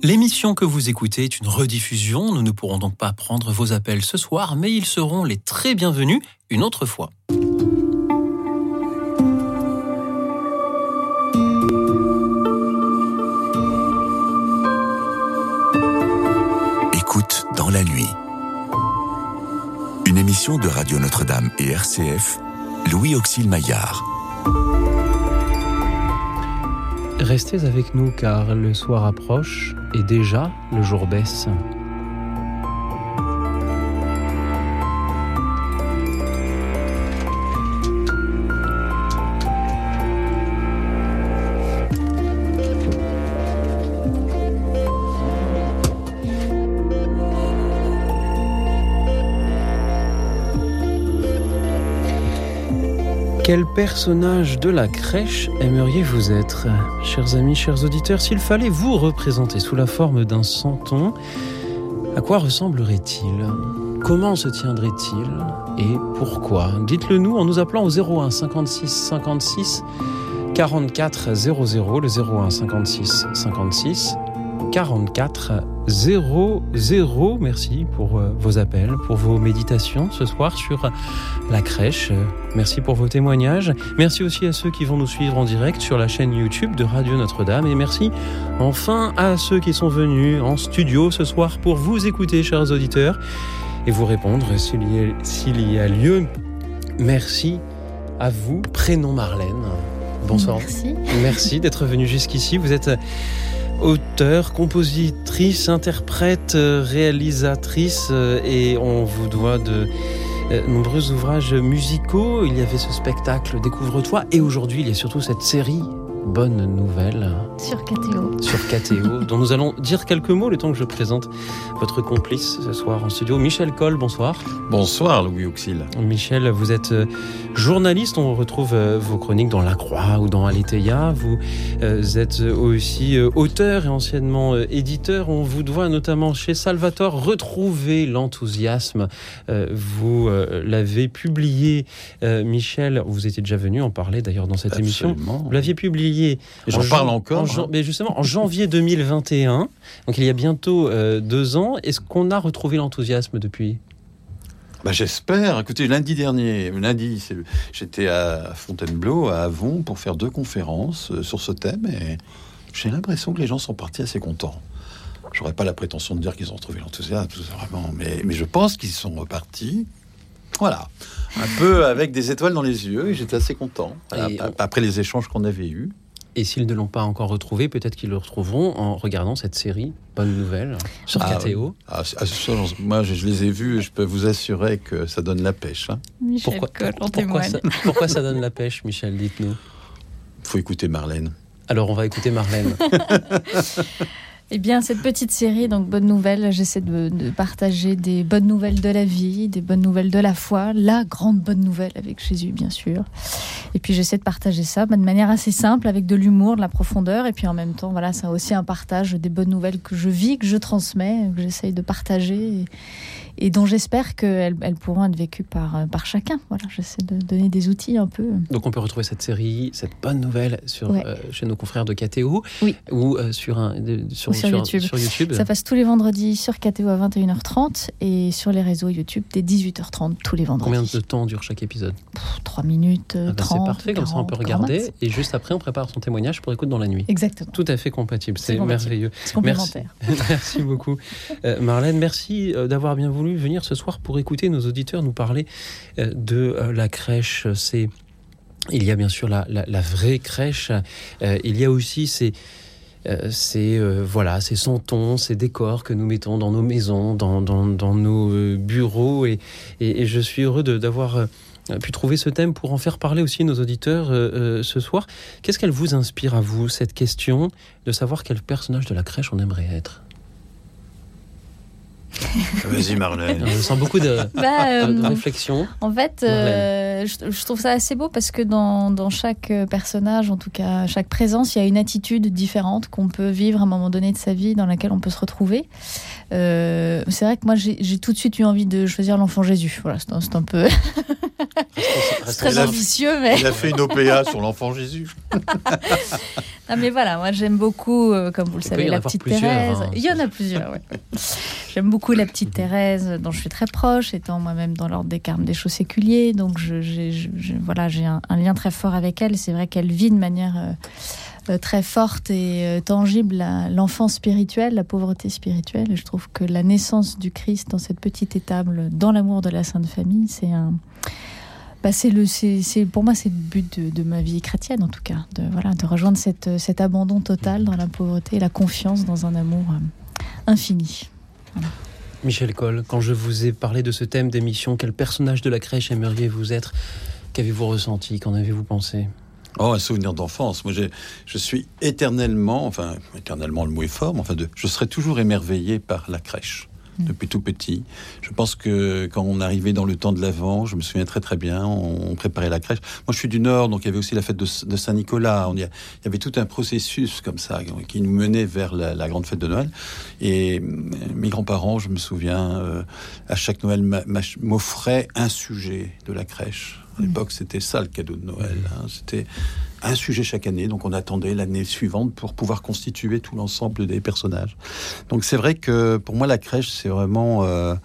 L'émission que vous écoutez est une rediffusion. Nous ne pourrons donc pas prendre vos appels ce soir, mais ils seront les très bienvenus une autre fois. Écoute dans la nuit. Une émission de Radio Notre-Dame et RCF, Louis Auxil Maillard. Restez avec nous car le soir approche et déjà le jour baisse. Quel personnage de la crèche aimeriez-vous être Chers amis, chers auditeurs, s'il fallait vous représenter sous la forme d'un santon, à quoi ressemblerait-il? Comment se tiendrait-il? Et pourquoi? Dites-le nous en nous appelant au 01 56 56 44 00, le 01 56 56 44 00. Merci pour euh, vos appels, pour vos méditations ce soir sur la crèche. Merci pour vos témoignages. Merci aussi à ceux qui vont nous suivre en direct sur la chaîne YouTube de Radio Notre-Dame. Et merci enfin à ceux qui sont venus en studio ce soir pour vous écouter, chers auditeurs, et vous répondre s'il y, a- s'il y a lieu. Merci à vous. Prénom Marlène. Bonsoir. Merci. Merci d'être venu jusqu'ici. Vous êtes auteur, compositrice, interprète, réalisatrice euh, et on vous doit de euh, nombreux ouvrages musicaux. Il y avait ce spectacle Découvre-toi et aujourd'hui il y a surtout cette série Bonne Nouvelle Sur KTO. sur KTO dont nous allons dire quelques mots le temps que je présente votre complice ce soir en studio. Michel Coll, bonsoir. Bonsoir Louis Auxil. Michel, vous êtes euh, journaliste, on retrouve euh, vos chroniques dans La Croix ou dans Aletheia. Vous euh, êtes aussi auteur et anciennement éditeur. On vous doit notamment chez Salvatore retrouver l'enthousiasme. Vous l'avez publié, Michel, vous étiez déjà venu en parler d'ailleurs dans cette émission. Absolument. Vous l'aviez publié. J'en en parle encore. en hein. mais justement, en janvier 2021, donc il y a bientôt euh, deux ans. Est-ce qu'on a retrouvé l'enthousiasme depuis? Bah, J'espère. Écoutez, lundi dernier, lundi, j'étais à Fontainebleau, à Avon, pour faire deux conférences euh, sur ce thème et j'ai l'impression que les gens sont partis assez contents. J'aurais pas la prétention de dire qu'ils ont retrouvé l'enthousiasme, vraiment, mais, mais je pense qu'ils sont repartis. Voilà, un peu avec des étoiles dans les yeux, et j'étais assez content. Voilà, Et on- Après les échanges qu'on avait eus. Et s'ils ne l'ont pas encore retrouvé, peut-être qu'ils le retrouveront en regardant cette série Bonne Nouvelle sur Ah, KTO. Ah, j'en- moi, je, je les ai vus et je peux vous assurer que ça donne la pêche. hein. Michel Pourquoi, Coll, on pourquoi, témoigne. ça, pourquoi ça donne la pêche, Michel Dites-nous? faut écouter Marlène. Alors, on va écouter Marlène. Eh bien, cette petite série, donc Bonne Nouvelle, j'essaie de, partager des bonnes nouvelles de la vie, des bonnes nouvelles de la foi, la grande bonne nouvelle avec Jésus, bien sûr. Et puis, j'essaie de partager ça de manière assez simple, avec de l'humour, de la profondeur. Et puis, en même temps, voilà, c'est aussi un partage des bonnes nouvelles que je vis, que je transmets, que j'essaye de partager et dont j'espère qu'elles elles pourront être vécues par, euh, par chacun. Voilà, j'essaie de donner des outils un peu. Donc, on peut retrouver cette série, cette bonne nouvelle sur, Ouais. euh, chez nos confrères de KTO Oui. ou euh, sur, un, de- sur, Ou sur YouTube. sur YouTube. Ça passe tous les vendredis sur KTO à 21h30 et sur les réseaux YouTube dès 18h30 tous les vendredis. Combien de temps dure chaque épisode? 3 minutes, Ah 30. C'est parfait, comme ça on peut 40, regarder. Et juste après, on prépare son témoignage pour écoute dans la nuit. Exactement. Tout à fait compatible, C'est merveilleux. C'est complémentaire. Merci beaucoup. Euh, Marlène, merci euh, d'avoir bien voulu venir ce soir pour écouter nos auditeurs nous parler euh, de euh, la crèche. C'est il y a bien sûr la, vraie crèche. Euh, il y a aussi ces euh, ces, voilà, ces santons, ces décors que nous mettons dans nos maisons, dans, dans- nos bureaux. Et, et- je suis heureux d'avoir pu trouver ce thème pour en faire parler aussi nos auditeurs ce soir. Qu'est-ce qu'elle vous inspire à vous, cette question de savoir quel personnage de la crèche on aimerait être? Vas-y Marlène. Je sens beaucoup de, Bah, de euh, réflexion. En fait, euh, je, je trouve ça assez beau parce que dans, dans chaque euh, personnage, en tout cas chaque présence, il y a une attitude différente qu'on peut vivre à un moment donné de sa vie dans laquelle on peut se retrouver. Euh, c'est vrai que moi, j'ai tout de suite eu envie de choisir l'enfant Jésus. Voilà, c'est un, c'est un peu. C'est très ambitieux, mais. Il a fait une OPA sur l'enfant Jésus. Ah mais voilà, moi j'aime beaucoup, euh, comme vous le savez, la petite plusieurs, Thérèse. hein. Il y en a plusieurs, ouais. J'aime beaucoup la petite Thérèse, dont je suis très proche, étant moi-même dans l'ordre des Carmes des Chaux séculiers. Donc je, j'ai- je- je- voilà, j'ai un, un lien très fort avec elle. C'est vrai qu'elle vit de manière euh, très forte et euh, tangible l'enfance spirituelle, la pauvreté spirituelle. Je trouve que la naissance du Christ dans cette petite étable, dans l'amour de la Sainte Famille, c'est un bah, le, c'est, pour moi, c'est le but de, ma vie chrétienne, en tout cas, de, voilà, de rejoindre cette, cet abandon total dans la pauvreté et la confiance dans un amour euh, infini. Michel Coll, quand je vous ai parlé de ce thème d'émission, quel personnage de la crèche aimeriez-vous être? Qu'avez-vous ressenti? Qu'en avez-vous pensé? Oh, un souvenir d'enfance. Moi, je suis éternellement, enfin, éternellement, le mot est fort, mais enfin, de, je serai toujours émerveillé par la crèche. Mm. Depuis tout petit. Je pense que quand on arrivait dans le temps de l'Avent, je me souviens très très bien, on, préparait la crèche. Moi, je suis du Nord, donc il y avait aussi la fête de, de Saint-Nicolas. On y a- Il y avait tout un processus comme ça qui nous menait vers la, la grande fête de Noël. Et euh, mes grands-parents, je me souviens, euh, à chaque Noël, m'offraient un sujet de la crèche. À l'époque, c'était ça le cadeau de Noël. hein. C'était un sujet chaque année, donc on attendait l'année suivante pour pouvoir constituer tout l'ensemble des personnages. Donc c'est vrai que pour moi la crèche c'est vraiment euh,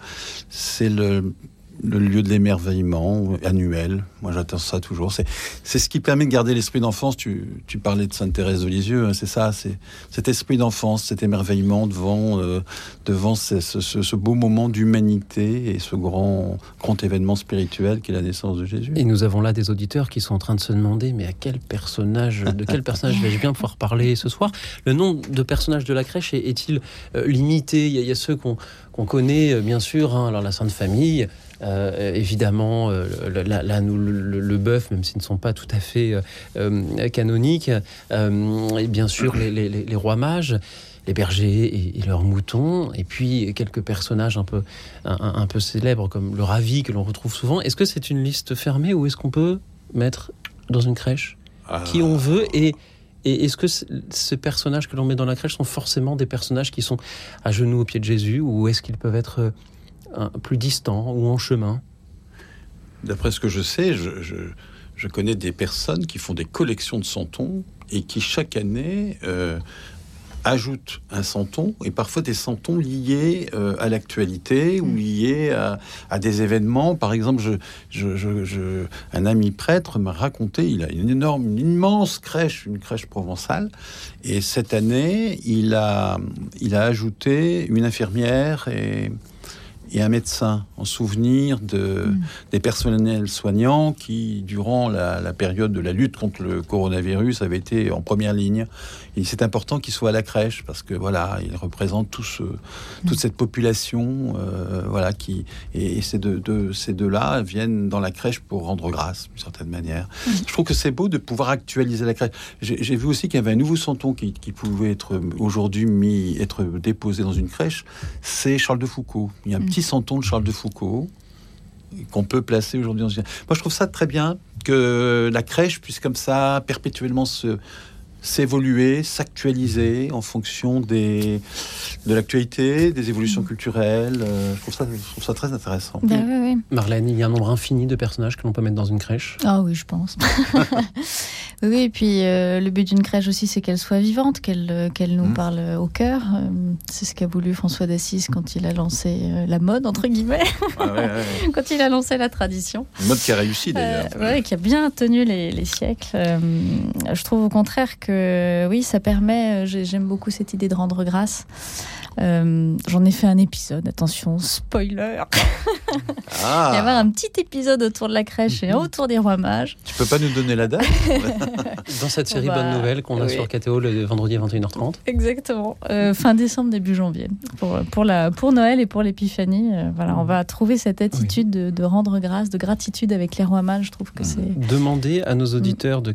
c'est le, le lieu de l'émerveillement annuel. Moi j'attends ça toujours. C'est ce qui permet de garder l'esprit d'enfance. Tu, tu parlais de Sainte Thérèse de Lisieux, hein, c'est ça. C'est cet esprit d'enfance, cet émerveillement devant euh, devant ce, beau moment d'humanité et ce grand grand événement spirituel qui est la naissance de Jésus. Et nous avons là des auditeurs qui sont en train de se demander mais à quel personnage, de quel personnage vais-je bien pouvoir parler ce soir? Le nom de personnage de la crèche est- est-il euh, limité? Il y, a, il ceux qu'on qu'on connaît euh, bien sûr, hein, alors la Sainte Famille, euh, évidemment euh, nous, le, bœuf, même s'ils ne sont pas tout à fait euh, euh, canoniques, et bien sûr les, les- les- les rois mages. Les bergers et, et leurs moutons, et puis quelques personnages un peu, un, peu célèbres comme le ravi que l'on retrouve souvent. Est-ce que c'est une liste fermée ou est-ce qu'on peut mettre dans une crèche qui on veut et, et est-ce que ces personnages que l'on met dans la crèche sont forcément des personnages qui sont à genoux au pied de Jésus ou est-ce qu'ils peuvent être plus distants ou en chemin D'après ce que je sais, je, je- je connais des personnes qui font des collections de santons et qui chaque année euh, ajoutent un santon et parfois des santons liés euh, à l'actualité ou liés à, à des événements. Par exemple, je, je- je- je- un ami prêtre m'a raconté, il a une énorme, une immense crèche, une crèche provençale, et cette année, il a, il a ajouté une infirmière et et un médecin en souvenir de, Mm. des personnels soignants qui, durant la, la période de la lutte contre le coronavirus, avaient été en première ligne. Et c'est important qu'ils soient à la crèche parce que voilà, ils représentent tout ce, toute cette population, euh, voilà, qui et, et ces deux, deux- ces deux-là viennent dans la crèche pour rendre grâce d'une certaine manière. Je trouve que c'est beau de pouvoir actualiser la crèche. J'ai vu aussi qu'il y avait un nouveau santon qui, qui pouvait être aujourd'hui mis, être déposé dans une crèche. C'est Charles de Foucault. Il y a un Mm. petit santon de Charles de Foucault qu'on peut placer aujourd'hui dans une... Moi, je trouve ça très bien que la crèche puisse comme ça perpétuellement se s'évoluer, s'actualiser en fonction des, de l'actualité, des évolutions culturelles. Euh, je, trouve ça, je trouve ça très intéressant. Bah oui, oui. Marlène, il y a un nombre infini de personnages que l'on peut mettre dans une crèche. Ah oui, je pense. oui, oui, et puis euh, le but d'une crèche aussi, c'est qu'elle soit vivante, qu'elle euh, qu'elle nous Mm. parle au cœur. C'est ce qu'a voulu François d'Assise quand il a lancé euh, la mode, entre guillemets, Ah ouais, ouais, ouais. quand il a lancé la tradition. Une mode qui a réussi d'ailleurs. Euh, ouais, qui a bien tenu les, les siècles. Euh, je trouve au contraire que oui, ça permet. euh, j'ai- J'aime beaucoup cette idée de rendre grâce. Euh, J'en ai fait un épisode. Attention, spoiler. Ah, Il va y avoir un petit épisode autour de la crèche et un autour des rois mages. tu peux pas nous donner la date Dans cette série va- Bonne Nouvelle qu'on a oui. sur KTO le vendredi à 21h30. Exactement. Euh, fin décembre, début janvier. Pour, pour, la, pour Noël et pour l'épiphanie, euh, voilà, on va trouver cette attitude de, de rendre grâce, de gratitude avec les rois mages. Je trouve que c'est. Demander à nos auditeurs de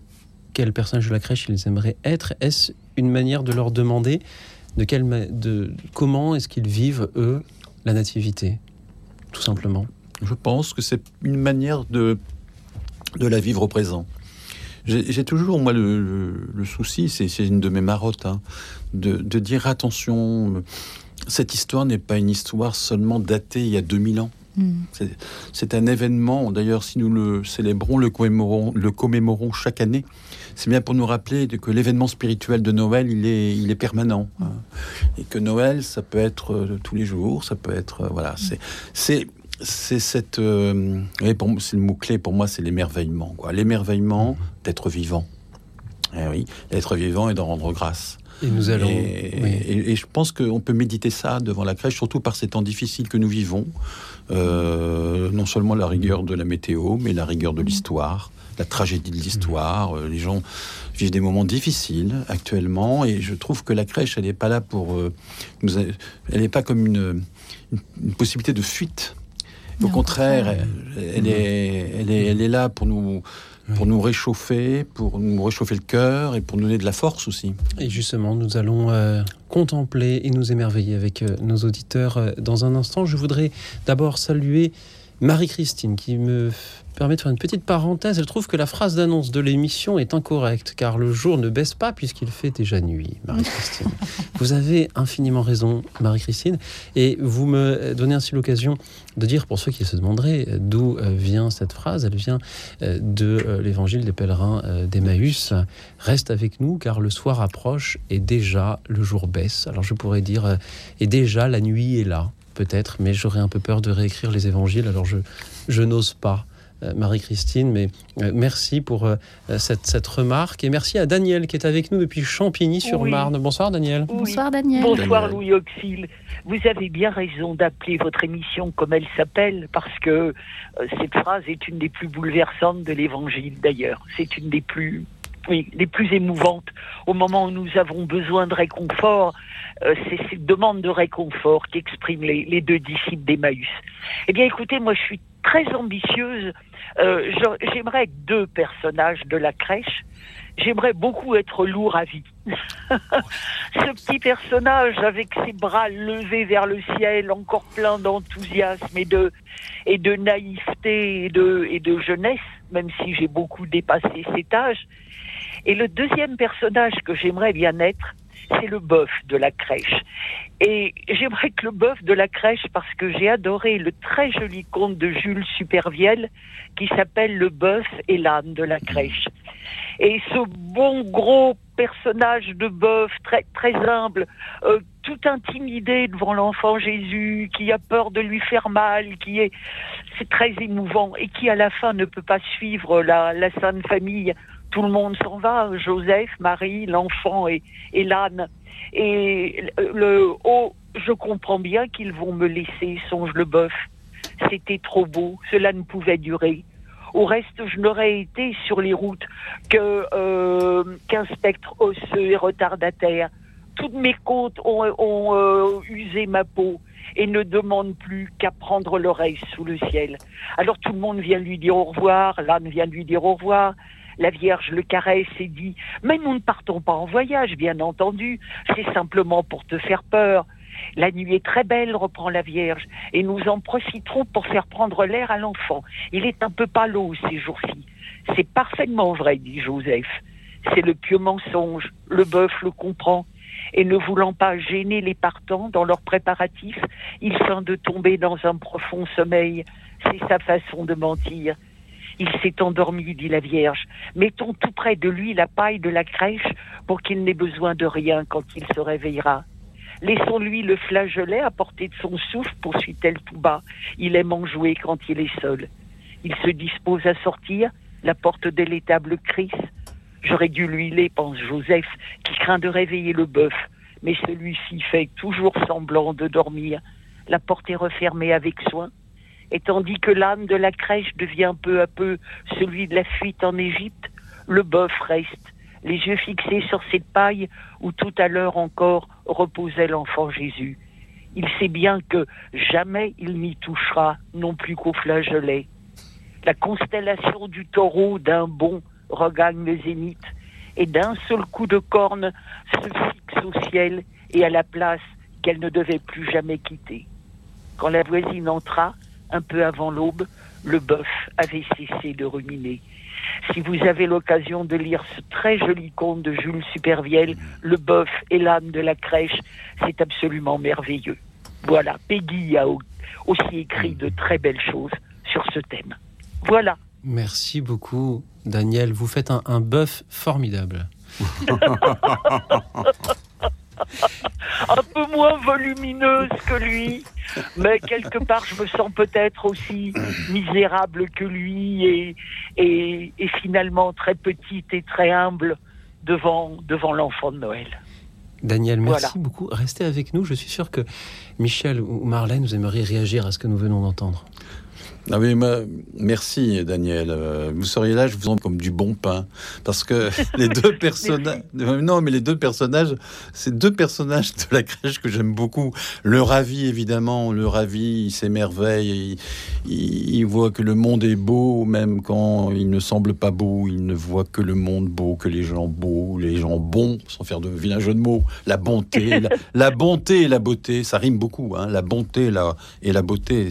quel personnage de la crèche ils aimeraient être, est-ce une manière de leur demander de, de comment est-ce qu'ils vivent, eux, la nativité Tout simplement? Je pense que c'est une manière de, de la vivre au présent. J'ai toujours, moi, le, souci, c'est une de mes marottes, hein, de, de dire attention, cette histoire n'est pas une histoire seulement datée il y a 2000 ans. Mm. C'est un événement, d'ailleurs, si nous le célébrons, le commémorons, le commémorons chaque année, c'est bien pour nous rappeler que l'événement spirituel de Noël, il est, il est permanent. Hein. Et que Noël, ça peut être euh, tous les jours, ça peut être. Euh, voilà, c'est. C'est cette. Euh, c'est le mot-clé pour moi, c'est l'émerveillement. L'émerveillement d'être vivant. Eh oui, d'être vivant et d'en rendre grâce. Et nous allons. Et, je pense qu'on peut méditer ça devant la crèche, surtout par ces temps difficiles que nous vivons. Euh, non seulement la rigueur de la météo, mais la rigueur de l'histoire, la tragédie de l'histoire. Euh, les gens vivent des moments difficiles actuellement, et je trouve que la crèche, elle n'est pas là pour euh, nous. Elle n'est pas comme une, une, possibilité de fuite. Au contraire, elle, est, elle, est, elle est là pour nous pour nous réchauffer, pour nous réchauffer le cœur et pour nous donner de la force aussi. Et justement, nous allons euh, contempler et nous émerveiller avec euh, nos auditeurs euh, dans un instant. Je voudrais d'abord saluer Marie-Christine qui me permet de faire une petite parenthèse. Elle trouve que la phrase d'annonce de l'émission est incorrecte, car le jour ne baisse pas puisqu'il fait déjà nuit, Marie-Christine. vous avez infiniment raison, Marie-Christine, et vous me donnez ainsi l'occasion de dire, pour ceux qui se demanderaient d'où euh, vient cette phrase, elle vient euh, de euh, l'évangile des pèlerins d'Emmaüs. Reste avec nous, car le soir approche et déjà le jour baisse. Alors je pourrais dire, et déjà la nuit est là peut-être, mais j'aurais un peu peur de réécrire les évangiles, alors je, je n'ose pas. Euh, Marie-Christine, mais euh, merci pour euh, cette, remarque et merci à Daniel qui est avec nous depuis Champigny-sur-Marne. Bonsoir Daniel. Bonsoir Daniel. Bonsoir Louis Auxil. Vous avez bien raison d'appeler votre émission comme elle s'appelle parce que cette phrase est une des plus bouleversantes de l'Évangile d'ailleurs. C'est une des plus oui, les plus émouvantes. Au moment où nous avons besoin de réconfort, c'est cette demande de réconfort qu'expriment les, les deux disciples d'Emmaüs. Eh bien, écoutez, moi, je suis très ambitieuse euh, j'aimerais deux personnages de la crèche. J'aimerais beaucoup être lourd à vie. Ce petit personnage avec ses bras levés vers le ciel, encore plein d'enthousiasme et de, et de naïveté et de, et de jeunesse, même si j'ai beaucoup dépassé cet âge. Et le deuxième personnage que j'aimerais bien être, c'est le bœuf de la crèche. Et j'aimerais que le bœuf de la crèche, parce que j'ai adoré le très joli conte de Jules Supervielle qui s'appelle Le bœuf et l'âne de la crèche. Et ce bon gros personnage de bœuf, très, humble, euh, tout intimidé devant l'enfant Jésus, qui a peur de lui faire mal, qui est, c'est très émouvant, et qui à la fin ne peut pas suivre la Sainte Famille tout le monde s'en va, Joseph, Marie, l'enfant et, l'âne. Et le oh, je comprends bien qu'ils vont me laisser, songe le bœuf. C'était trop beau, cela ne pouvait durer. Au reste, je n'aurais été sur les routes que euh, qu'un spectre osseux et retardataire. Toutes mes côtes ont, euh, usé ma peau et ne demandent plus qu'à prendre l'oreille sous le ciel. Alors tout le monde vient lui dire au revoir, l'âne vient lui dire au revoir, la Vierge le caresse et dit Mais nous ne partons pas en voyage, bien entendu, c'est simplement pour te faire peur. La nuit est très belle, reprend la Vierge, et nous en profiterons pour faire prendre l'air à l'enfant. Il est un peu palo ces jours-ci. C'est parfaitement vrai, dit Joseph. C'est le pieux mensonge. Le bœuf le comprend. Et ne voulant pas gêner les partants dans leurs préparatifs, il feint de tomber dans un profond sommeil. C'est sa façon de mentir. Il s'est endormi, dit la Vierge. Mettons tout près de lui la paille de la crèche pour qu'il n'ait besoin de rien quand il se réveillera. Laissons-lui le flageolet à portée de son souffle, poursuit-elle tout bas. Il aime en jouer quand il est seul. Il se dispose à sortir, la porte de l'étable crisse. J'aurais dû l'huiler, pense Joseph, qui craint de réveiller le bœuf, mais celui-ci fait toujours semblant de dormir. La porte est refermée avec soin et tandis que l'âme de la crèche devient peu à peu celui de la fuite en Égypte, le bœuf reste, les yeux fixés sur cette paille où tout à l'heure encore reposait l'enfant Jésus. Il sait bien que jamais il n'y touchera non plus qu'au flageolet. La constellation du taureau d'un bond regagne le zénith et d'un seul coup de corne se fixe au ciel et à la place qu'elle ne devait plus jamais quitter. Quand la voisine entra, un peu avant l'aube, le bœuf avait cessé de ruminer. Si vous avez l'occasion de lire ce très joli conte de Jules Supervielle, Le bœuf et l'âme de la crèche, c'est absolument merveilleux. Voilà, Peggy a, aussi écrit de très belles choses sur ce thème. Voilà. Merci beaucoup, Daniel. Vous faites un, un bœuf formidable. un peu moins volumineuse que lui, mais quelque part je me sens peut-être aussi misérable que lui et, et, et, finalement très petite et très humble devant, devant l'enfant de Noël. Daniel, merci voilà. beaucoup. Restez avec nous. Je suis sûr que Michel ou Marlène, vous aimeriez réagir à ce que nous venons d'entendre. Ah oui, merci Daniel. Euh, vous seriez là, je vous sens comme du bon pain, parce que les deux personnages, non, mais les deux personnages, c'est deux personnages de la crèche que j'aime beaucoup. Le ravi, évidemment, le ravi, il s'émerveille, il, il, voit que le monde est beau, même quand il ne semble pas beau, il ne voit que le monde beau, que les gens beaux, les gens bons, sans faire de vilain jeu de mots. La bonté, la, la, bonté et la beauté, ça rime beaucoup. Hein, la bonté la, et la beauté,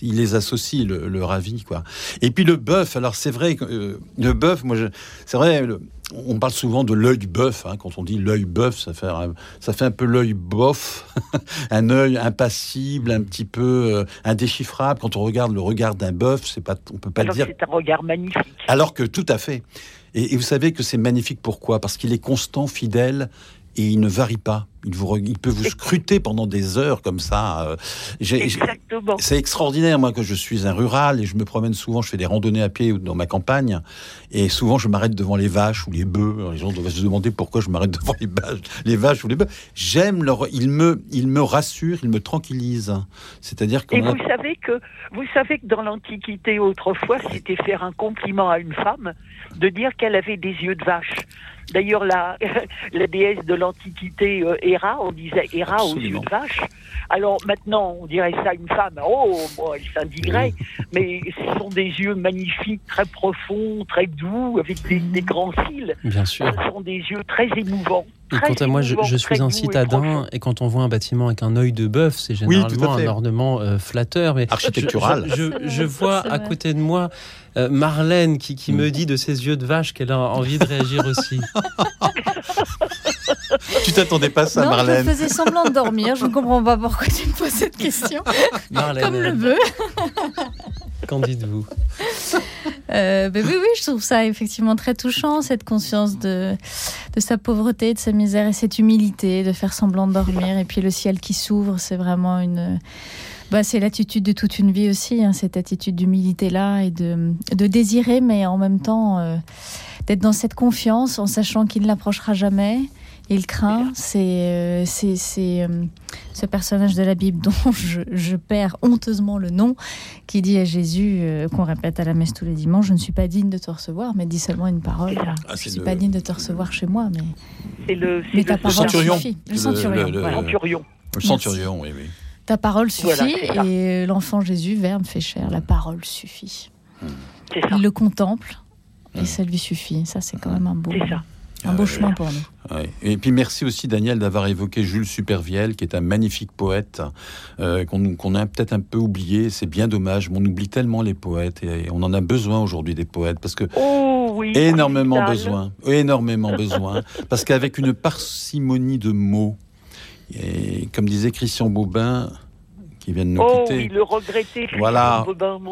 il les associe le, le, ravi, quoi. Et puis le bœuf. Alors c'est vrai euh, le bœuf, moi, c'est vrai. Le, on parle souvent de l'œil bœuf. Hein, quand on dit l'œil bœuf, ça fait un, ça fait un peu l'œil bof, un œil impassible, un petit peu euh, indéchiffrable. Quand on regarde le regard d'un bœuf, c'est pas, on peut pas Alors dire. C'est un regard magnifique. Alors que tout à fait. Et, et vous savez que c'est magnifique. Pourquoi? Parce qu'il est constant, fidèle et il ne varie pas. Il, vous, il peut vous scruter pendant des heures comme ça. Exactement. C'est extraordinaire, moi, que je suis un rural et je me promène souvent, je fais des randonnées à pied dans ma campagne et souvent je m'arrête devant les vaches ou les bœufs. Les gens doivent se demander pourquoi je m'arrête devant les vaches, les vaches ou les bœufs. J'aime leur, ils me, ils me rassurent, ils me tranquillisent. C'est-à-dire que. Et vous savez que, vous savez que dans l'Antiquité autrefois, c'était faire un compliment à une femme de dire qu'elle avait des yeux de vache. D'ailleurs, la, la déesse de l'Antiquité, euh, Héra, on disait Héra aux yeux de vache. Alors maintenant, on dirait ça à une femme, oh, bon, elle s'indignerait, mais ce sont des yeux magnifiques, très profonds, très doux, avec des, des grands cils. Bien sûr. Ce sont des yeux très émouvants. Et quant à moi, je, je suis un citadin, et, et, quand on voit un bâtiment avec un œil de bœuf, c'est généralement oui, un ornement euh, flatteur. Mais Architectural. Je, je, je vois à côté de moi euh, Marlène qui, qui mm. me dit de ses yeux de vache qu'elle a envie de réagir aussi. tu t'attendais pas ça, non, Marlène Je faisais semblant de dormir. Je ne comprends pas pourquoi tu me poses cette question. Marlène, Comme le bœuf. Qu'en dites-vous? Euh, ben oui, oui, je trouve ça effectivement très touchant, cette conscience de, de sa pauvreté, de sa misère et cette humilité de faire semblant de dormir. Et puis le ciel qui s'ouvre, c'est vraiment une. Bah, c'est l'attitude de toute une vie aussi, hein, cette attitude d'humilité-là et de, de, désirer, mais en même temps euh, d'être dans cette confiance en sachant qu'il ne l'approchera jamais. Il craint, c'est euh, c'est euh, ce personnage de la Bible dont je, je, perds honteusement le nom, qui dit à Jésus, euh, qu'on répète à la messe tous les dimanches, je ne suis pas digne de te recevoir, mais dis seulement une parole. Ah, je ne suis le... pas digne de te recevoir chez moi, mais, c'est le, mais ta le parole centurion. suffit. Le, centurion. Le, voilà. centurion. Le centurion, oui, oui. Ta parole suffit Voilà, et l'enfant Jésus, Verbe, fait chair. La parole suffit. Ça. Il le contemple et ça lui suffit. Ça, c'est quand même un beau, C'est ça. un beau chemin pour nous. Ouais. Et puis merci aussi Daniel d'avoir évoqué Jules Supervielle, qui est un magnifique poète euh, qu'on a peut-être un peu oublié. C'est bien dommage, mais on oublie tellement les poètes et on en a besoin aujourd'hui des poètes parce que Oh oui. énormément besoin, énormément besoin, parce qu'avec une parcimonie de mots et comme disait Christian Bobin, qui vient de nous Oh quitter. oui, le regretté. Voilà.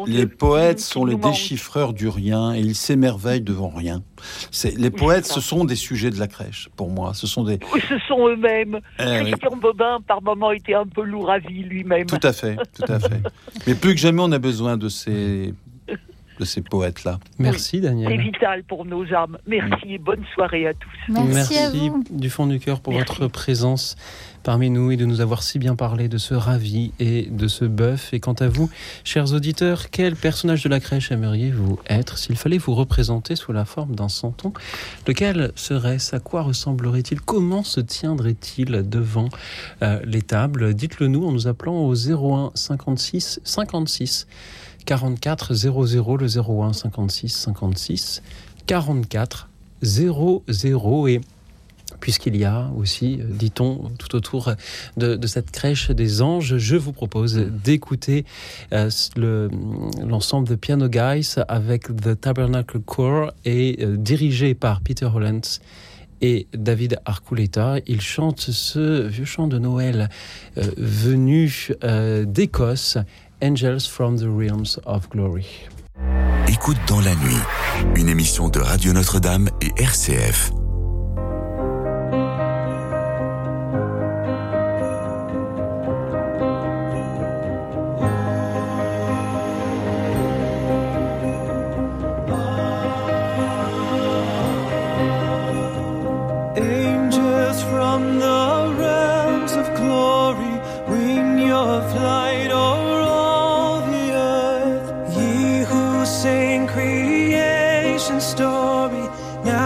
Les poètes sont les déchiffreurs du rien et ils s'émerveillent devant rien. C'est- Les poètes, ce sont des sujets de la crèche, pour moi. Ce sont des. Oui, ce sont eux-mêmes. Eh Christian Bobin, par moments, était un peu lourd à vie lui-même. tout à fait, tout à fait. Mais plus que jamais, on a besoin de ces, de ces poètes-là. Merci C'est Daniel. vital pour nos âmes. Merci et bonne soirée à tous. Merci, à vous. du fond du cœur pour Merci. votre présence parmi nous et de nous avoir si bien parlé de ce ravi et de ce bœuf. Et quant à vous, chers auditeurs, quel personnage de la crèche aimeriez-vous être s'il fallait vous représenter sous la forme d'un santon? Lequel serait-ce? À quoi ressemblerait-il? Comment se tiendrait-il devant euh, les tables? Dites-le nous en nous appelant au 01 56 56 44 00 le 01 56 56 44 00 et puisqu'il y a aussi, euh, dit-on, tout autour de, cette crèche des anges, je vous propose d'écouter euh, le, l'ensemble de Piano Guys avec The Tabernacle Choir et euh, dirigé par Peter Holland et David Arculeta. Il chante ce vieux chant de Noël venu d'Écosse, Angels from the Realms of Glory. Écoute dans la nuit, une émission de Radio Notre-Dame et RCF.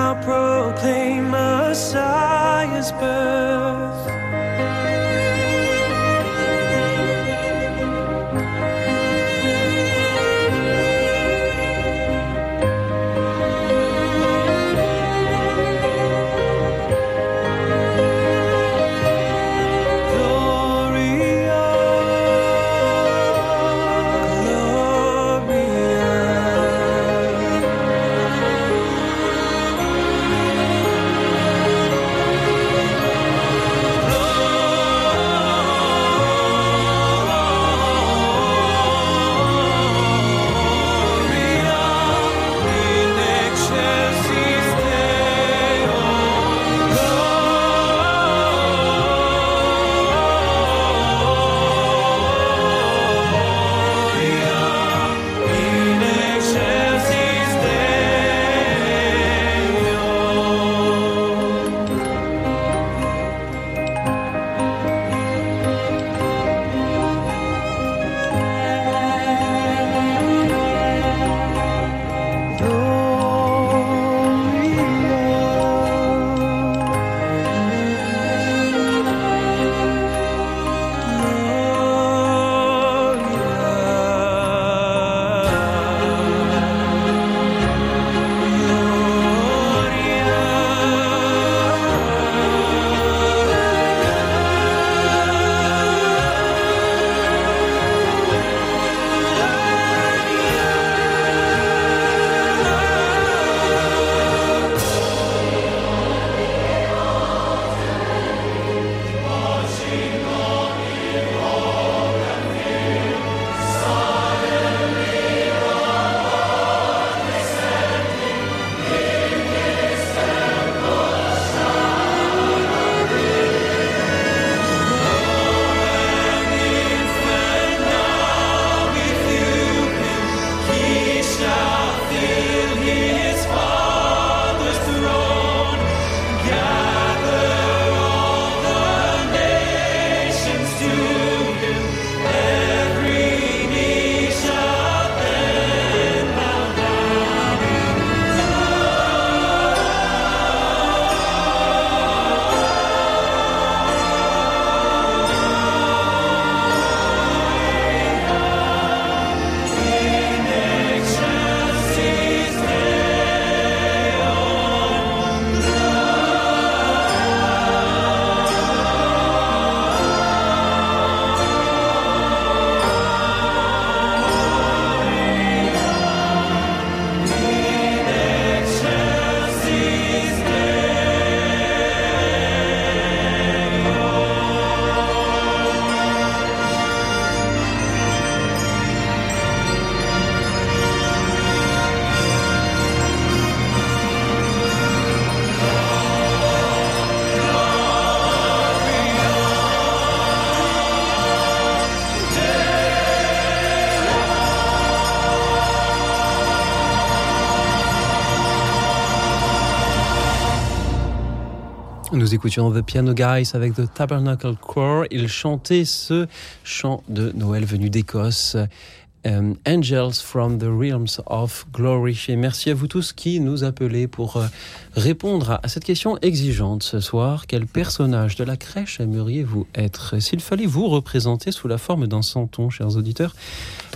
Now proclaim Messiah's birth. Nous écoutions The Piano Guys avec The Tabernacle Choir. Ils chantaient ce chant de Noël venu d'Écosse. euh, Angels from the Realms of Glory. Et merci à vous tous qui nous appelez pour euh, répondre à, à cette question exigeante ce soir. Quel personnage de la crèche aimeriez-vous être? S'il fallait vous représenter sous la forme d'un santon, chers auditeurs,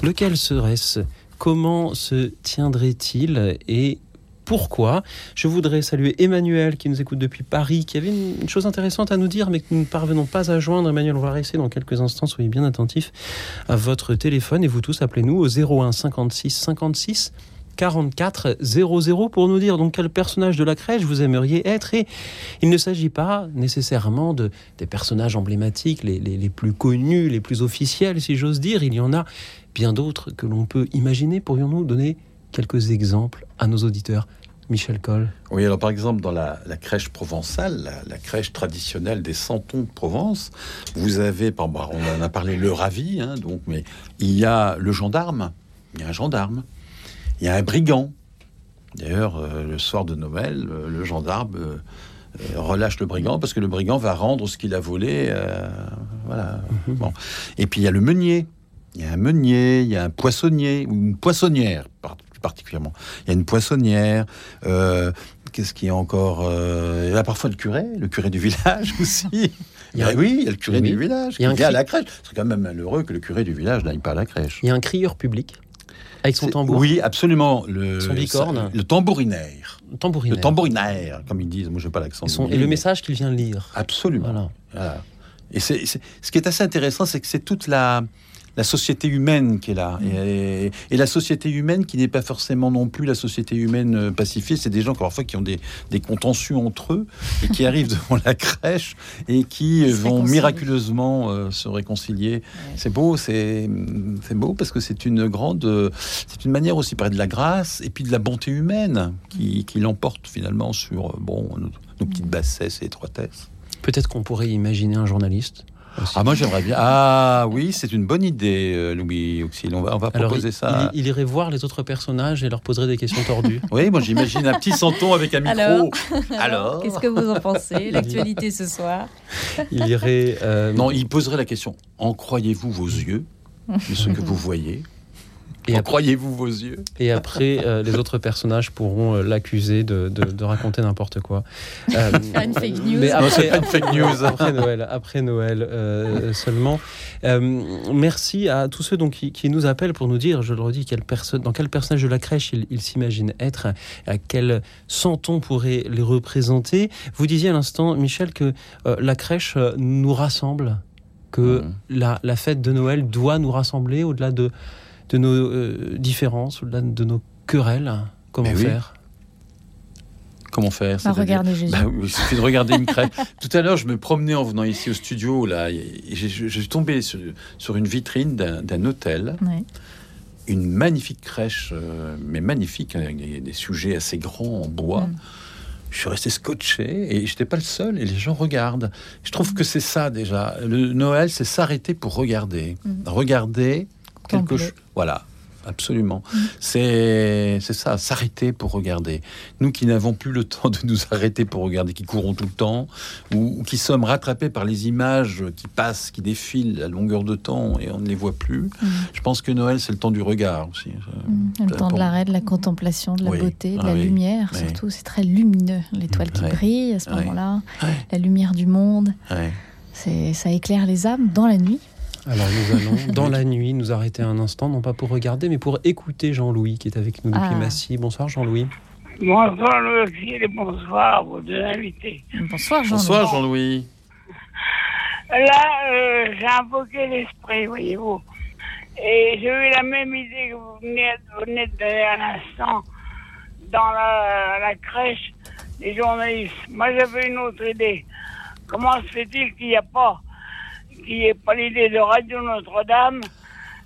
lequel serait-ce? Comment se tiendrait-il? Et pourquoi. Je voudrais saluer Emmanuel qui nous écoute depuis Paris, qui avait une, chose intéressante à nous dire, mais que nous ne parvenons pas à joindre. Emmanuel, on va rester dans quelques instants. Soyez bien attentifs à votre téléphone et vous tous appelez-nous au 01 56 56 44 00 pour nous dire donc quel personnage de la crèche vous aimeriez être. Et il ne s'agit pas nécessairement de, des personnages emblématiques, les plus connus, les plus officiels, si j'ose dire. Il y en a bien d'autres que l'on peut imaginer. Pourrions-nous donner quelques exemples à nos auditeurs Michel Coll. Oui, alors par exemple, dans la, la crèche provençale, la, la crèche traditionnelle des Santons de Provence, vous avez, bah, on en a parlé, le ravi, hein, donc, mais il y a le gendarme, il y a un gendarme, il y a un brigand. D'ailleurs, euh, le soir de Noël, euh, le gendarme euh, relâche le brigand parce que le brigand va rendre ce qu'il a volé. voilà. Bon. Et puis il y a le meunier. Il y a un meunier, il y a un poissonnier ou une poissonnière par- plus particulièrement. Il y a une poissonnière. euh, Qu'est-ce qu'il y a encore euh, Il y a parfois le curé, le curé du village aussi. Il y a- oui, il y a le curé Oui. du village Il y a un vient à cri- la crèche. C'est quand même malheureux que le curé du village n'aille pas à la crèche. Il y a un crieur public avec son tambour. Oui, absolument. Le, Son bicorne. Le tambourinaire. tambourinaire. Le tambourinaire, comme ils disent. Moi, je n'ai pas l'accent. Et, le message qu'il vient lire. Absolument. Voilà. Voilà. Et c'est- ce qui est assez intéressant, c'est que c'est toute la, la société humaine qui est là. Et, et la société humaine qui n'est pas forcément non plus la société humaine euh, pacifiée. C'est des gens parfois qui ont des, des contentieux entre eux et qui arrivent devant la crèche et qui Ils euh, vont miraculeusement euh, se réconcilier. C'est beau, c'est, beau parce que c'est une grande, euh, c'est une manière aussi de la grâce et puis de la bonté humaine qui, qui l'emporte finalement sur bon nos, nos petites bassesses et étroitesses. Peut-être qu'on pourrait imaginer un journaliste. Aussi. Ah, moi j'aimerais bien. Ah oui, c'est une bonne idée, euh, Louis Auxil. On va, on va Alors, proposer il, ça. il- il irait voir les autres personnages et leur poserait des questions tordues. Oui, moi j'imagine un petit santon avec un micro. Alors Alors Qu'est-ce que vous en pensez L'actualité ce soir Il irait. euh, Non, il poserait la question En croyez-vous vos yeux de ce que vous voyez? Et après- croyez-vous vos yeux Et après, euh, les autres personnages pourront euh, l'accuser de, de- de raconter n'importe quoi. Euh, une fake news. mais Non, après, c'est pas une fake news. après Noël, après Noël euh, seulement. Euh, merci à tous ceux donc, qui, qui nous appellent pour nous dire, je le redis, quelle dans quel personnage de la crèche ils il s'imaginent être, à quel santon pourrait les représenter. Vous disiez à l'instant, Michel, que euh, la crèche euh, nous rassemble, que la, la fête de Noël doit nous rassembler au-delà de, de nos euh, différences, au-delà de nos querelles. Comment Eh oui. faire? Comment faire Bah, c'est-à-dire- regardez Jésus. Bah il suffit de regarder une crèche. Tout à l'heure, je me promenais en venant ici au studio, là, et j'ai- je, suis tombé sur, sur une vitrine d'un hôtel. Une magnifique crèche, euh, mais magnifique, avec des, des sujets assez grands en bois. Mm. Je suis resté scotché et j'étais pas le seul et les gens regardent. Je trouve que c'est ça déjà. Le Noël, c'est s'arrêter pour regarder. Mm. Regarder quelque Contempler. chose. Voilà. Absolument. Mm. C'est ça, s'arrêter pour regarder. Nous qui n'avons plus le temps de nous arrêter pour regarder, qui courons tout le temps, ou, ou qui sommes rattrapés par les images qui passent, qui défilent à longueur de temps et on ne les voit plus, Mm. je pense que Noël, c'est le temps du regard aussi. Mm, Le temps de l'arrêt, de la contemplation, de la Oui. beauté, de Ah la oui. lumière, Oui. surtout. C'est très lumineux. L'étoile qui Ouais. brille à ce moment-là, la lumière du monde, ça éclaire les âmes dans la nuit. Alors nous allons, dans la nuit, nous arrêter un instant, non pas pour regarder, mais pour écouter Jean-Louis qui est avec nous depuis Ah. Massy. Bonsoir Jean-Louis. Bonsoir Louis et bonsoir à vos deux invités. Bonsoir Jean. Bonsoir Jean-Louis. Là, euh, j'ai invoqué l'esprit, voyez-vous. Et j'ai eu la même idée que vous venez, vous venez de donner à l'instant dans la, la crèche des journalistes. Moi, j'avais une autre idée. Comment se fait-il qu'il n'y a pas, n'y ait pas l'idée de Radio Notre-Dame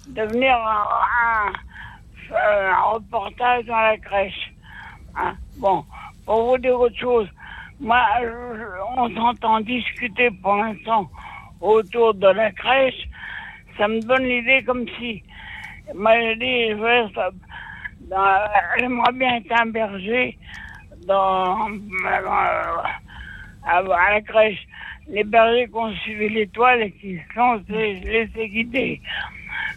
de venir un, un- reportage dans la crèche Hein, Bon, pour vous dire autre chose, moi, on s'entend discuter pour l'instant autour de la crèche. Ça me donne l'idée comme si, moi, je dis, dans- j'aimerais bien être un berger dans, à, à la crèche. Les bergers qui ont suivi l'étoile et qui se sont laissés guider.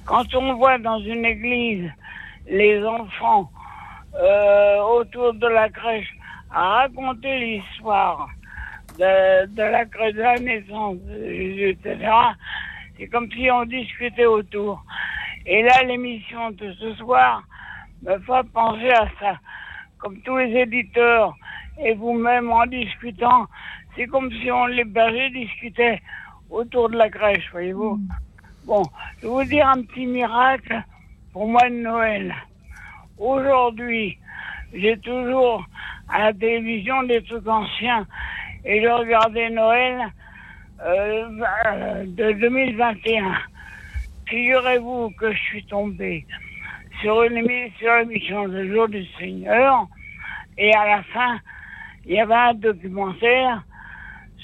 Quand on voit dans une église les enfants euh, autour de la crèche à raconter l'histoire de, de la crèche de la naissance de Jésus, etc. C'est comme si on discutait autour. Et là, l'émission de ce soir me fait penser à ça. Comme tous les éditeurs et vous-même en discutant, c'est comme si on les bergers discutaient autour de la crèche, voyez-vous. Bon, je vais vous dire un petit miracle pour moi de Noël. aujourd'hui, j'ai toujours à la télévision des trucs anciens et je regardais Noël euh, de 2021. Figurez-vous que je suis tombé sur une émi- sur l'émission Le jour du Seigneur et à la fin, il y avait un documentaire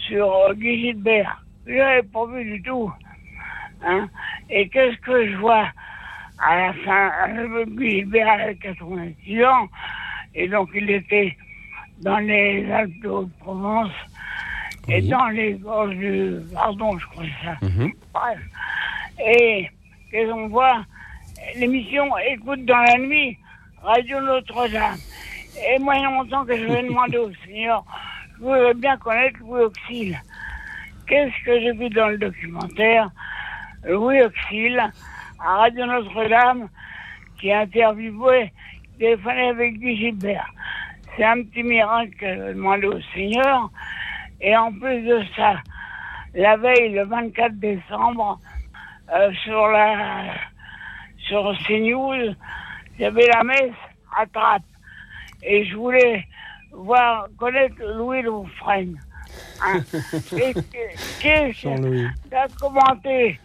sur euh, Guy Gilbert. Je n'avais pas vu du tout. Hein. Et qu'est-ce que je vois à la fin? Euh, Guy Gilbert avait 86 ans et donc il était dans les Alpes de Haute-Provence et dans les gorges du... Pardon, je crois que c'est ça. Mhm. Bref. Et qu'est-ce qu'on voit? L'émission Écoute dans la nuit, Radio Notre-Dame. Et moi, il y a longtemps que je vais demander au Seigneur, je voudrais bien connaître Louis Auxil. Qu'est-ce que j'ai vu dans le documentaire? Louis Auxil, à Radio Notre-Dame, qui a interviewé, téléphoné avec Guy Gilbert. C'est un petit miracle demander au Seigneur. Et en plus de ça, la veille, le 24 décembre, euh, sur la sur CNews, il y avait la messe à Trappes. Et je voulais voir, connaître Louis Loufrène. Hein. Et Qu'est-ce Jean-Louis. qu'a commenté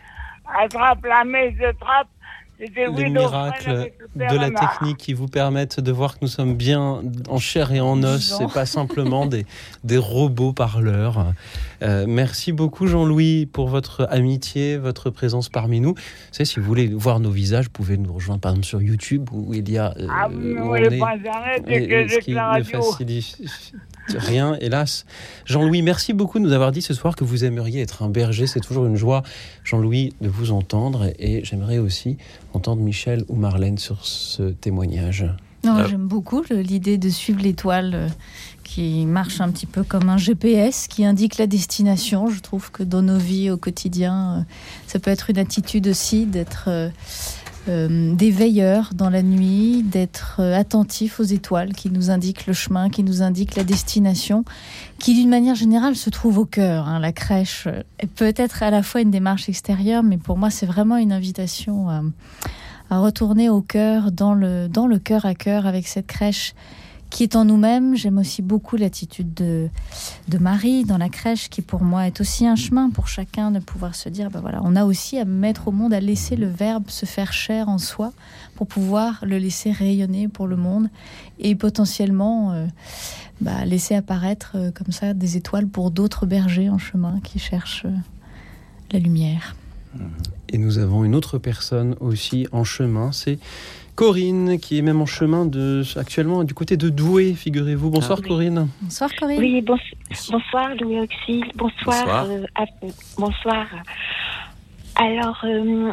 à Trappes, la messe de C'était Les miracles de la technique qui vous permettent de voir que nous sommes bien en chair et en os, c'est pas simplement des, des robots parleurs. Euh, merci beaucoup Jean-Louis pour votre amitié, votre présence parmi nous. Vous savez, si vous voulez voir nos visages, vous pouvez nous rejoindre par exemple sur YouTube où il y a euh, Ah, voyez on est- et- et et ce qui radio. facilite rien, hélas. Jean-Louis, merci beaucoup de nous avoir dit ce soir que vous aimeriez être un berger. C'est toujours une joie, Jean-Louis, de vous entendre. Et j'aimerais aussi entendre Michel ou Marlène sur ce témoignage. Non, Ah. j'aime beaucoup l'idée de suivre l'étoile euh, qui marche un petit peu comme un GPS qui indique la destination. Je trouve que dans nos vies au quotidien, euh, ça peut être une attitude aussi d'être euh, des veilleurs dans la nuit, d'être euh, attentif aux étoiles qui nous indiquent le chemin, qui nous indiquent la destination, qui d'une manière générale se trouve au cœur. hein. La crèche euh, est peut-être à la fois une démarche extérieure, mais pour moi c'est vraiment une invitation à à retourner au cœur, dans le, dans le cœur à cœur avec cette crèche qui est en nous-mêmes. J'aime aussi beaucoup l'attitude de, Marie dans la crèche, qui pour moi est aussi un chemin pour chacun de pouvoir se dire, ben voilà, on a aussi à mettre au monde, à laisser le verbe se faire chair en soi pour pouvoir le laisser rayonner pour le monde et potentiellement euh, bah, laisser apparaître euh, comme ça des étoiles pour d'autres bergers en chemin qui cherchent euh, la lumière. Et nous avons une autre personne aussi en chemin, c'est Corinne, qui est même en chemin de, actuellement du côté de Douai, figurez-vous. Bonsoir Ah oui. Corinne. Bonsoir Corinne. Oui, bons- bonsoir Louis Auxil, bonsoir. Bonsoir. euh, à- bonsoir. Alors, euh,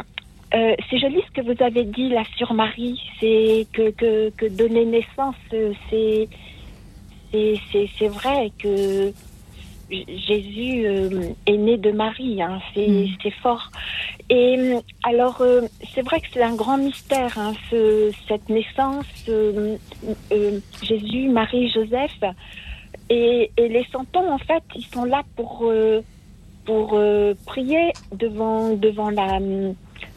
euh, c'est joli ce que vous avez dit là sur Marie, c'est que, que, que donner naissance, c'est c'est- c'est c'est vrai que Jésus euh, est né de Marie, hein, c'est Mm. c'est fort. Et euh, alors, euh, c'est vrai que c'est un grand mystère, hein, ce- cette naissance, Jésus, Marie, Joseph. Et, et les santons, en fait, ils sont là pour, euh, pour euh, prier devant, devant, la,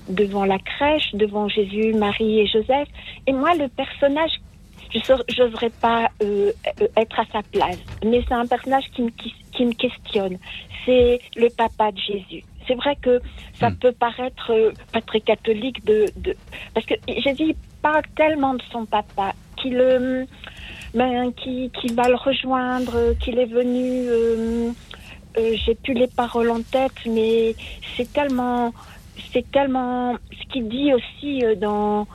devant la crèche, devant Jésus, Marie et Joseph. Et moi, le personnage, je n'oserais pas euh, euh, être à sa place, mais c'est un personnage qui me, qui, qui me questionne. C'est le papa de Jésus. C'est vrai que ça Hmm. peut paraître euh, pas très catholique de, de parce que Jésus parle tellement de son papa qu'il euh, ben, qui, qui va le rejoindre, qu'il est venu. J'ai plus les paroles en tête, mais c'est tellement, c'est tellement ce qu'il dit aussi dans.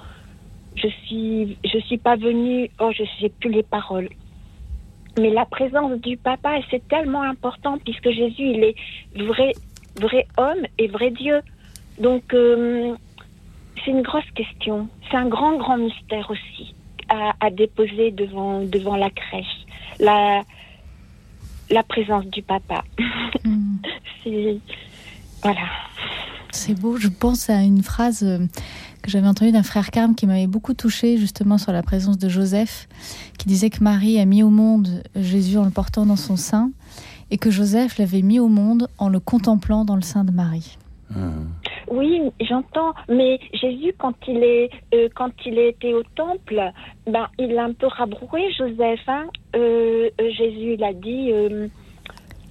Je suis, je suis pas venu. Oh, je sais plus les paroles. Mais la présence du papa, c'est tellement important puisque Jésus, il est vrai, vrai homme et vrai Dieu. Donc, euh, c'est une grosse question. C'est un grand, grand mystère aussi à, à déposer devant, devant la crèche. La, la présence du papa. Mm. C'est. Voilà. C'est beau, je pense à une phrase euh, que j'avais entendue d'un frère Carme qui m'avait beaucoup touchée justement sur la présence de Joseph, qui disait que Marie a mis au monde Jésus en le portant dans son sein et que Joseph l'avait mis au monde en le contemplant dans le sein de Marie. Hum. Oui, j'entends. Mais Jésus, quand il est, euh, quand il était au temple, ben, il a un peu rabroué Joseph. Hein. Euh, Jésus, il a dit.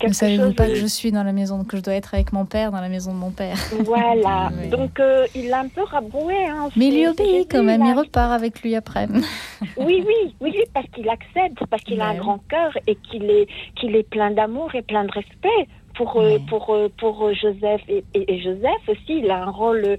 Ne savez-vous pas de- que je suis dans la maison, que je dois être avec mon père dans la maison de mon père? Voilà. Oui. Donc, euh, il l'a un peu rabroué. Hein. Mais il lui obéit quand même, il a- il repart avec lui après. Oui, oui, oui, parce qu'il accepte, parce qu'il a un Ouais. grand cœur et qu'il est, qu'il est plein d'amour et plein de respect pour, euh, Ouais. pour, euh, pour Joseph. Et, et- et Joseph aussi, il a un rôle.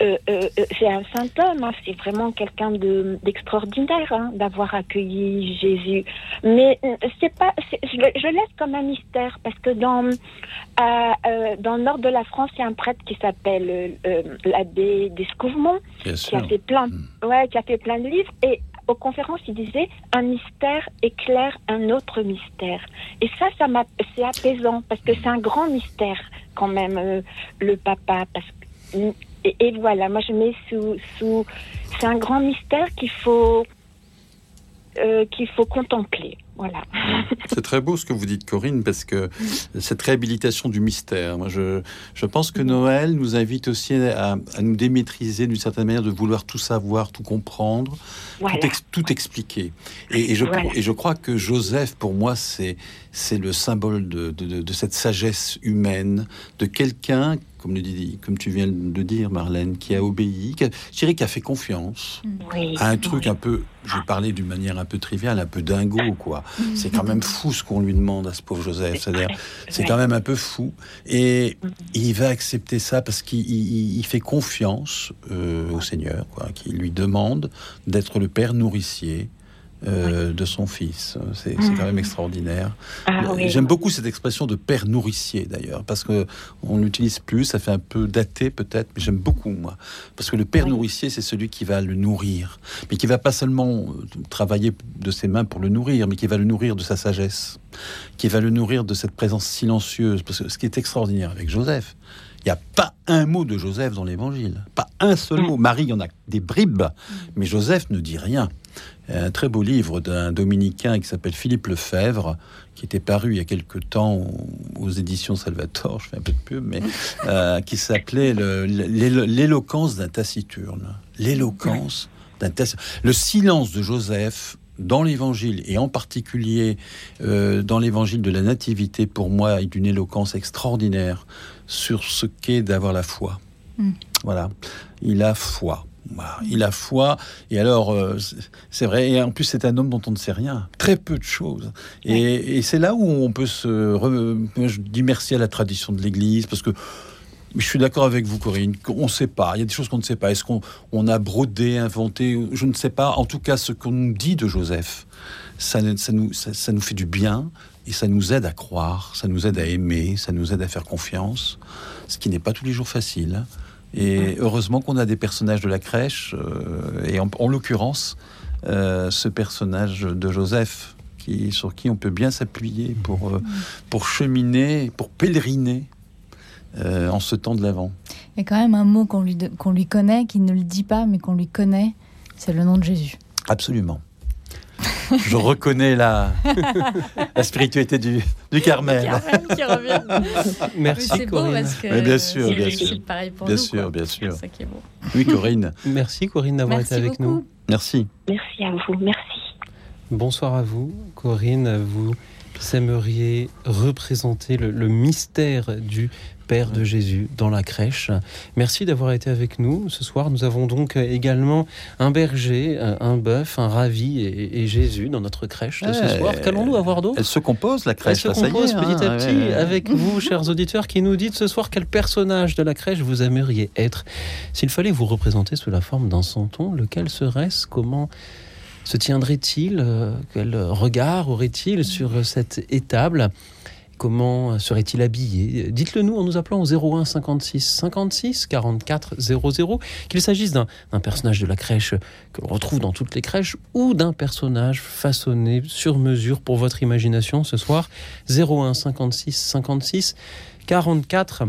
Euh, euh, euh, c'est un saint homme, hein, c'est vraiment quelqu'un de, d'extraordinaire hein, d'avoir accueilli Jésus. Mais c'est pas, je, laisse comme un mystère parce que dans, euh, dans le nord de la France, il y a un prêtre qui s'appelle l'abbé d'Escouvemont qui a fait plein, Mm. ouais, qui a fait plein de livres et aux conférences il disait un mystère éclaire un autre mystère et ça ça c'est apaisant parce que c'est un grand mystère quand même le papa parce et, et voilà moi je mets sous sous c'est un grand mystère qu'il faut euh, qu'il faut contempler voilà C'est très beau ce que vous dites, Corinne, parce que cette réhabilitation du mystère, moi, je, je pense que Noël nous invite aussi à, à nous démaîtriser d'une certaine manière, de vouloir tout savoir, tout comprendre, voilà tout, ex- tout expliquer. Et, et je, Voilà. et je crois que Joseph, pour moi, c'est c'est le symbole de, de- de- de cette sagesse humaine, de quelqu'un, comme, le dit- comme tu viens de dire, Marlène, qui a obéi, qui a, je dirais qui a fait confiance oui, à un truc oui. un peu, je vais parler d'une manière un peu triviale, un peu dingo, quoi. C'est quand même fou ce qu'on lui demande à ce pauvre Joseph. C'est-à-dire, c'est quand même un peu fou. Et il va accepter ça parce qu'il il- il fait confiance euh, au Seigneur, quoi, qui lui demande d'être le père nourricier. Euh, de son fils, c'est c'est quand même extraordinaire. Ah oui. J'aime beaucoup cette expression de père nourricier d'ailleurs, parce que on l'utilise plus, ça fait un peu daté peut-être, mais j'aime beaucoup moi, parce que le père Oui. nourricier c'est celui qui va le nourrir, mais qui va pas seulement euh, travailler de ses mains pour le nourrir, mais qui va le nourrir de sa sagesse, qui va le nourrir de cette présence silencieuse, parce que ce qui est extraordinaire avec Joseph. Il n'y a pas un mot de Joseph dans l'évangile. Pas un seul mot. Marie, il y en a des bribes. Mais Joseph ne dit rien. Un très beau livre d'un dominicain qui s'appelle Philippe Lefebvre, qui était paru il y a quelque temps aux éditions Salvatore, je fais un peu de pub, mais euh, qui s'appelait L'éloquence d'un taciturne. L'éloquence d'un taciturne. Le silence de Joseph dans l'évangile, et en particulier euh, dans l'évangile de la Nativité, pour moi, est d'une éloquence extraordinaire sur ce qu'est d'avoir la foi. Mm. Voilà. Il a foi. Voilà. Il a foi. Et alors, euh, c'est- vrai. Et en plus, c'est un homme dont on ne sait rien. Très peu de choses. Et, et c'est là où on peut se. re- Je dis merci à la tradition de l'Église parce que. Je suis d'accord avec vous, Corinne. On ne sait pas. Il y a des choses qu'on ne sait pas. Est-ce qu'on on a brodé, inventé Je ne sais pas. En tout cas, ce qu'on nous dit de Joseph, ça, nous, ça, ça nous fait du bien et ça nous aide à croire, ça nous aide à aimer, ça nous aide à faire confiance, ce qui n'est pas tous les jours facile. Et heureusement qu'on a des personnages de la crèche, euh, et en, en l'occurrence, euh, ce personnage de Joseph, qui, sur qui on peut bien s'appuyer pour, euh, pour cheminer, pour pèleriner en ce temps de l'Avent. Il y a quand même un mot qu'on lui, qu'on lui connaît, qu'il ne le dit pas, mais qu'on lui connaît, c'est le nom de Jésus. Absolument. Je reconnais la, la spiritualité du, du Carmel. Qui revient. Merci c'est beau Corinne. parce que Mais bien sûr, c'est- bien sûr. pareil pour Bien nous, sûr, quoi. bien sûr. C'est ça qui est beau. Oui, Corinne. Merci Corinne d'avoir été avec beaucoup. nous. Merci. merci à vous merci Bonsoir à vous, Corinne. Vous aimeriez représenter le, le mystère du Père de Jésus dans la crèche. Merci d'avoir été avec nous ce soir. Nous avons donc également un berger, un un bœuf, un ravi et, et Jésus dans notre crèche de ce soir. Qu'allons-nous avoir d'autre Elle se compose, la Elle crèche. se là, ça y est, compose petit hein, à petit ouais, ouais. avec vous, chers auditeurs, qui nous dites ce soir quel personnage de la crèche vous aimeriez être. S'il fallait vous représenter sous la forme d'un santon, lequel serait-ce? Comment se tiendrait-il Euh, Quel regard aurait-il sur cette étable? Comment serait-il habillé? Dites-le nous en nous appelant au 01 56 56 44 00, qu'il s'agisse d'un personnage de la crèche que l'on retrouve dans toutes les crèches ou d'un personnage façonné sur mesure pour votre imagination ce soir. 01 56 56 44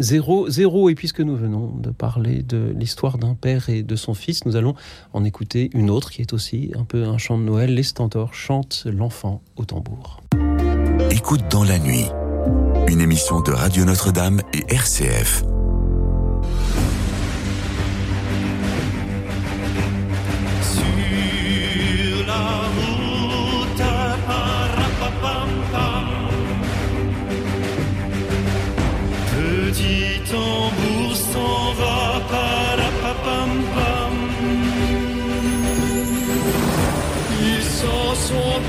00. Et puisque nous venons de parler de l'histoire d'un père et de son fils, nous allons en écouter une autre qui est aussi un peu un chant de Noël. Les Stentors chantent l'enfant au tambour. Écoute dans la nuit, une émission de Radio Notre-Dame et RCF.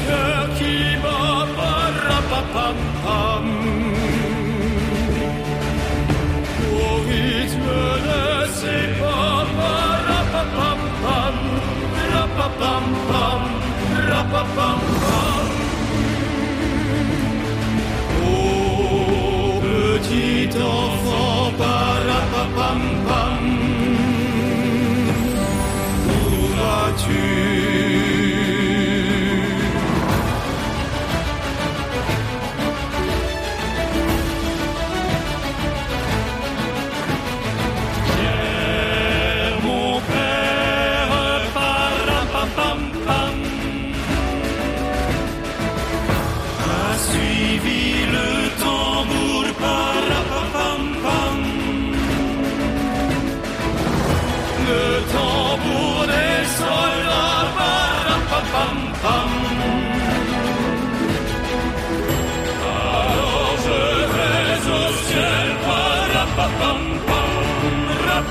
cœur qui bat, pam pam. Au pam pam pam pam.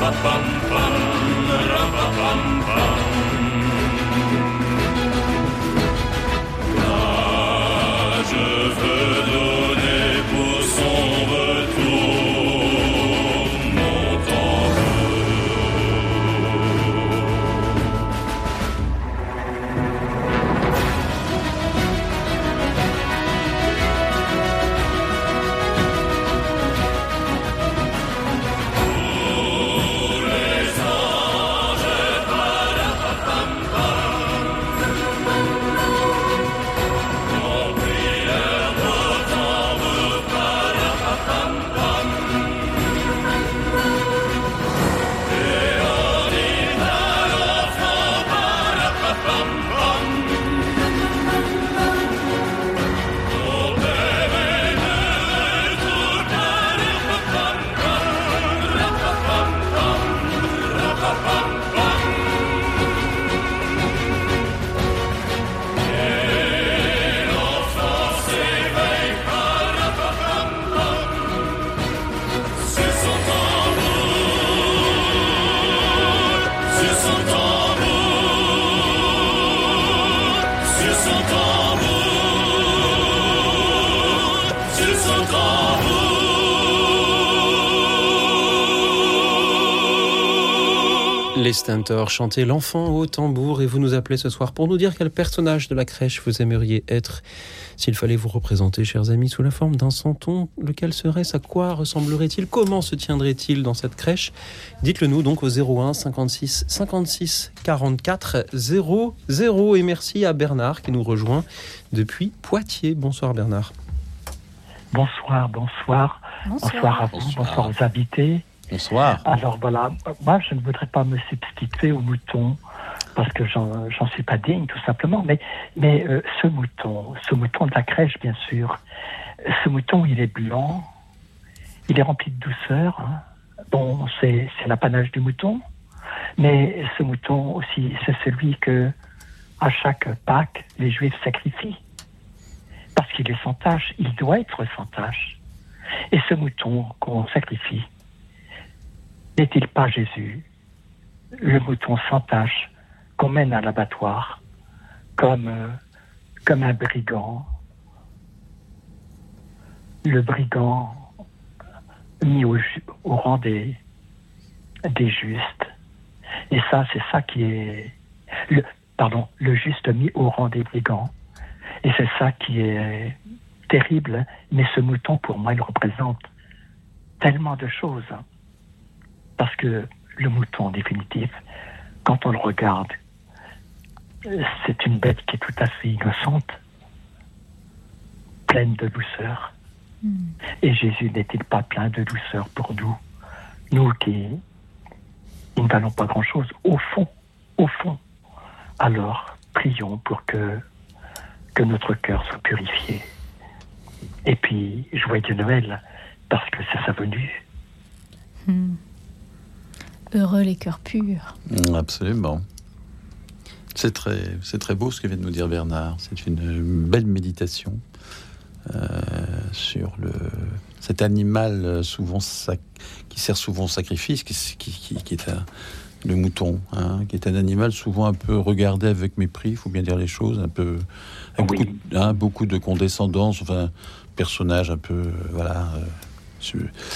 ba bum bum. Les Stentors chantaient l'enfant au tambour et vous nous appelez ce soir pour nous dire quel personnage de la crèche vous aimeriez être. S'il fallait vous représenter, chers amis, sous la forme d'un santon, lequel serait-ce? À quoi ressemblerait-il? Comment se tiendrait-il dans cette crèche? Dites-le nous donc au 01 56 56 44 00. Et merci à Bernard qui nous rejoint depuis Poitiers. Bonsoir Bernard. Bonsoir, bonsoir. Bonsoir à vous, Bonsoir. bonsoir aux invités. Bonsoir. Alors voilà, moi je ne voudrais pas me substituer au mouton parce que j'en suis pas digne tout simplement. Mais, mais euh, ce mouton, ce mouton de la crèche bien sûr, ce mouton il est blanc, il est rempli de douceur. hein. Bon, c'est l'apanage du mouton, mais ce mouton aussi c'est celui que à chaque Pâques les Juifs sacrifient parce qu'il est sans tache, il doit être sans tache. Et ce mouton qu'on sacrifie, n'est-il pas Jésus, le mouton sans tache qu'on mène à l'abattoir comme, euh, un brigand, le brigand mis au, rang des, justes. Et ça, c'est ça qui est... Pardon, le juste mis au rang des brigands. Et c'est ça qui est terrible. Mais ce mouton, pour moi, il représente tellement de choses. Parce que le mouton, en définitive, quand on le regarde, c'est une bête qui est tout à fait innocente, pleine de douceur. Et Jésus n'est-il pas plein de douceur pour nous? Nous qui, qui ne valons pas grand-chose, au fond, au fond. Alors, prions pour que, que notre cœur soit purifié. Et puis, joyeux Noël, parce que c'est sa venue. Hmm. Heureux les cœurs purs. Mm, Absolument. C'est très, c'est très beau ce que vient de nous dire Bernard. C'est une belle méditation euh, sur le, cet animal euh, souvent sac- qui sert souvent au sacrifice, qui, qui- qui- qui est un- le mouton, hein, qui est un animal souvent un peu regardé avec mépris, il faut bien dire les choses, un peu avec Oui. beaucoup, hein, beaucoup de condescendance, enfin personnage un peu, euh, voilà. euh,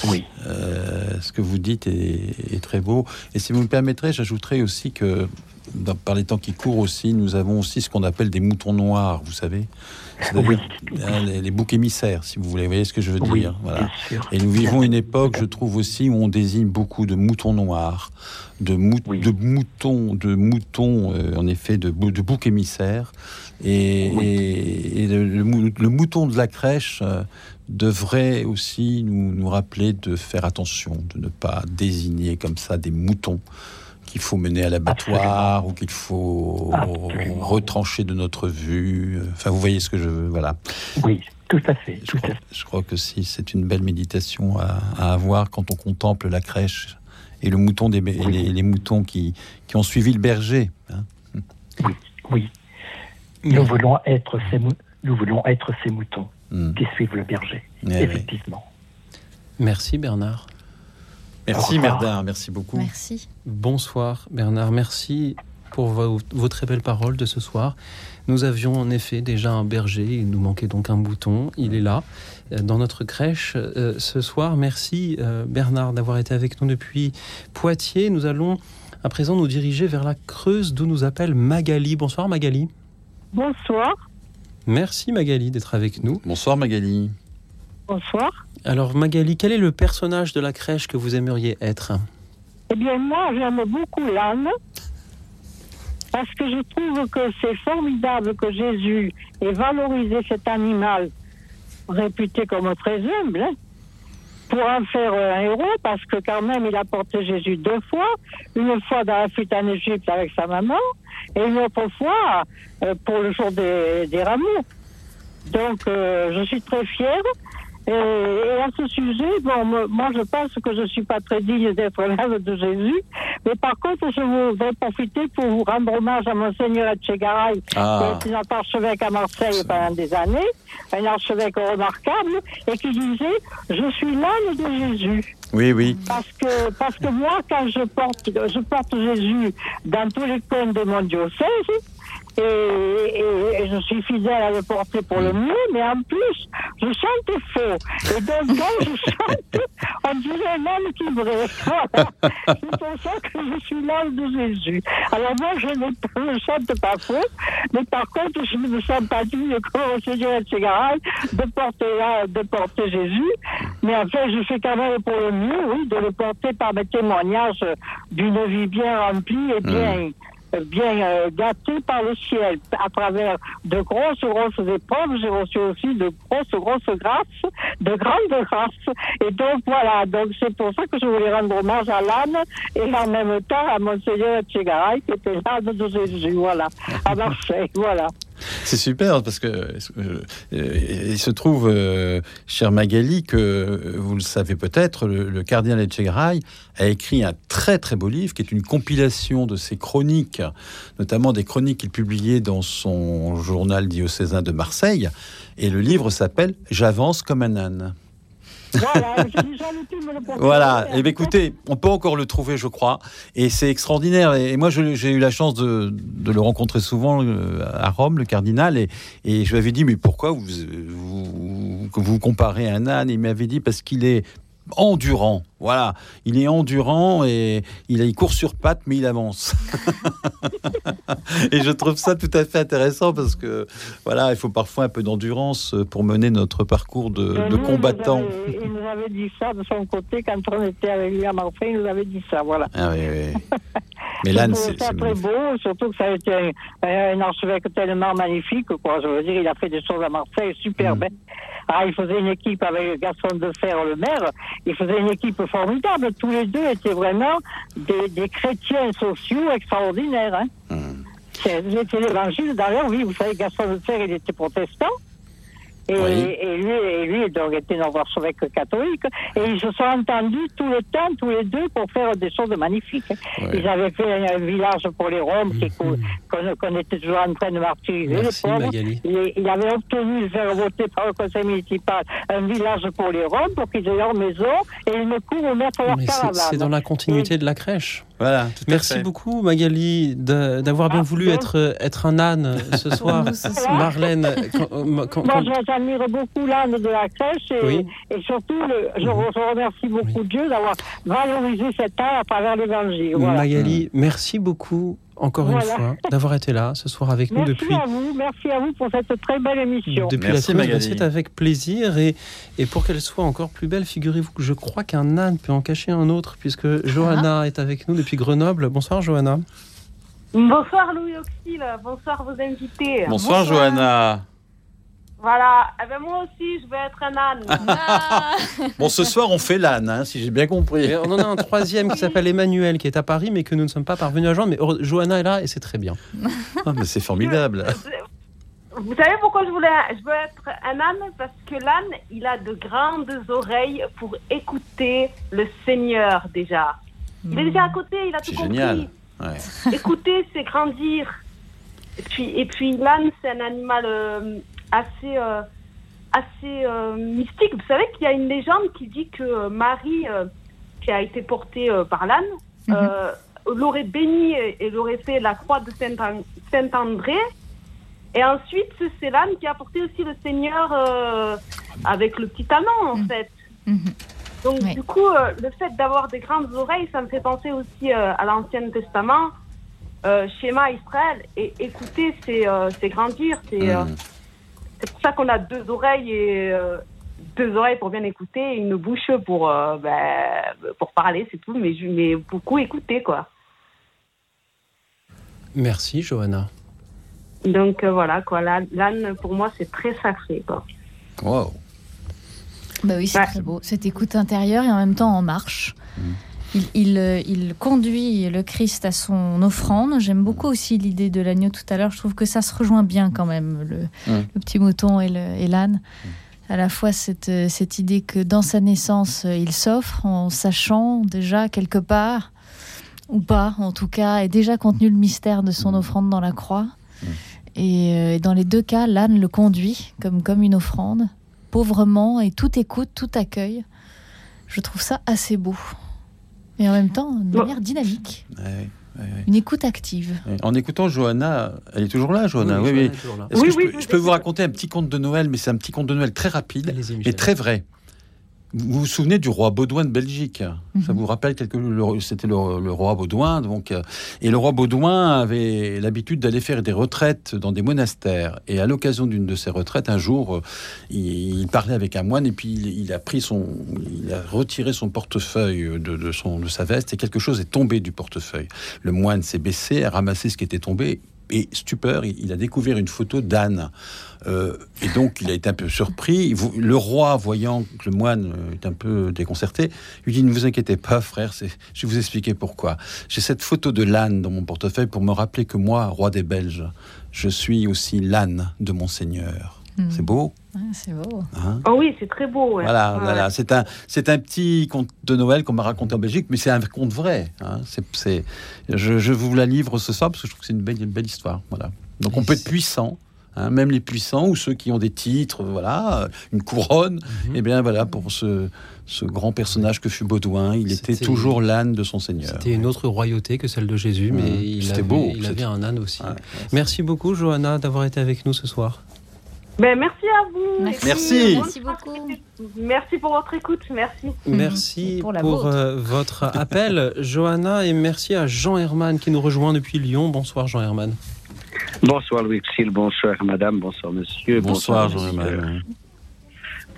Oui. euh, ce que vous dites est, est très beau. Et si vous me permettrez, j'ajouterai aussi que dans- par les temps qui courent aussi, nous avons aussi ce qu'on appelle des moutons noirs, vous savez. Oui. hein, les, les boucs émissaires, si vous voulez. Vous voyez ce que je veux Oui, dire Voilà. Et nous vivons une époque, je trouve aussi, où on désigne beaucoup de moutons noirs, de, mou- Oui. de moutons, de moutons, euh, en effet, de, bou- de boucs émissaires. Et, le mouton de la crèche euh, devrait aussi nous, nous rappeler de faire attention, de ne pas désigner comme ça des moutons qu'il faut mener à l'abattoir ou qu'il faut Absolument. retrancher de notre vue. Enfin, vous voyez ce que je veux, voilà. Oui, tout à fait, Je tout à crois, fait. je crois que si c'est une belle méditation à, à avoir quand on contemple la crèche et le mouton des, et les, les moutons qui, qui ont suivi le berger. hein. Oui. Nous voulons être ces, nous voulons être ces moutons Hmm. qui suivent le berger. Eh oui. Effectivement. Merci Bernard. Merci. Merdin, merci beaucoup. Merci. Bonsoir Bernard, merci pour vos, vos très belles paroles de ce soir. Nous avions en effet déjà un berger, il nous manquait donc un bouton, il est là euh, dans notre crèche euh, ce soir. Merci euh, Bernard d'avoir été avec nous depuis Poitiers. Nous allons à présent nous diriger vers la Creuse d'où nous appelle Magali. Bonsoir Magali. Bonsoir. Merci Magali d'être avec nous. Bonsoir Magali. Bonsoir. Alors Magali, quel est le personnage de la crèche que vous aimeriez être? Eh bien, moi, j'aime beaucoup l'âne parce que je trouve que c'est formidable que Jésus ait valorisé cet animal réputé comme très humble hein, pour en faire euh, un héros parce que quand même, il a porté Jésus deux fois, une fois dans la fuite en Égypte avec sa maman et une autre fois euh, pour le jour des, des rameaux. Donc, euh, je suis très fière. Et, et à ce sujet, bon, me- moi, je pense que je suis pas très digne d'être l'âme de Jésus. Mais par contre, je voudrais profiter pour vous rendre hommage à Monseigneur Etchegaray, Ah. qui est notre archevêque à Marseille pendant des années, un archevêque remarquable, et qui disait Je suis l'âme de Jésus. Oui, oui. Parce que, parce que moi, quand je porte, je porte Jésus dans tous les coins de mon diocèse, et, et- et je suis fidèle à le porter pour le mieux, mais en plus, je chante faux. Et donc, quand je chante, on dirait un homme qui. Voilà. C'est pour ça que je suis l'âme de Jésus. Alors moi, je ne je chante pas faux, mais par contre, je ne me sens pas digne comme au Seigneur Etchegaray de porter, là, de porter Jésus. Mais enfin, je fais quand même pour le mieux, oui, de le porter par mes témoignages d'une vie bien remplie et bien, bien euh, gâtée par le ciel. À travers de grosses, grosses épreuves, j'ai reçu aussi de grosses, grosses grâces, de grandes grâces. Et donc, voilà, donc c'est pour ça que je voulais rendre hommage à l'âne et en même temps à Monseigneur Etchegaray, qui était l'âne de Jésus, voilà, à Marseille, voilà. C'est super parce que euh, euh, il se trouve, euh, cher Magali, que vous le savez peut-être, le, le cardinal Etchegaray a écrit un très très beau livre qui est une compilation de ses chroniques, notamment des chroniques qu'il publiait dans son journal diocésain de Marseille. Et le livre s'appelle J'avance comme un âne. Voilà, et écoutez, on peut encore le trouver, je crois, et c'est extraordinaire. Et, moi, j'ai eu la chance de, de le rencontrer souvent euh, à Rome, le cardinal, et, et je lui avais dit, mais pourquoi vous vous, vous comparez à un âne? Il m'avait dit, parce qu'il est endurant. Voilà, il est endurant et il, il court sur pattes, mais il avance. et je trouve ça tout à fait intéressant parce que voilà, il faut parfois un peu d'endurance pour mener notre parcours de, nous, combattant. Il nous, avait, il nous avait dit ça de son côté quand on était avec lui à Marseille, il nous avait dit ça, voilà. Ah oui, oui. Mais l'âne, c'est très beau, surtout que ça a été un, un archevêque tellement magnifique, quoi. Je veux dire, il a fait des choses à Marseille super belles. Ah, il faisait une équipe avec Gaston de Fer, le maire. Il faisait une équipe formidable. Tous les deux étaient vraiment des, des chrétiens sociaux extraordinaires. Hein. C'est- C'était l'évangile dans leur vie. Vous savez, Gaston de Fer, il était protestant. Et, Oui. et lui, et lui donc, était archevêque catholique. Et ils se sont entendus tout le temps, tous les deux, pour faire des choses magnifiques. Ouais. Ils avaient fait un, village pour les Roms qui- qu'on était toujours en train de martyriser. Merci. Magali. Il, avait obtenu de faire voter par le conseil municipal un village pour les Roms pour qu'ils aient leur maison et une cour où mettre leur caravane. c'est dans la continuité de la crèche. Voilà, tout à Merci fait. beaucoup Magali de- d'avoir bien Ah, voulu bon. être, être un âne ce soir. Marlène, quand- euh, quand- Moi, quand- je- j'admire beaucoup l'âne de la crèche et, Oui. et surtout, le- je, re- je remercie beaucoup Dieu d'avoir valorisé cet art à travers l'évangile. Voilà. Magali, merci beaucoup encore une fois, d'avoir été là ce soir avec nous Merci depuis, à vous, merci à vous pour cette très belle émission. depuis Merci, la. C'est avec plaisir. Et, et pour qu'elle soit encore plus belle, figurez-vous que je crois qu'un âne peut en cacher un autre, puisque Johanna est avec nous depuis Grenoble. Bonsoir, Johanna. Bonsoir Louis Auxil, bonsoir vos invités. Bonsoir, Johanna. Voilà, eh ben moi aussi je vais être un âne. Ah. Bon, ce soir, on fait l'âne, hein, si j'ai bien compris. Et on en a un troisième qui s'appelle Emmanuel, qui est à Paris, mais que nous ne sommes pas parvenus à joindre. Mais Johanna est là et c'est très bien. Ah, mais c'est formidable. Vous savez pourquoi je voulais, je veux être un âne? Parce que l'âne, il a de grandes oreilles pour écouter le Seigneur déjà. Il est déjà à côté, il a tout C'est compris. génial. Ouais. Écouter, c'est grandir. Et puis, et puis l'âne, c'est un animal euh, assez, euh, assez euh, mystique. Vous savez qu'il y a une légende qui dit que euh, Marie, euh, qui a été portée euh, par l'âne, euh, l'aurait béni et, et l'aurait fait la croix de Saint-An- Saint-André. Et ensuite, c'est l'âne qui a porté aussi le Seigneur euh, avec le petit anon, en fait. Donc, Oui. du coup, euh, le fait d'avoir des grandes oreilles, ça me fait penser aussi euh, à l'Ancien Testament, euh, schéma Israël. Et écouter, c'est euh, c'est grandir. C'est euh. C'est pour ça qu'on a deux oreilles et euh, deux oreilles pour bien écouter et une bouche pour, euh, ben, pour parler, c'est tout. Mais, beaucoup écouter, quoi. Merci, Johanna. Donc, euh, voilà, quoi. L'âne, pour moi, c'est très sacré, quoi. Wow. Bah oui, c'est Ouais. très beau. Cette écoute intérieure et en même temps en marche. Mm. Il, il, euh, il conduit le Christ à son offrande. J'aime beaucoup aussi l'idée de l'agneau tout à l'heure. Je trouve que ça se rejoint bien quand même, le, le petit mouton et et l'âne. À la fois cette, euh, cette idée que dans sa naissance, euh, il s'offre en sachant déjà quelque part, ou pas en tout cas, est déjà contenu le mystère de son offrande dans la croix. Et euh, dans les deux cas, l'âne le conduit comme, comme une offrande, pauvrement, et tout écoute, tout accueille. Je trouve ça assez beau. Et en même temps, de Bon. manière dynamique, Ouais, ouais, ouais. une écoute active. Ouais. En écoutant Johanna, elle est toujours là, Johanna. Oui, Johanna oui. est toujours là. Est-ce Oui, que je peux, je je peux vous raconter un petit conte de Noël, mais c'est un petit conte de Noël très rapide et très vrai. Vous vous souvenez du roi Baudouin de Belgique? Ça Mhm. vous rappelle quelque C'était le, le roi Baudouin, donc euh, et le roi Baudouin avait l'habitude d'aller faire des retraites dans des monastères. Et à l'occasion d'une de ces retraites, un jour, euh, il, il parlait avec un moine et puis il, il a pris son, il a retiré son portefeuille de, de son de sa veste et quelque chose est tombé du portefeuille. Le moine s'est baissé, a ramassé ce qui était tombé. Et stupeur, il, a découvert une photo d'Anne. Euh, et donc, il a été un peu surpris. Le roi, voyant que le moine est un peu déconcerté, lui dit Ne vous inquiétez pas, frère, je vais vous expliquer pourquoi. J'ai cette photo de l'âne dans mon portefeuille pour me rappeler que moi, roi des Belges, je suis aussi l'âne de mon Seigneur. Mhm. C'est beau Ouais, c'est beau. hein Oh oui, c'est très beau. ouais. voilà, Ouais. voilà. C'est un, c'est un petit conte de Noël qu'on m'a raconté en Belgique, mais c'est un conte vrai. hein. C'est, c'est, je, je vous la livre ce soir parce que je trouve que c'est une belle, une belle histoire. Voilà. Donc on peut être puissant, hein, même les puissants ou ceux qui ont des titres, voilà, une couronne. Mhm. Et bien voilà, pour ce, ce grand personnage que fut Baudouin, il était toujours l'âne de son Seigneur. C'était une autre royauté que celle de Jésus, mais Mhm. il, C'était avait, beau, il c'était- avait un âne aussi. Ouais, ouais, Merci beaucoup, Johanna, d'avoir été avec nous ce soir. Ben, merci à vous. Merci. Merci. beaucoup. Merci pour votre écoute. Merci. Merci pour, euh, votre appel, Johanna, et merci à Jean Herman qui nous rejoint depuis Lyon. Bonsoir, Jean Herman. Bonsoir Louis Xil, bonsoir madame, bonsoir monsieur. Bonsoir, monsieur. Jean-Emmanuel.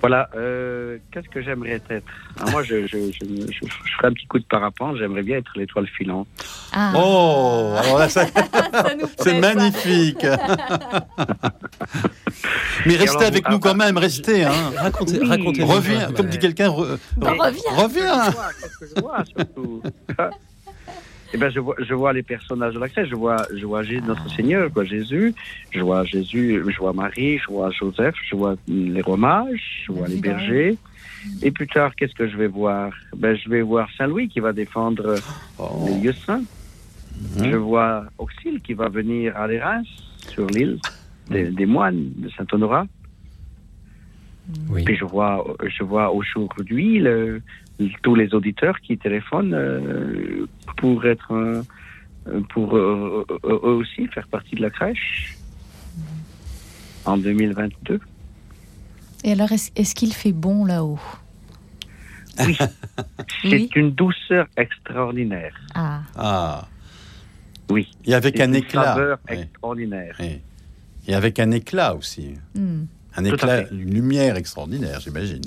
Voilà, euh, qu'est-ce que j'aimerais être? Ah, Moi, je, je, je, je- je ferai un petit coup de parapente, j'aimerais bien être l'étoile filante. Ah, Oh, alors là, ça- ça nous c'est magnifique. mais restez alors, avec vous- nous quand même, restez. Hein. Racontez, Oui. racontez Reviens, comme dit quelqu'un, re- Bah, reviens. reviens. Qu'est-ce que je vois surtout Eh ben, je vois, je vois les personnages de la crèche. Je vois, je vois notre Seigneur, quoi, Jésus. Je vois Jésus, je vois Marie, je vois Joseph, je vois les rois mages, je vois les bergers. Et plus tard, qu'est-ce que je vais voir? Ben, je vais voir Saint Louis qui va défendre Oh. les lieux saints. Mhm. Je vois Auxil qui va venir à l'Érins, sur l'île des, des moines de Saint-Honorat. Oui. Puis je vois, je vois aujourd'hui le- tous les auditeurs qui téléphonent euh, pour être, euh, pour euh, eux eux aussi faire partie de la crèche en 2022. Et alors, est-ce est-ce qu'il fait bon là-haut? Oui, Oui. c'est une douceur extraordinaire. Ah, Ah, Oui. Et avec C'est un une éclat. saveur Oui. extraordinaire. Oui. Et avec un éclat aussi. Hmm. Un éclat, une lumière extraordinaire, j'imagine.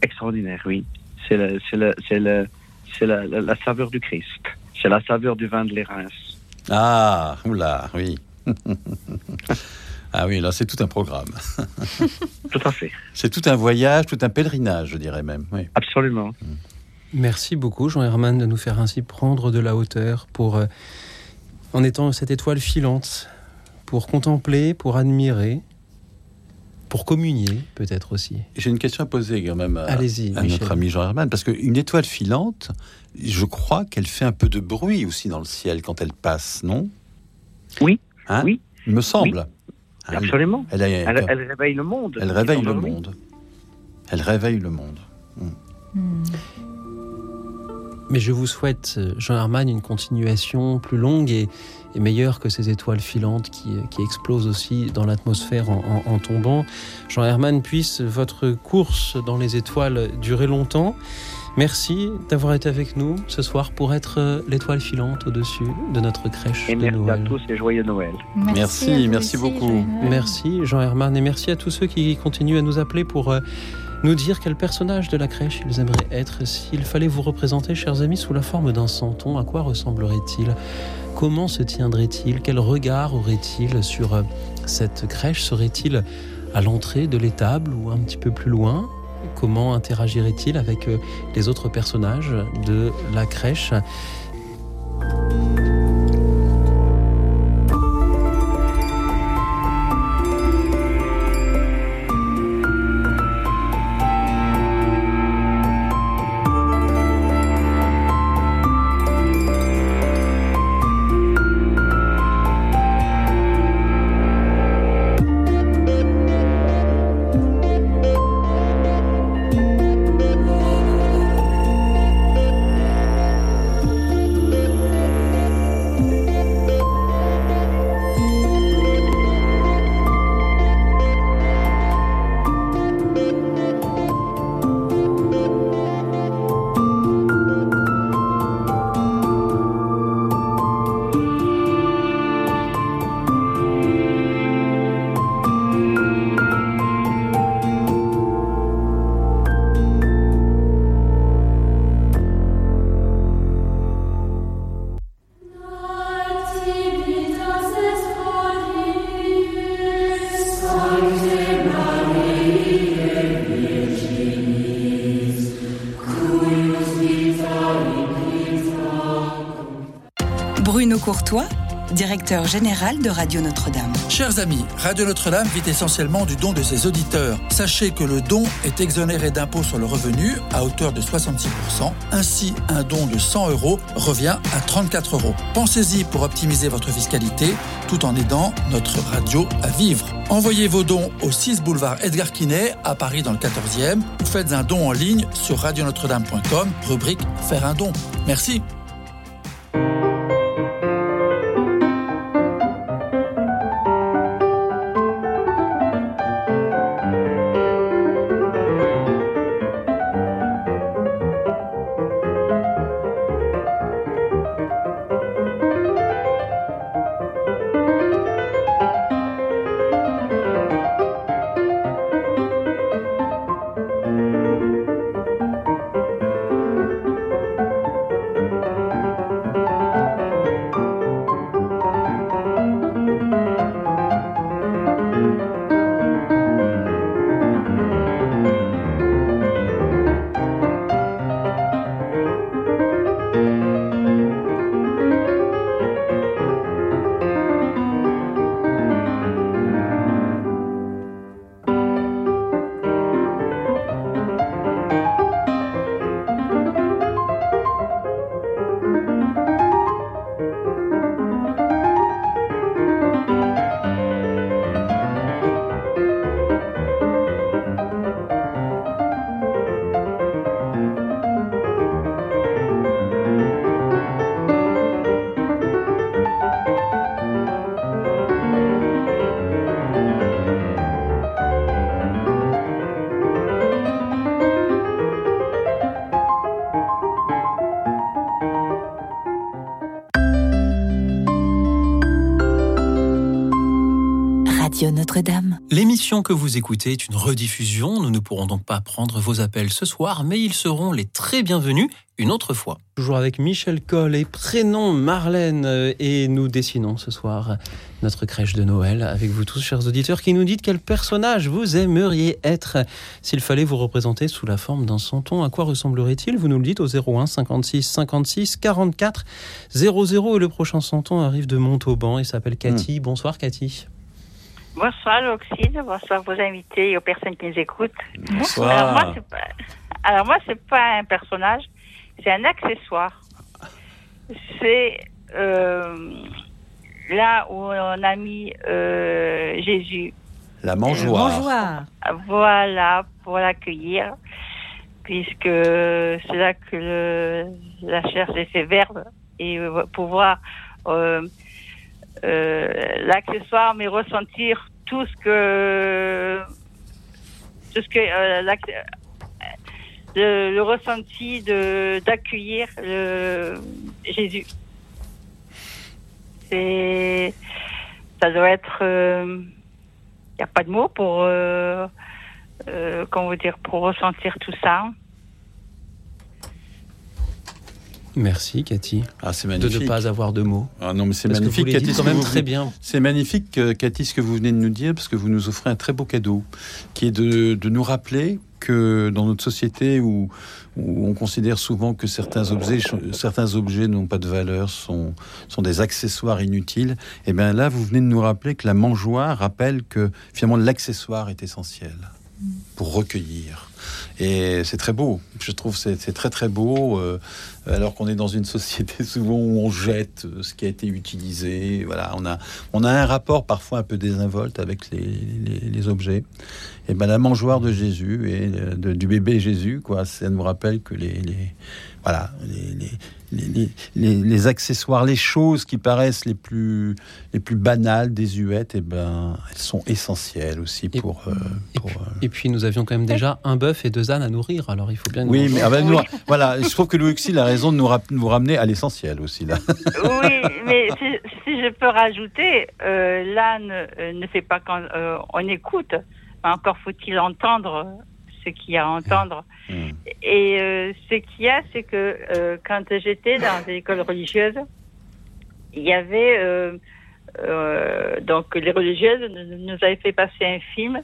Extraordinaire, oui. C'est la, c'est la, saveur du Christ. C'est la saveur du vin de l'Érins. Ah, oula, oui. ah oui, là, c'est tout un programme. Tout à fait. C'est tout un voyage, tout un pèlerinage, je dirais même. Oui. Absolument. Merci beaucoup, Jean Herman, de nous faire ainsi prendre de la hauteur pour, euh, en étant cette étoile filante, pour contempler, pour admirer, pour communier, peut-être aussi. J'ai une question à poser quand même à, notre ami Jean Herman, parce qu'une étoile filante, je crois qu'elle fait un peu de bruit aussi dans le ciel quand elle passe, non? Oui. Hein? Oui. Il me semble. Hein, Absolument. Elle, a- Elle, elle réveille le monde. elle réveille le monde. Elle réveille le monde. Mais je vous souhaite, euh, Jean Herman, une continuation plus longue et, et meilleure que ces étoiles filantes qui, euh, qui explosent aussi dans l'atmosphère en, en- en tombant. Jean Herman, puisse votre course dans les étoiles durer longtemps. Merci d'avoir été avec nous ce soir pour être euh, l'étoile filante au-dessus de notre crèche Et de merci à tous et joyeux Noël. Merci, merci beaucoup. Merci Jean Herman et merci à tous ceux qui continuent à nous appeler pour euh, nous dire quel personnage de la crèche ils aimeraient être. S'il fallait vous représenter, chers amis, sous la forme d'un santon, à quoi ressemblerait-il? Comment se tiendrait-il? Quel regard aurait-il sur euh, cette crèche? Serait-il à l'entrée de l'étable ou un petit peu plus loin? Comment interagirait-il avec euh, les autres personnages de la crèche? Bruno Courtois, directeur général de Radio Notre-Dame. Chers amis, Radio Notre-Dame vit essentiellement du don de ses auditeurs. Sachez que le don est exonéré d'impôt sur le revenu à hauteur de 66%. Ainsi, un don de 100 euros revient à 34 euros. Pensez-y pour optimiser votre fiscalité tout en aidant notre radio à vivre. Envoyez vos dons au 6 boulevard Edgar Quinet à Paris dans le 14e ou faites un don en ligne sur radionotre-dame.com, rubrique Faire un don. Merci. L'émission que vous écoutez est une rediffusion. Nous ne pourrons donc pas prendre vos appels ce soir, mais ils seront les très bienvenus une autre fois. Toujours avec Michel Coll et prénom Marlène. euh, Et nous dessinons ce soir notre crèche de Noël avec vous tous, chers auditeurs, qui nous dites quel personnage vous aimeriez être s'il fallait vous représenter sous la forme d'un santon. À quoi ressemblerait-il? Vous nous le dites au 01 56 56 44 00. Et le prochain santon arrive de Montauban et s'appelle Cathy. Bonsoir Cathy. Bonsoir Loxine, bonsoir vos invités et aux personnes qui nous écoutent. Bonsoir. Alors moi, c'est pas, alors moi, c'est pas un personnage, c'est un accessoire. C'est euh, là où on a mis euh, Jésus. La mangeoire. Voilà, pour l'accueillir, puisque c'est là que le- la chair s'est fait verbe et euh, pouvoir euh, l'accessoire, mais ressentir tout ce que tout ce que euh, l'acc- le, le ressenti de d'accueillir Jésus. C'est ça doit être il n'y a pas de mots pour euh, euh, comment vous dire pour ressentir tout ça. Merci Cathy. Ah, c'est De ne pas avoir de mots. Ah non, mais c'est que magnifique, vous Cathy, quand ce que même vous très venez- bien. C'est magnifique, euh, Cathy, ce que vous venez de nous dire, parce que vous nous offrez un très beau cadeau, qui est de, de nous rappeler que dans notre société où, où on considère souvent que certains objets, certains objets n'ont pas de valeur, sont, sont des accessoires inutiles, et bien là, vous venez de nous rappeler que la mangeoire rappelle que finalement l'accessoire est essentiel pour recueillir. Et c'est très beau. Je trouve c'est très très beau. euh, alors qu'on est dans une société souvent où on jette euh, ce qui a été utilisé. Voilà, on a on a un rapport parfois un peu désinvolte avec les, objets. Et ben la mangeoire de Jésus et euh, du bébé Jésus, quoi. Ça nous rappelle que les- voilà les, les- les- les- les- les accessoires, les choses qui paraissent les plus les plus banales, désuètes, et ben elles sont essentielles aussi pour. euh, pour, euh, Et puis nous avions quand même déjà un bœuf et deux ânes à nourrir, alors il faut bien. nous oui, manger. mais ah ben, nous- voilà, je trouve que Louis Auxil a raison de nous, rap- nous ramener à l'essentiel aussi là. Oui, mais si, si je peux rajouter, euh, l'âne ne fait pas quand euh, on écoute. Encore faut-il entendre ce qu'il y a à entendre. Et euh, ce qu'il y a, c'est que euh, quand j'étais dans des écoles religieuses, il y avait euh, donc les religieuses nous avaient fait passer un film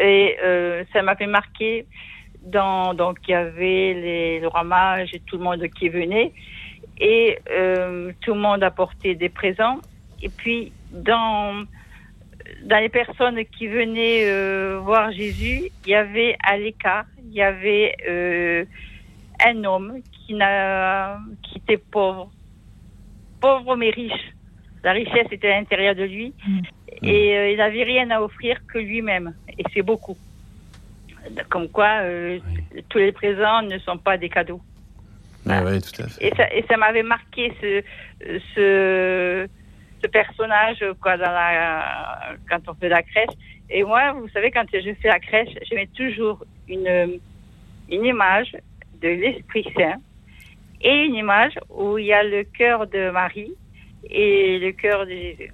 et ça m'avait marqué. Dans, donc il y avait les, le roi mage et tout le monde qui venait et tout le monde apportait des présents et puis dans dans les personnes qui venaient euh, voir Jésus, il y avait à l'écart, il y avait euh, un homme qui, n'a, qui était pauvre, pauvre mais riche. La richesse était à l'intérieur de lui et euh, il n'avait rien à offrir que lui-même. Et c'est beaucoup. Comme quoi, tous les présents ne sont pas des cadeaux. Ah ouais, tout à fait. Et ça, et ça m'avait marqué ce, ce, ce personnage quoi, dans la, quand on fait la crèche. Et moi, vous savez, quand je fais la crèche, je mets toujours une, une image de l'Esprit Saint et une image où il y a le cœur de Marie et le cœur de Jésus.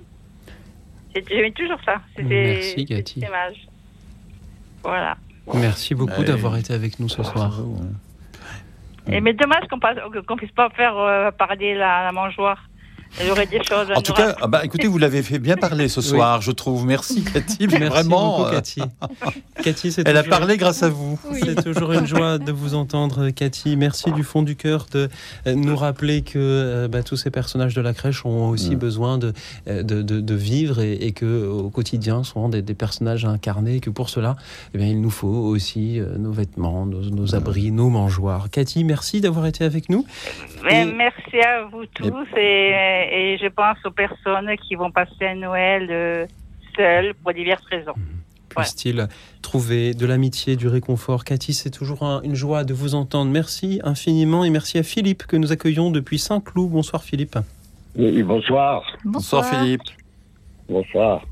Je mets toujours ça. Merci, Cathy. cette image. Voilà. Merci beaucoup Ouais. d'avoir été avec nous ce soir. Et mais dommage qu'on qu'on puisse pas faire euh, parler la, la mangeoire. Aurait des choses. à En tout cas, ah bah, écoutez, vous l'avez fait bien parler ce soir, je trouve. Merci Cathy, Merci vraiment. beaucoup, euh, Cathy. Cathy, c'est Elle a parlé grâce à vous. C'est toujours une joie de vous entendre, Cathy. Merci du fond du cœur de euh, nous rappeler que euh, bah, tous ces personnages de la crèche ont aussi Mm. besoin de, de, de- de vivre et, et que au quotidien sont des, des personnages à incarner et que pour cela, eh bien, il nous faut aussi nos vêtements, nos, nos abris, nos mangeoires. Cathy, merci d'avoir été avec nous. Et- merci à vous tous et, et je pense aux personnes qui vont passer un Noël euh, seules pour diverses raisons. Puisse-t-il trouver de l'amitié, du réconfort Cathy, c'est toujours un- une joie de vous entendre. Merci infiniment et merci à Philippe que nous accueillons depuis Saint-Cloud. Bonsoir Philippe. Oui, bonsoir. Bonsoir, Philippe. Bonsoir.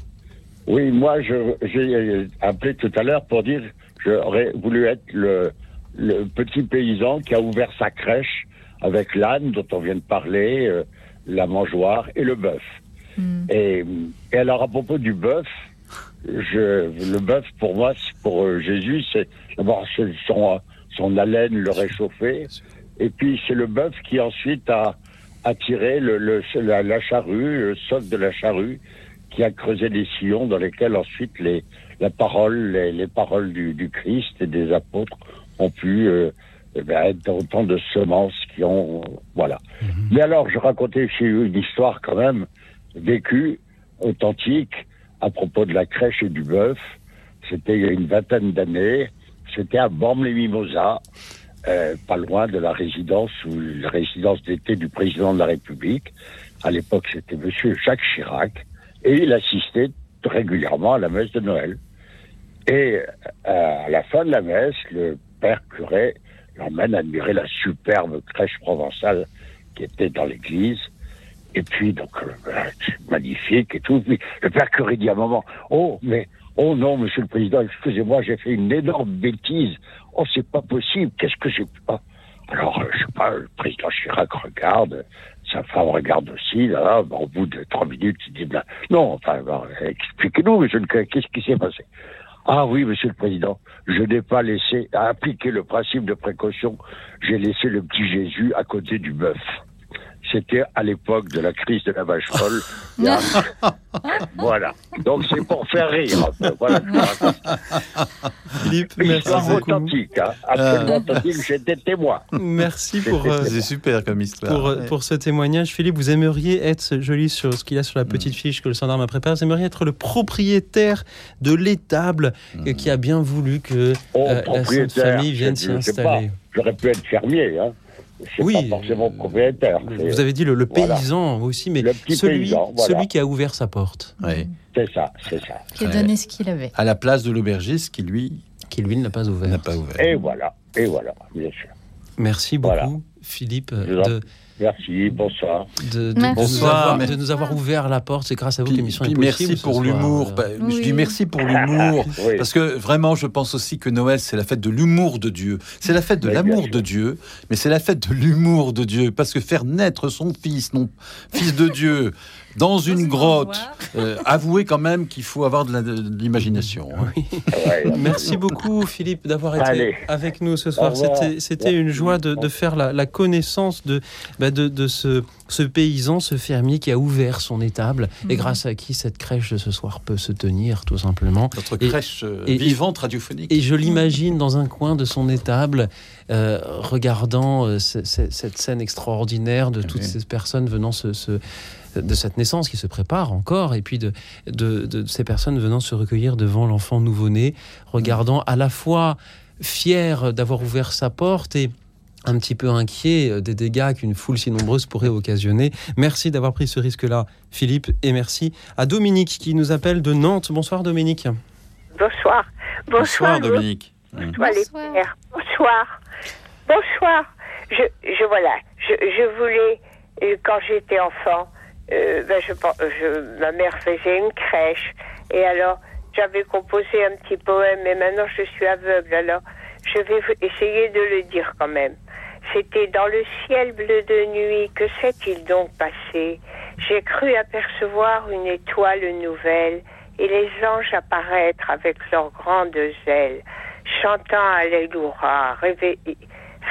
Oui, moi, j'ai appelé tout à l'heure pour dire que j'aurais voulu être le, le petit paysan qui a ouvert sa crèche avec l'âne dont on vient de parler, euh, la mangeoire et le bœuf. Et, et alors, à propos du bœuf, je, le bœuf, pour moi, pour euh, Jésus, c'est d'abord son, son haleine, le réchauffer. Et puis, c'est le bœuf qui ensuite a attiré le, le- la, la charrue, le soc de la charrue, qui a creusé des sillons dans lesquels ensuite les, la parole, les, les paroles du, du Christ et des apôtres ont pu euh, eh ben, être autant de semences qui ont. Voilà. Mais alors, je racontais chez eux une histoire quand même vécue, authentique, à propos de la crèche et du bœuf. C'était il y a une vingtaine d'années. C'était à Bormes-les-Mimosas, euh, pas loin de la résidence ou la résidence d'été du président de la République. À l'époque, c'était Monsieur Jacques Chirac, et il assistait régulièrement à la messe de Noël. Et euh, à la fin de la messe, le père curé l'emmène admirer la superbe crèche provençale qui était dans l'église. Et puis, donc, euh, c'est magnifique et tout. Puis, le père curé dit à un moment, oh, mais, oh non, monsieur le président, excusez-moi, j'ai fait une énorme bêtise. Oh, c'est pas possible, qu'est-ce que j'ai pas? Alors, euh, je sais pas, le président Chirac regarde, sa femme regarde aussi, là, au bout de trois minutes, il dit, ben, non, enfin, expliquez-nous, monsieur le qu'est-ce qui s'est passé? Ah oui, monsieur le président, je n'ai pas laissé à appliquer le principe de précaution. J'ai laissé le petit Jésus à côté du bœuf. C'était à l'époque de la crise de la vache folle. Voilà. Donc c'est pour faire rire. Voilà. Philippe, merci beaucoup. authentique, hein. absolument authentique. J'étais témoin. Merci pour, euh, C'est super comme histoire. pour, euh, pour ce témoignage. Philippe, vous aimeriez être, je lis sur ce qu'il y a sur la petite fiche que le gendarme a préparée, vous aimeriez être le propriétaire de l'étable euh, qui a bien voulu que Oh, euh, la Sainte Famille vienne s'y installer. J'aurais pu être fermier. Hein. Oui. pas forcément propriétaire. Vous avez dit le, le Voilà. paysan aussi, mais petit celui, paysan, voilà. celui qui a ouvert sa porte. Oui. C'est ça, c'est ça. Qui a donné ce qu'il avait. À la place de l'aubergiste qui, lui, qui lui ne l'a pas ouvert. N'a pas ouvert. Et voilà, et voilà, bien sûr. Merci beaucoup, Philippe, vous en- de, Merci, bonsoir. de, de- Merci. de nous Bonsoir, de nous avoir ouvert la porte. C'est grâce à vous que l'émission est possible. merci pour l'humour. Bah, Je dis merci pour l'humour. Oui. Parce que vraiment, je pense aussi que Noël, c'est la fête de l'humour de Dieu. C'est la fête de Oui, l'amour de Dieu, mais c'est la fête de l'humour de Dieu. Parce que faire naître son fils, non, fils de Dieu, dans une grotte, euh, avouez quand même qu'il faut avoir de l'imagination. hein. Merci beaucoup, Philippe, d'avoir été Allez. avec nous ce soir. C'était, une joie de, de faire la, la connaissance de, bah, de, de ce, ce paysan, ce fermier qui a ouvert son étable et Mhm. grâce à qui cette crèche de ce soir peut se tenir, tout simplement. Notre Et- crèche euh, et- vivante radiophonique. Et je l'imagine dans un coin de son étable, euh, regardant euh, ce- ce- cette scène extraordinaire de toutes ces personnes venant se, se- de cette naissance qui se prépare encore, et puis de, de, de ces personnes venant se recueillir devant l'enfant nouveau-né, regardant à la fois fier d'avoir ouvert sa porte et un petit peu inquiet euh, des dégâts qu'une foule si nombreuse pourrait occasionner. Merci d'avoir pris ce risque-là, Philippe, et merci à Dominique qui nous appelle de Nantes. Bonsoir Dominique. Bonsoir. Bonsoir, Louis. Dominique. Bonsoir, les pères. Bonsoir. Bonsoir. Je, je voilà. Je, je voulais, euh, quand j'étais enfant, euh, ben, je, pen- je- ma mère faisait une crèche. Et alors, j'avais composé un petit poème, mais maintenant je suis aveugle. Alors, je vais essayer de le dire quand même. C'était dans le ciel bleu de nuit, que s'est-il donc passé? J'ai cru apercevoir une étoile nouvelle et les anges apparaître avec leurs grandes ailes, chantant Alléluia, réveil-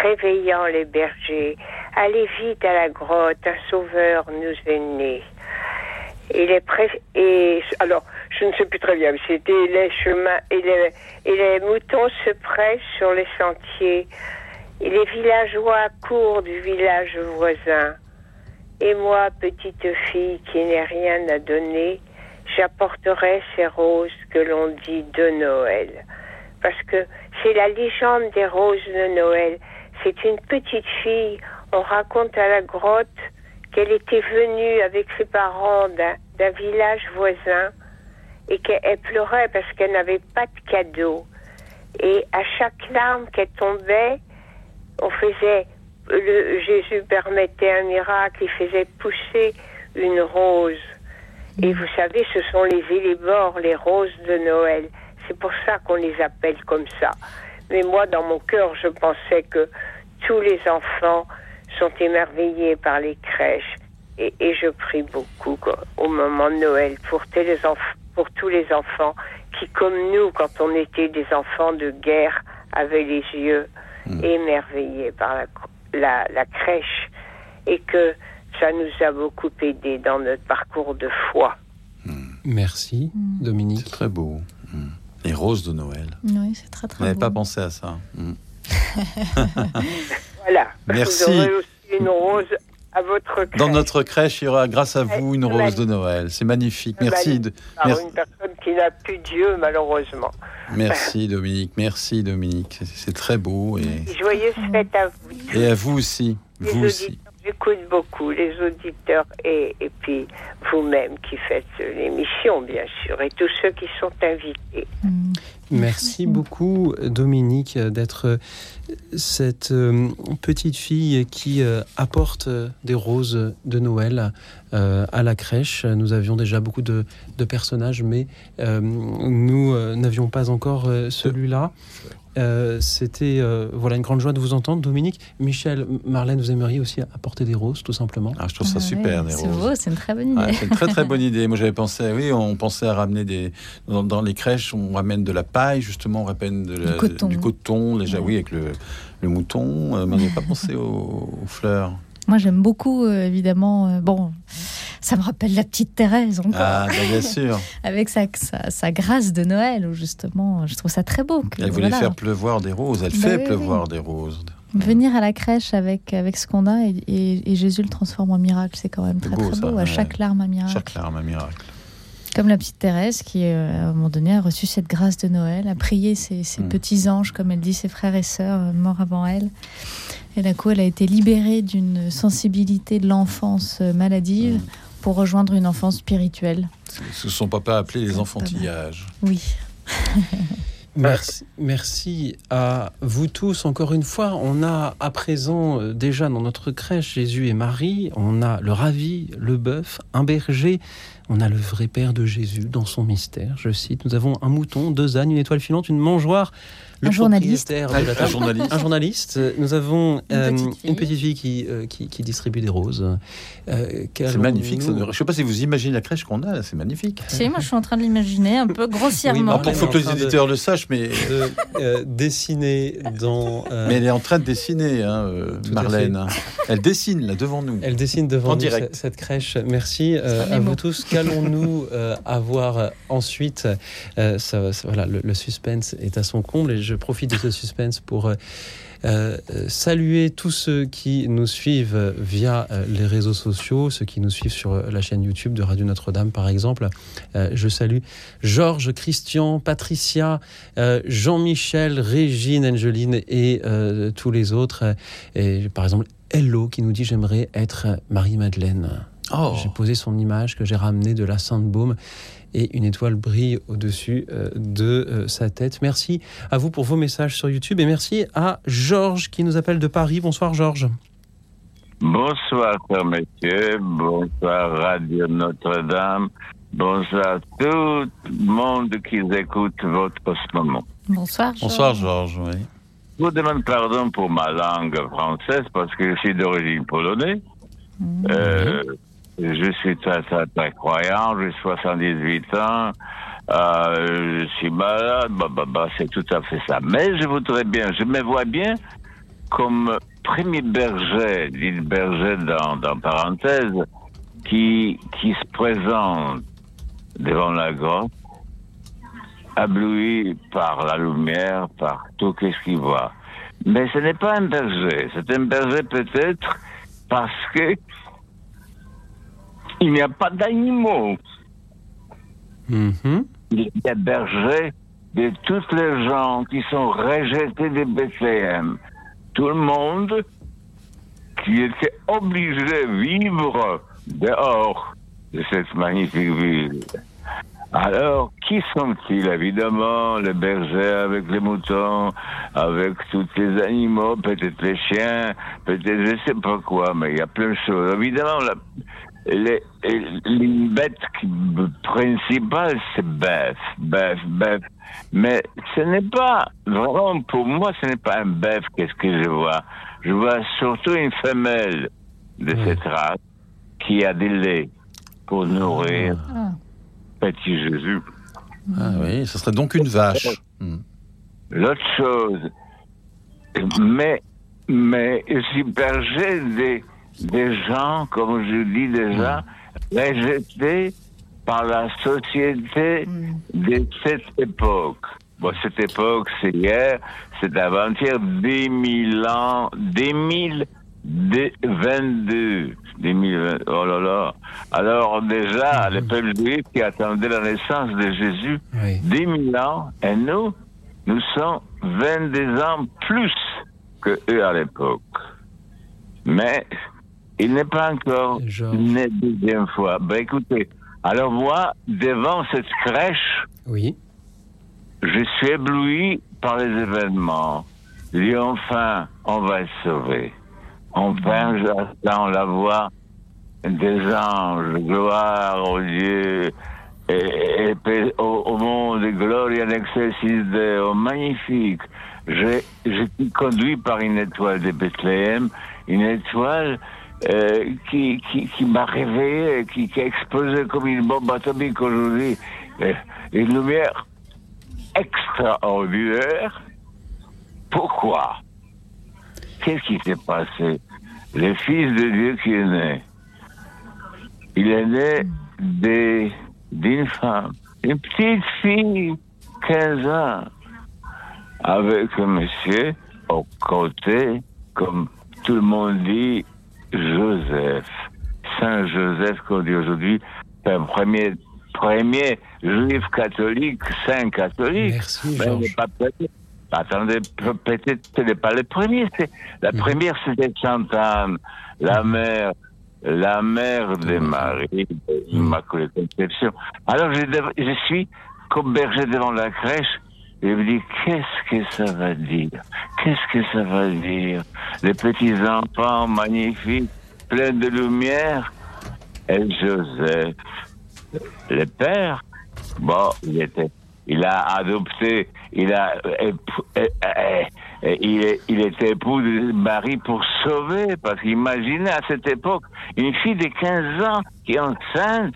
réveillant les bergers. Allez vite à la grotte, un sauveur nous est né. Et les pré- et alors je ne sais plus très bien, mais c'était les chemins et les, et les moutons se pressent sur les sentiers. Et les villageois courent du village voisin. Et moi, petite fille qui n'ai rien à donner, j'apporterai ces roses que l'on dit de Noël. Parce que c'est la légende des roses de Noël. C'est une petite fille, on raconte à la grotte qu'elle était venue avec ses parents d'un village voisin et qu'elle pleurait parce qu'elle n'avait pas de cadeau. Et à chaque larme qu'elle tombait, on faisait, le, Jésus permettait un miracle, il faisait pousser une rose. Et vous savez, ce sont les élébores, les roses de Noël. C'est pour ça qu'on les appelle comme ça. Mais moi, dans mon cœur, je pensais que tous les enfants sont émerveillés par les crèches. Et, et je prie beaucoup quoi, au moment de Noël pour, tous les enf- pour tous les enfants qui, comme nous, quand on était des enfants de guerre, avaient les yeux émerveillés par la, la, la crèche et que ça nous a beaucoup aidé dans notre parcours de foi. Merci, Dominique. C'est très beau. Les roses de Noël. Oui, c'est très très On n'avait pas pensé à ça. Voilà. Merci. Vous aurez aussi une rose à votre crèche. Dans notre crèche, il y aura, grâce à vous, une rose de Noël. C'est magnifique. Merci. de- merci- une personne qui n'a plus Dieu, malheureusement. Merci Dominique, merci Dominique, C'est- très beau et, Joyeuse fête à vous. et à vous aussi, Les vous aussi. J'écoute beaucoup, les auditeurs et, et puis vous-même qui faites l'émission, bien sûr, et tous ceux qui sont invités. Merci beaucoup, Dominique, d'être euh, cette euh, petite fille qui euh, apporte des roses de Noël à la crèche. Nous avions déjà beaucoup de, de personnages, mais nous n'avions pas encore celui-là. Euh, C'était euh, voilà une grande joie de vous entendre, Dominique. Michel, Marlène, vous aimeriez aussi apporter des roses, tout simplement. Ah, je trouve ça Ah super, les C'est roses. beau, c'est une très bonne idée. Ouais, c'est une très très bonne idée. Moi j'avais pensé, oui, on pensait à ramener des dans, dans les crèches, on ramène de la paille justement, on ramène de la- Du coton. du coton, déjà oui avec le, le mouton, euh, mais on n'avait pas pensé aux, aux fleurs. Moi, j'aime beaucoup, euh, évidemment. euh, bon, ça me rappelle la petite Thérèse encore. Ah, bah, bien sûr. Avec sa, sa, sa grâce de Noël, où justement, je trouve ça très beau. que, Elle voulait voilà, faire pleuvoir des roses. Elle Bah fait oui, pleuvoir oui. des roses. Venir à la crèche avec, avec ce qu'on a et, et- et Jésus le transforme en miracle, c'est quand même très beau, très ça, beau. À ouais. chaque larme, un miracle. Chaque larme un miracle. Comme la petite Thérèse qui, euh, à un moment donné, a reçu cette grâce de Noël, a prié ses, ses Mm. petits anges, comme elle dit, ses frères et sœurs morts avant elle. Et d'un coup, elle a été libérée d'une sensibilité de l'enfance euh, maladive Mm. pour rejoindre une enfance spirituelle. Ce que son papa appelait les enfantillages. Oui. Merci, merci à vous tous. Encore une fois, on a à présent euh, déjà dans notre crèche Jésus et Marie, on a le ravi, le bœuf, un berger, on a le vrai Père de Jésus dans son mystère. Je cite, nous avons un mouton, deux ânes, une étoile filante, une mangeoire. Le Un journaliste. propriétaire de la Un journaliste. Un journaliste. Nous avons Une euh, petite fille. une petite fille qui, euh, qui, qui distribue des roses. Euh, C'est magnifique. ça. Je ne sais pas si vous imaginez la crèche qu'on a, c'est magnifique. Si, moi je suis en train de l'imaginer un peu grossièrement. Il faut que les de- éditeurs le sachent, mais, de, euh, dessiner dans. euh, mais elle est en train de dessiner, hein, euh, Marlène. hein. Elle dessine là devant nous. Elle dessine devant En nous direct. ce- cette crèche. Merci euh, à vous tous. Qu'allons-nous euh, avoir euh, ensuite Euh, ça- ça- voilà, le, le suspense est à son comble et je profite de ce suspense pour euh, euh, saluer tous ceux qui nous suivent via euh, les réseaux sociaux, ceux qui nous suivent sur la chaîne YouTube de Radio Notre-Dame, par exemple. Euh, je salue Georges, Christian, Patricia, euh, Jean-Michel, Régine, Angeline et tous les autres. Et par exemple, Hello qui nous dit J'aimerais être Marie-Madeleine. Oh. J'ai posé son image que j'ai ramenée de la Sainte-Baume et une étoile brille au-dessus euh, de euh, sa tête. Merci à vous pour vos messages sur YouTube et merci à Georges qui nous appelle de Paris. Bonsoir Georges. Bonsoir, cher monsieur. Bonsoir, Radio Notre-Dame. Bonsoir, tout le monde qui écoute votre ce moment. Bonsoir. Georges. Bonsoir Georges. Oui. Je vous demande pardon pour ma langue française parce que je suis d'origine polonaise. Euh, je suis très, très, très croyant. J'ai 78 ans. Euh, je suis malade. Bah, bah, bah, c'est tout à fait ça. Mais je voudrais bien, je me vois bien comme premier berger, dit berger dans, dans parenthèse, qui, qui se présente devant la grotte, ébloui par la lumière, par tout ce qu'il voit. Mais ce n'est pas un berger, c'est un berger peut-être parce que il n'y a pas d'animaux. Mhm. Il y a berger de toutes les gens qui sont rejetés de Bethléem. Tout le monde qui était obligé de vivre dehors de cette magnifique ville. Alors, qui sont-ils Évidemment, les bergers avec les moutons, avec tous les animaux, peut-être les chiens, peut-être je sais pas quoi, mais il y a plein de choses. Évidemment, la, les, les bêtes principales, c'est bœuf, bœuf, bœuf. Mais ce n'est pas, vraiment, pour moi, ce n'est pas un bœuf, qu'est-ce que je vois? Je vois surtout une femelle de cette race qui a des laits pour nourrir Ah. petit Jésus. Ah oui, ce serait donc une vache. Hmm. L'autre chose, mais, mais si berger des, des gens, comme je dis déjà, rejetés par la société de cette époque. Bon, cette époque, c'est hier, c'est avant-hier, 10 000 ans, 2022. 2020, oh là là. Alors déjà, les peuples juifs qui attendaient la naissance de Jésus, 10 000 ans, et nous, nous sommes 22 ans plus que eux à l'époque. Mais il n'est pas encore né deuxième fois. Ben écoutez, alors moi, devant cette crèche, oui. je suis ébloui par les événements. Je dis enfin, on va être sauvé. Enfin, j'entends la voix des anges, gloire au Dieu, et, et au, au monde, gloria in excelsis Deo, magnifique. J'ai été conduit par une étoile de Bethléem, une étoile euh, qui, qui, qui m'a réveillé, qui, qui a explosé comme une bombe atomique aujourd'hui. Euh, Une lumière extraordinaire. Pourquoi? Qu'est-ce qui s'est passé? Le Fils de Dieu qui est né, il est né d'une femme, une petite fille, 15 ans, avec un monsieur au côté, comme tout le monde dit, Joseph. Saint Joseph, qu'on dit aujourd'hui, c'est un premier, premier juif catholique, saint catholique. Merci, Attendez, pe- peut-être ce n'est pas le premier. La Mhm. première, c'était Sainte-Anne, la mère, la mère de Marie, de l'Immaculée Conception. Alors, je, je suis comme berger devant la crèche. Et je me dis, qu'est-ce que ça va dire? Qu'est-ce que ça va dire? Les petits enfants magnifiques, pleins de lumière. Et Joseph, le père, bon, il était, il a adopté, il a, il, il était époux de Marie pour sauver, parce qu'imaginez à cette époque, une fille de 15 ans qui est enceinte,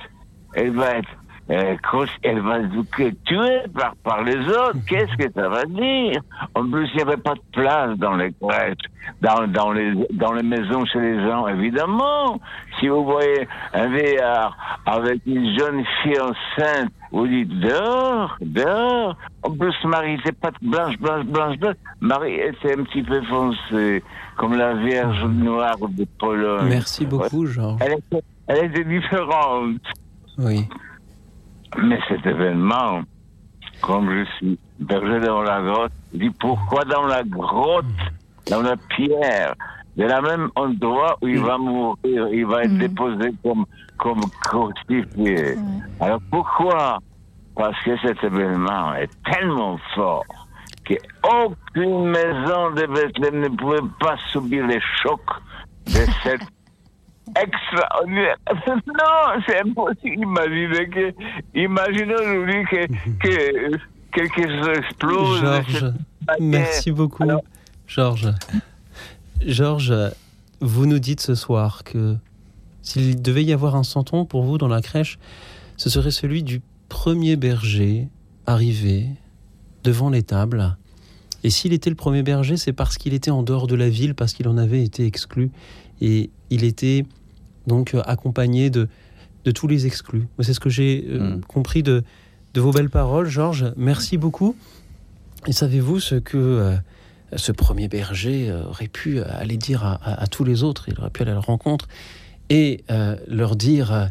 elle va être, euh, elle va être tuée par, par les autres. Qu'est-ce que ça va dire? En plus, il n'y avait pas de place dans les crèches, dans, dans, les, dans les maisons chez les gens, évidemment. Si vous voyez un vieillard avec une jeune fille enceinte, vous dites dehors, dehors. En plus, Marie n'était pas blanche, blanche, blanche, blanche. Marie était un petit peu foncée, comme la Vierge noire de Pologne. Merci beaucoup, Georges. Elle était, elle était différente. Oui. Mais cet événement, comme je suis berger dans la grotte, je dis pourquoi dans la grotte, dans la pierre, de la même endroit où il va mourir, il va être déposé comme, comme crucifié. Alors pourquoi? Parce que cet événement est tellement fort qu'aucune maison de Bethléem ne pouvait pas subir les chocs de cette extraordinaire. Non, c'est impossible. Imaginez que, imaginez aujourd'hui que, que quelque chose explose. Georges, merci beaucoup. Georges. Georges, vous nous dites ce soir que s'il devait y avoir un santon pour vous dans la crèche, ce serait celui du premier berger arrivé devant l'étable. Et s'il était le premier berger, c'est parce qu'il était en dehors de la ville, parce qu'il en avait été exclu. Et il était donc euh, accompagné de, de tous les exclus. C'est ce que j'ai euh, compris de, de vos belles paroles, Georges. Merci beaucoup. Et savez-vous ce que euh, ce premier berger aurait pu aller dire à, à- à tous les autres? Il aurait pu aller à la rencontre et euh, leur dire euh,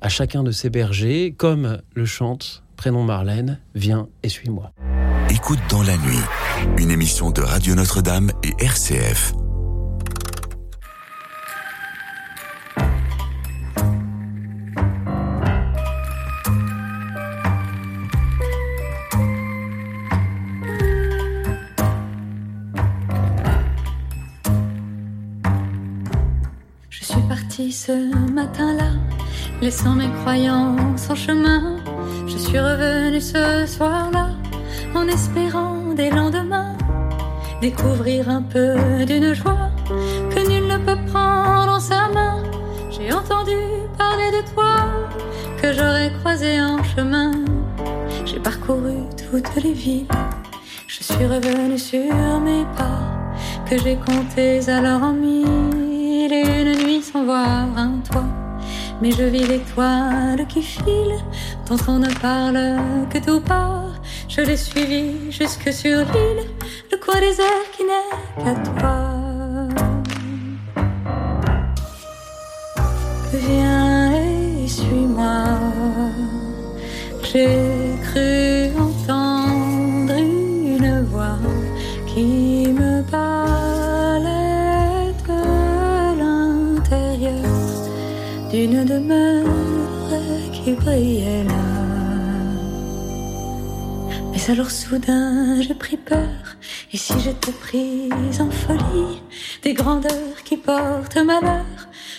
à chacun de ces bergers, comme le chante Prénom Marlène, viens et suis-moi. Écoute dans la nuit, une émission de Radio Notre-Dame et RCF. Ce matin-là, laissant mes croyances en chemin. Je suis revenue ce soir-là, en espérant des lendemains découvrir un peu d'une joie que nul ne peut prendre en sa main. J'ai entendu parler de toi, que j'aurais croisé en chemin. J'ai parcouru toutes les villes. Je suis revenu sur mes pas, que j'ai comptés alors en mille voir un toit. Mais je vis l'étoile qui file, dont on ne parle que tout part. Je l'ai suivi jusque sur l'île, le coin désert qui n'est qu'à toi. Viens et suis-moi. J'ai Alors soudain j'ai pris peur, et si j'étais prise en folie, des grandeurs qui portent malheur,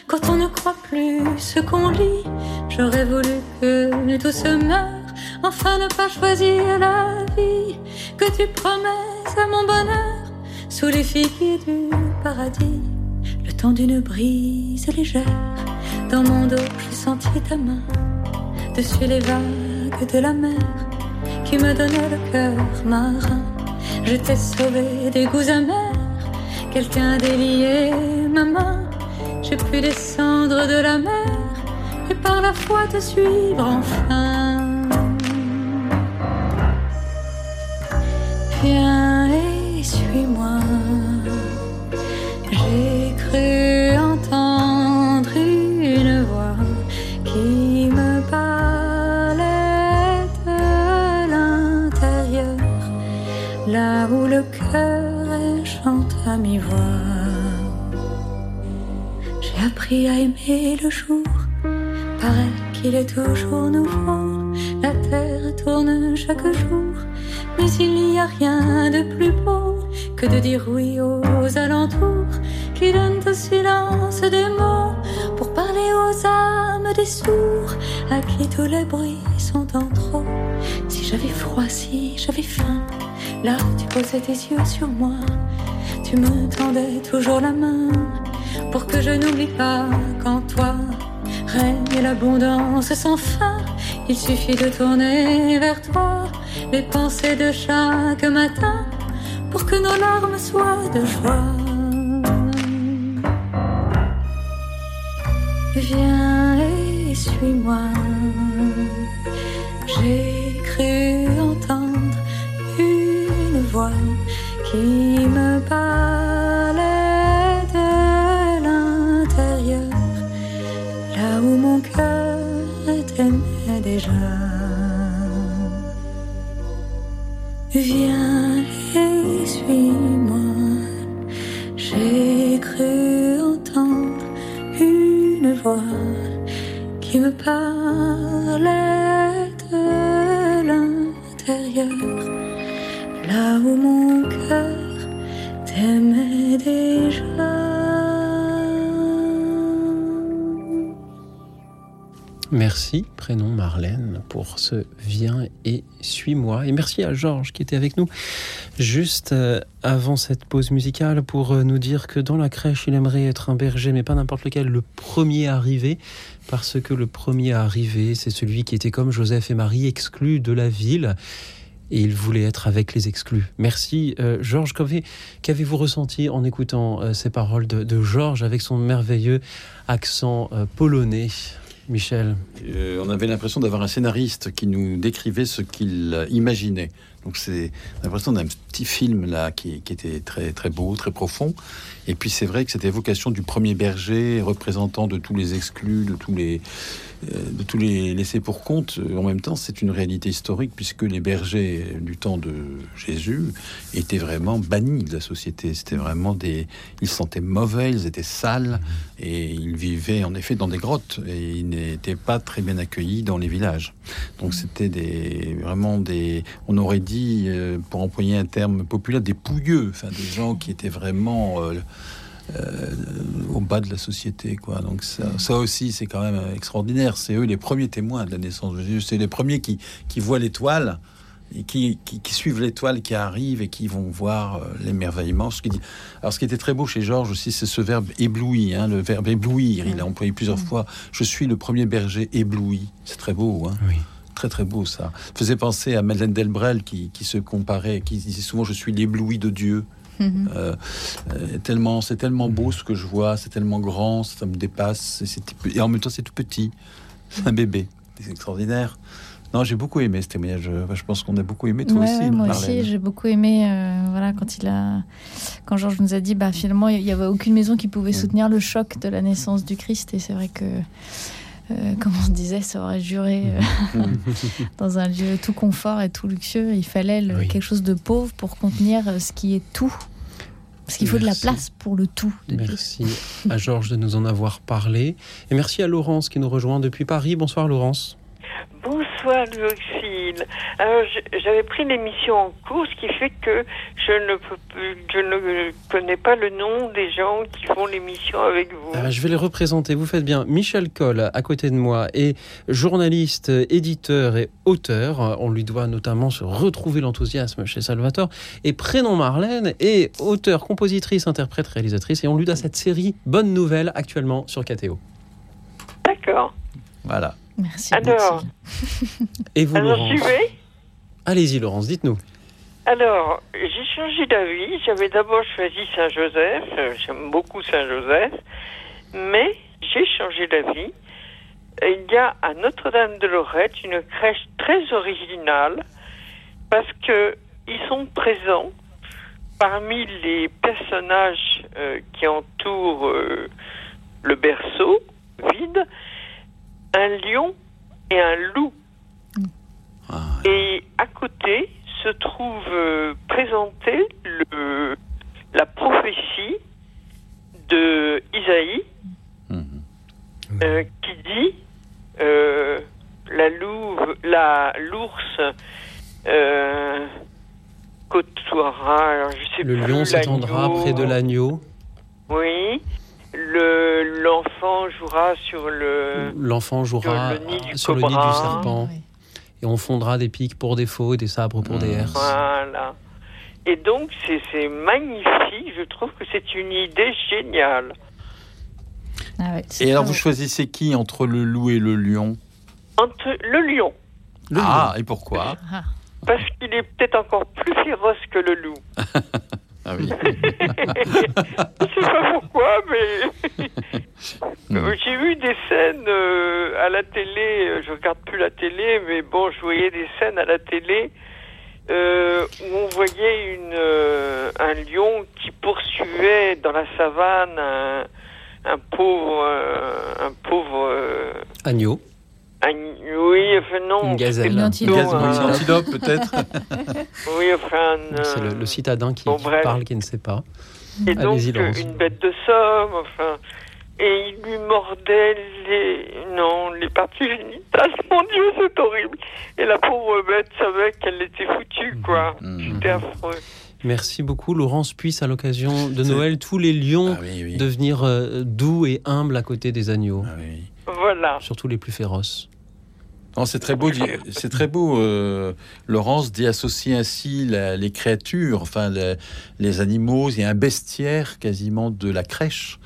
quand on ne croit plus ce qu'on lit, j'aurais voulu que tout se meure, enfin ne pas choisir la vie que tu promets à mon bonheur, sous les figuiers du paradis, le temps d'une brise légère, dans mon dos j'ai senti ta main, dessus les vagues de la mer, qui me donnait le cœur marin, je t'ai sauvé des goûts amers, quelqu'un délié ma main j'ai pu descendre de la mer et par la foi te suivre enfin. Viens et suis-moi. J'ai appris à aimer le jour, paraît qu'il est toujours nouveau. La terre tourne chaque jour, mais il n'y a rien de plus beau que de dire oui aux alentours, qui donnent au silence des mots pour parler aux âmes des sourds, à qui tous les bruits sont en trop. Si j'avais froid, si j'avais faim, là tu posais tes yeux sur moi, tu me tendais toujours la main pour que je n'oublie pas qu'en toi règne l'abondance sans fin. Il suffit de tourner vers toi les pensées de chaque matin pour que nos larmes soient de joie. Viens et suis-moi. J'ai cru entendre une voix qui me parlait de l'intérieur, là où mon cœur t'aimait déjà. Viens et suis-moi. J'ai cru entendre une voix qui me parlait de l'intérieur, là où mon cœur Merci, prénom Marlène, pour ce Viens et suis-moi. Et merci à Georges qui était avec nous juste euh, avant cette pause musicale pour euh, nous dire que dans la crèche, il aimerait être un berger, mais pas n'importe lequel, le premier arrivé, parce que le premier arrivé, c'est celui qui était comme Joseph et Marie, exclu de la ville. Et il voulait être avec les exclus. Merci euh, Georges. Qu'avez- Qu'avez-vous ressenti en écoutant ces paroles de, Georges avec son merveilleux accent polonais? Michel Euh, on avait l'impression d'avoir un scénariste qui nous décrivait ce qu'il imaginait. Donc c'est l'impression d'un petit film là qui, qui était très très beau, très profond. Et puis c'est vrai que cette évocation du premier berger, représentant de tous les exclus, de tous les euh, de tous les laissés pour compte, euh, en même temps, c'est une réalité historique puisque les bergers du temps de Jésus étaient vraiment bannis de la société. C'était vraiment des, ils se sentaient mauvais, ils étaient sales et ils vivaient en effet dans des grottes et ils n'étaient pas très bien accueillis dans les villages. Donc c'était des vraiment des, on aurait dit, euh, pour employer un terme populaire, des pouilleux, enfin des gens qui étaient vraiment euh, euh, au bas de la société, quoi. Donc ça, ça aussi, c'est quand même extraordinaire. C'est eux les premiers témoins de la naissance de Jésus. C'est les premiers qui, qui voient l'étoile et qui, qui, qui suivent l'étoile qui arrive et qui vont voir euh, l'émerveillement. Ce qui dit. Alors, ce qui était très beau chez Georges aussi, c'est ce verbe ébloui, hein, le verbe éblouir. Il a employé plusieurs fois. Je suis le premier berger ébloui. C'est très beau, hein. Très très beau ça. Faisait penser à Madeleine Delbrel qui, qui se comparait, qui disait souvent je suis l'ébloui de Dieu. Mhm. Euh, euh, tellement, c'est tellement beau ce que je vois, c'est tellement grand, ça me dépasse, et, en même temps c'est tout petit, c'est un bébé, c'est extraordinaire. Non, j'ai beaucoup aimé ce témoignage. Enfin, Je pense qu'on a beaucoup aimé toi Ouais, aussi. ouais, moi Marlène. aussi, j'ai beaucoup aimé. euh, voilà, quand il a, quand Georges nous a dit, bah finalement, il y avait aucune maison qui pouvait soutenir le choc de la naissance du Christ, et c'est vrai que, euh, comme on se disait, ça aurait juré euh, dans un lieu tout confort et tout luxueux. Il fallait le- quelque chose de pauvre pour contenir euh, ce qui est tout, parce qu'il faut de la place pour le tout. de Dieu. Merci à Georges de nous en avoir parlé. Et merci à Laurence qui nous rejoint depuis Paris. Bonsoir Laurence. Bonsoir Lucille. Alors j'avais pris l'émission en cours, ce qui fait que je ne peux plus- je ne connais pas le nom des gens qui font l'émission avec vous. Ah, je vais les représenter, vous faites bien. Michel Coll, à côté de moi, est journaliste, éditeur et auteur. On lui doit notamment se retrouver l'enthousiasme chez Salvatore. Et Prénom Marlène est auteur, compositrice, interprète, réalisatrice. Et on lui doit cette série Bonne Nouvelle actuellement sur KTO. D'accord. Voilà. Merci. Alors, Et vous, alors Laurence j'y vais. Allez-y, Laurence, dites-nous. Alors, j'ai changé d'avis. J'avais d'abord choisi Saint-Joseph. Euh, J'aime beaucoup Saint-Joseph. Mais j'ai changé d'avis. Il y a à Notre-Dame de Lorette une crèche très originale parce que ils sont présents parmi les personnages euh, qui entourent euh, le berceau vide, un lion et un loup. Et à côté se trouve euh, présentée le, la prophétie de Isaïe euh, qui dit euh, la louve, la l'ours euh, côtoiera, alors je sais Le plus, lion s'étendra près de l'agneau. Jouera sur le L'enfant jouera sur le nid du sur le nid du cobra. serpent. Et on fondra des pics pour des faux et des sabres pour des herses. Voilà. Et donc, c'est c'est magnifique. Je trouve que c'est une idée géniale. Et alors vous choisissez qui entre le loup et le lion? Entre le lion, Ah, et pourquoi? Parce qu'il est peut-être encore plus féroce que le loup. Ah oui. Je sais pas pourquoi, mais j'ai vu des scènes euh, à la télé. euh, Je regarde plus la télé, mais bon, je voyais des scènes à la télé euh, où on voyait une, euh, un lion qui poursuivait dans la savane un, un pauvre, euh, un pauvre. euh, Agneau. Un- oui, enfin non. Une gazelle. Une Une antilope, peut-être oui, enfin. un, C'est le, le citadin qui, bon, qui bref. parle, qui ne sait pas. Et donc, une bête de somme, enfin. Et il lui mordait les. Non, les parties génitales. Mon Dieu, c'est horrible. Et la pauvre bête savait qu'elle était foutue, quoi. C'était affreux. Merci beaucoup, Laurence. Puisse, à l'occasion de Noël, tous les lions devenir euh, doux et humbles à côté des agneaux. Voilà. Surtout les plus féroces. Non, c'est très beau, c'est très beau. euh, Laurence d'y associer ainsi la- les créatures, enfin les, les animaux. Il y a un bestiaire quasiment de la crèche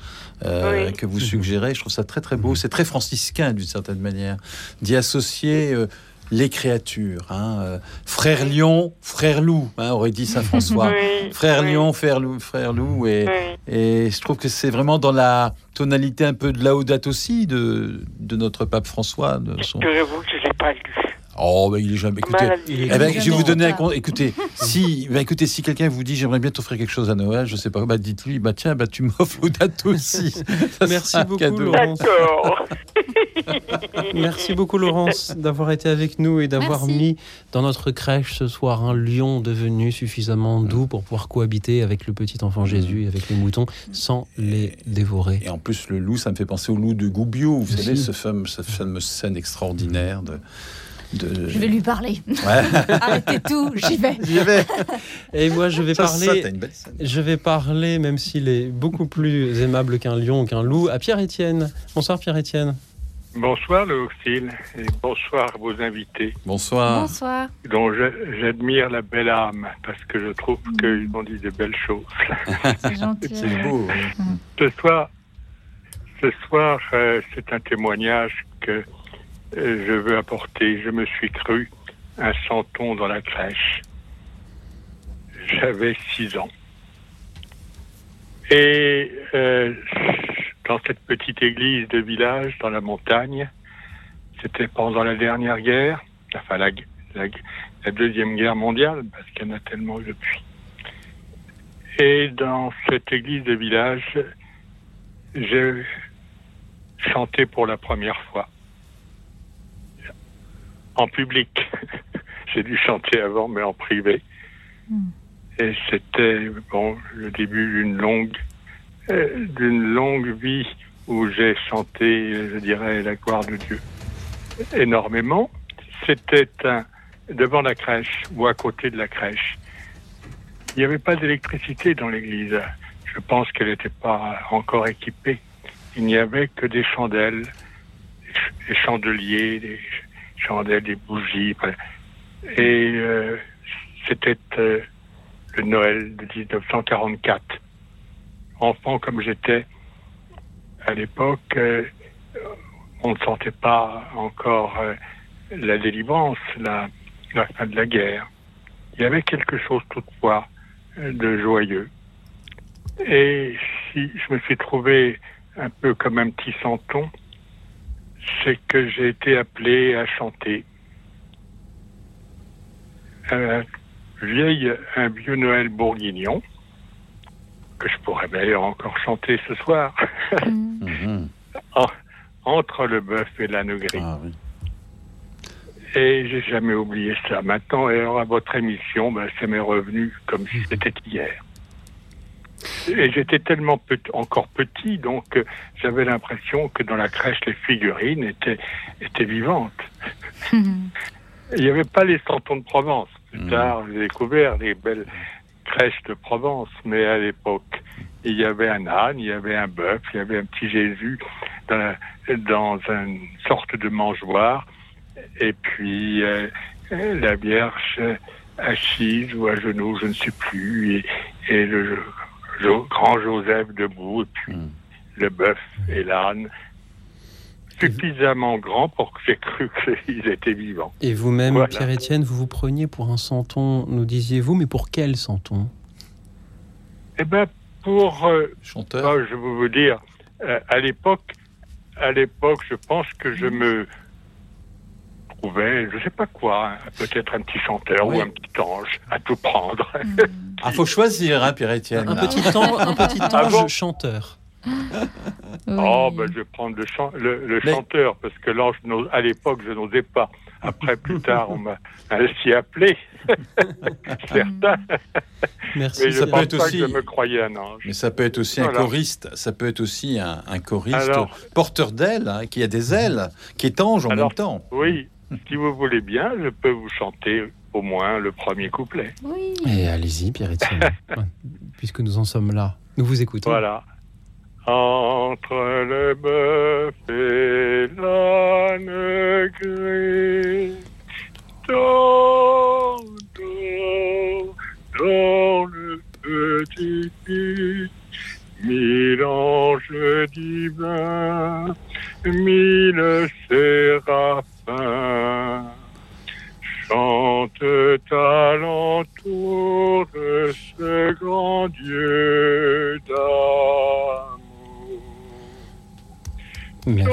euh, Oui. que vous suggérez. Je trouve ça très très beau. C'est très franciscain d'une certaine manière d'y associer. euh, les créatures, hein, euh, frère lion, frère loup, hein, aurait dit saint François. Oui, frère oui. lion, frère loup, frère loup, et, Oui. et je trouve que c'est vraiment dans la tonalité un peu de laudate aussi de, de notre pape François. De son... Que je l'ai pas lu? Oh, ben il est jamais. Écoutez, eh ben, je vais vous donner un compte. Écoutez, si, ben, écoutez, si quelqu'un vous dit j'aimerais bien t'offrir quelque chose à Noël, je sais pas, bah dites-lui, bah tiens, bah tu m'offres Laudate aussi. Ça Merci beaucoup, cadeau. Laurence. D'accord. Merci beaucoup, Laurence, d'avoir été avec nous et d'avoir mis dans notre crèche ce soir un lion devenu suffisamment doux pour pouvoir cohabiter avec le petit enfant Jésus et avec les moutons sans les dévorer. Et en plus, le loup, ça me fait penser au loup de Goubio. Vous savez, Si. ce fameux, cette fameuse scène extraordinaire de. De... Je vais lui parler. Ouais. Arrêtez tout, j'y vais. J'y vais. Et moi, je vais Ça, ça, parler. t'as une belle scène. je vais parler, même s'il est beaucoup plus aimable qu'un lion ou qu'un loup, à Pierre-Étienne. Bonsoir, Pierre-Étienne. Bonsoir, Lauxil, et bonsoir à vos invités, Bonsoir. Bonsoir. dont je- j'admire la belle âme, parce que je trouve qu'ils ont dit de belles choses. C'est gentil. C'est beau. Ce soir, ce soir euh, c'est un témoignage que euh, je veux apporter, je me suis cru un santon dans la crèche. J'avais six ans. Et euh, dans cette petite église de village, dans la montagne, c'était pendant la dernière guerre, enfin la, la, deuxième guerre mondiale, parce qu'il y en a tellement depuis. Et dans cette église de village, j'ai chanté pour la première fois. En public. j'ai dû chanter avant, mais en privé. Et c'était bon le début d'une longue euh, d'une longue vie où j'ai chanté, je dirais, la gloire de Dieu énormément. C'était un, devant la crèche ou à côté de la crèche. Il n'y avait pas d'électricité dans l'église. Je pense qu'elle n'était pas encore équipée. Il n'y avait que des chandelles, des ch- des chandeliers, des chandelles, des bougies. Et euh, c'était euh, le Noël de 1944. Enfant comme j'étais à l'époque, euh, on ne sentait pas encore la délivrance, la, la fin de la guerre. Il y avait quelque chose toutefois de joyeux. Et si je me suis trouvé un peu comme un petit santon, c'est que j'ai été appelé à chanter un vieil, un vieux Noël bourguignon, que je pourrais d'ailleurs encore chanter ce soir, En- entre le bœuf et l'âne gris. Et j'ai jamais oublié ça. Maintenant, et alors à votre émission, ben, ça m'est revenu comme si c'était hier. Et j'étais tellement encore petit, donc euh, j'avais l'impression que dans la crèche, les figurines étaient, étaient vivantes. Il n'y avait pas les santons de Provence. Plus tard, j'ai découvert les belles crèches de Provence, mais à l'époque, il y avait un âne, il y avait un bœuf, il y avait un petit Jésus dans, la- dans une sorte de mangeoire, et puis euh, la Vierge assise ou à genoux, je ne sais plus, et, et le Jo- grand Joseph debout, et puis le bœuf et l'âne, suffisamment grand pour que j'ai cru qu'ils étaient vivants. Et vous-même, Voilà. Pierre-Étienne, vous vous preniez pour un santon, nous disiez-vous, mais pour quel santon Eh ben, pour euh, chanteur, je veux vous dire, euh, à l'époque, à l'époque, je pense que je me trouvais, je sais pas quoi, peut-être un petit chanteur ou un petit ange à tout prendre. Ah, faut choisir, hein, Pierre-Étienne. Un petit, an- un petit Ah ange bon chanteur. Oh, ben, je vais prendre le, chan- le, le chanteur parce que l'ange, à l'époque, je n'osais pas. Après, plus tard, on m'a ainsi appelé. Certains. Merci. Mais je Ça peut être pas aussi- que je me croyais un ange. Mais ça peut être aussi Voilà. un choriste, ça peut être aussi un, un choriste Alors- porteur d'ailes, hein, qui a des ailes, qui est ange en Alors, même temps. Oui, si vous voulez bien, je peux vous chanter au moins le premier couplet. Et allez-y, Pierre-Étienne, puisque nous en sommes là. Nous vous écoutons. Voilà. Entre le bœuf et l'âne gris, dans, dans, dans le petit mille anges divins, mille séraphins, chantent alentour de ce grand Dieu d'amour. Merci.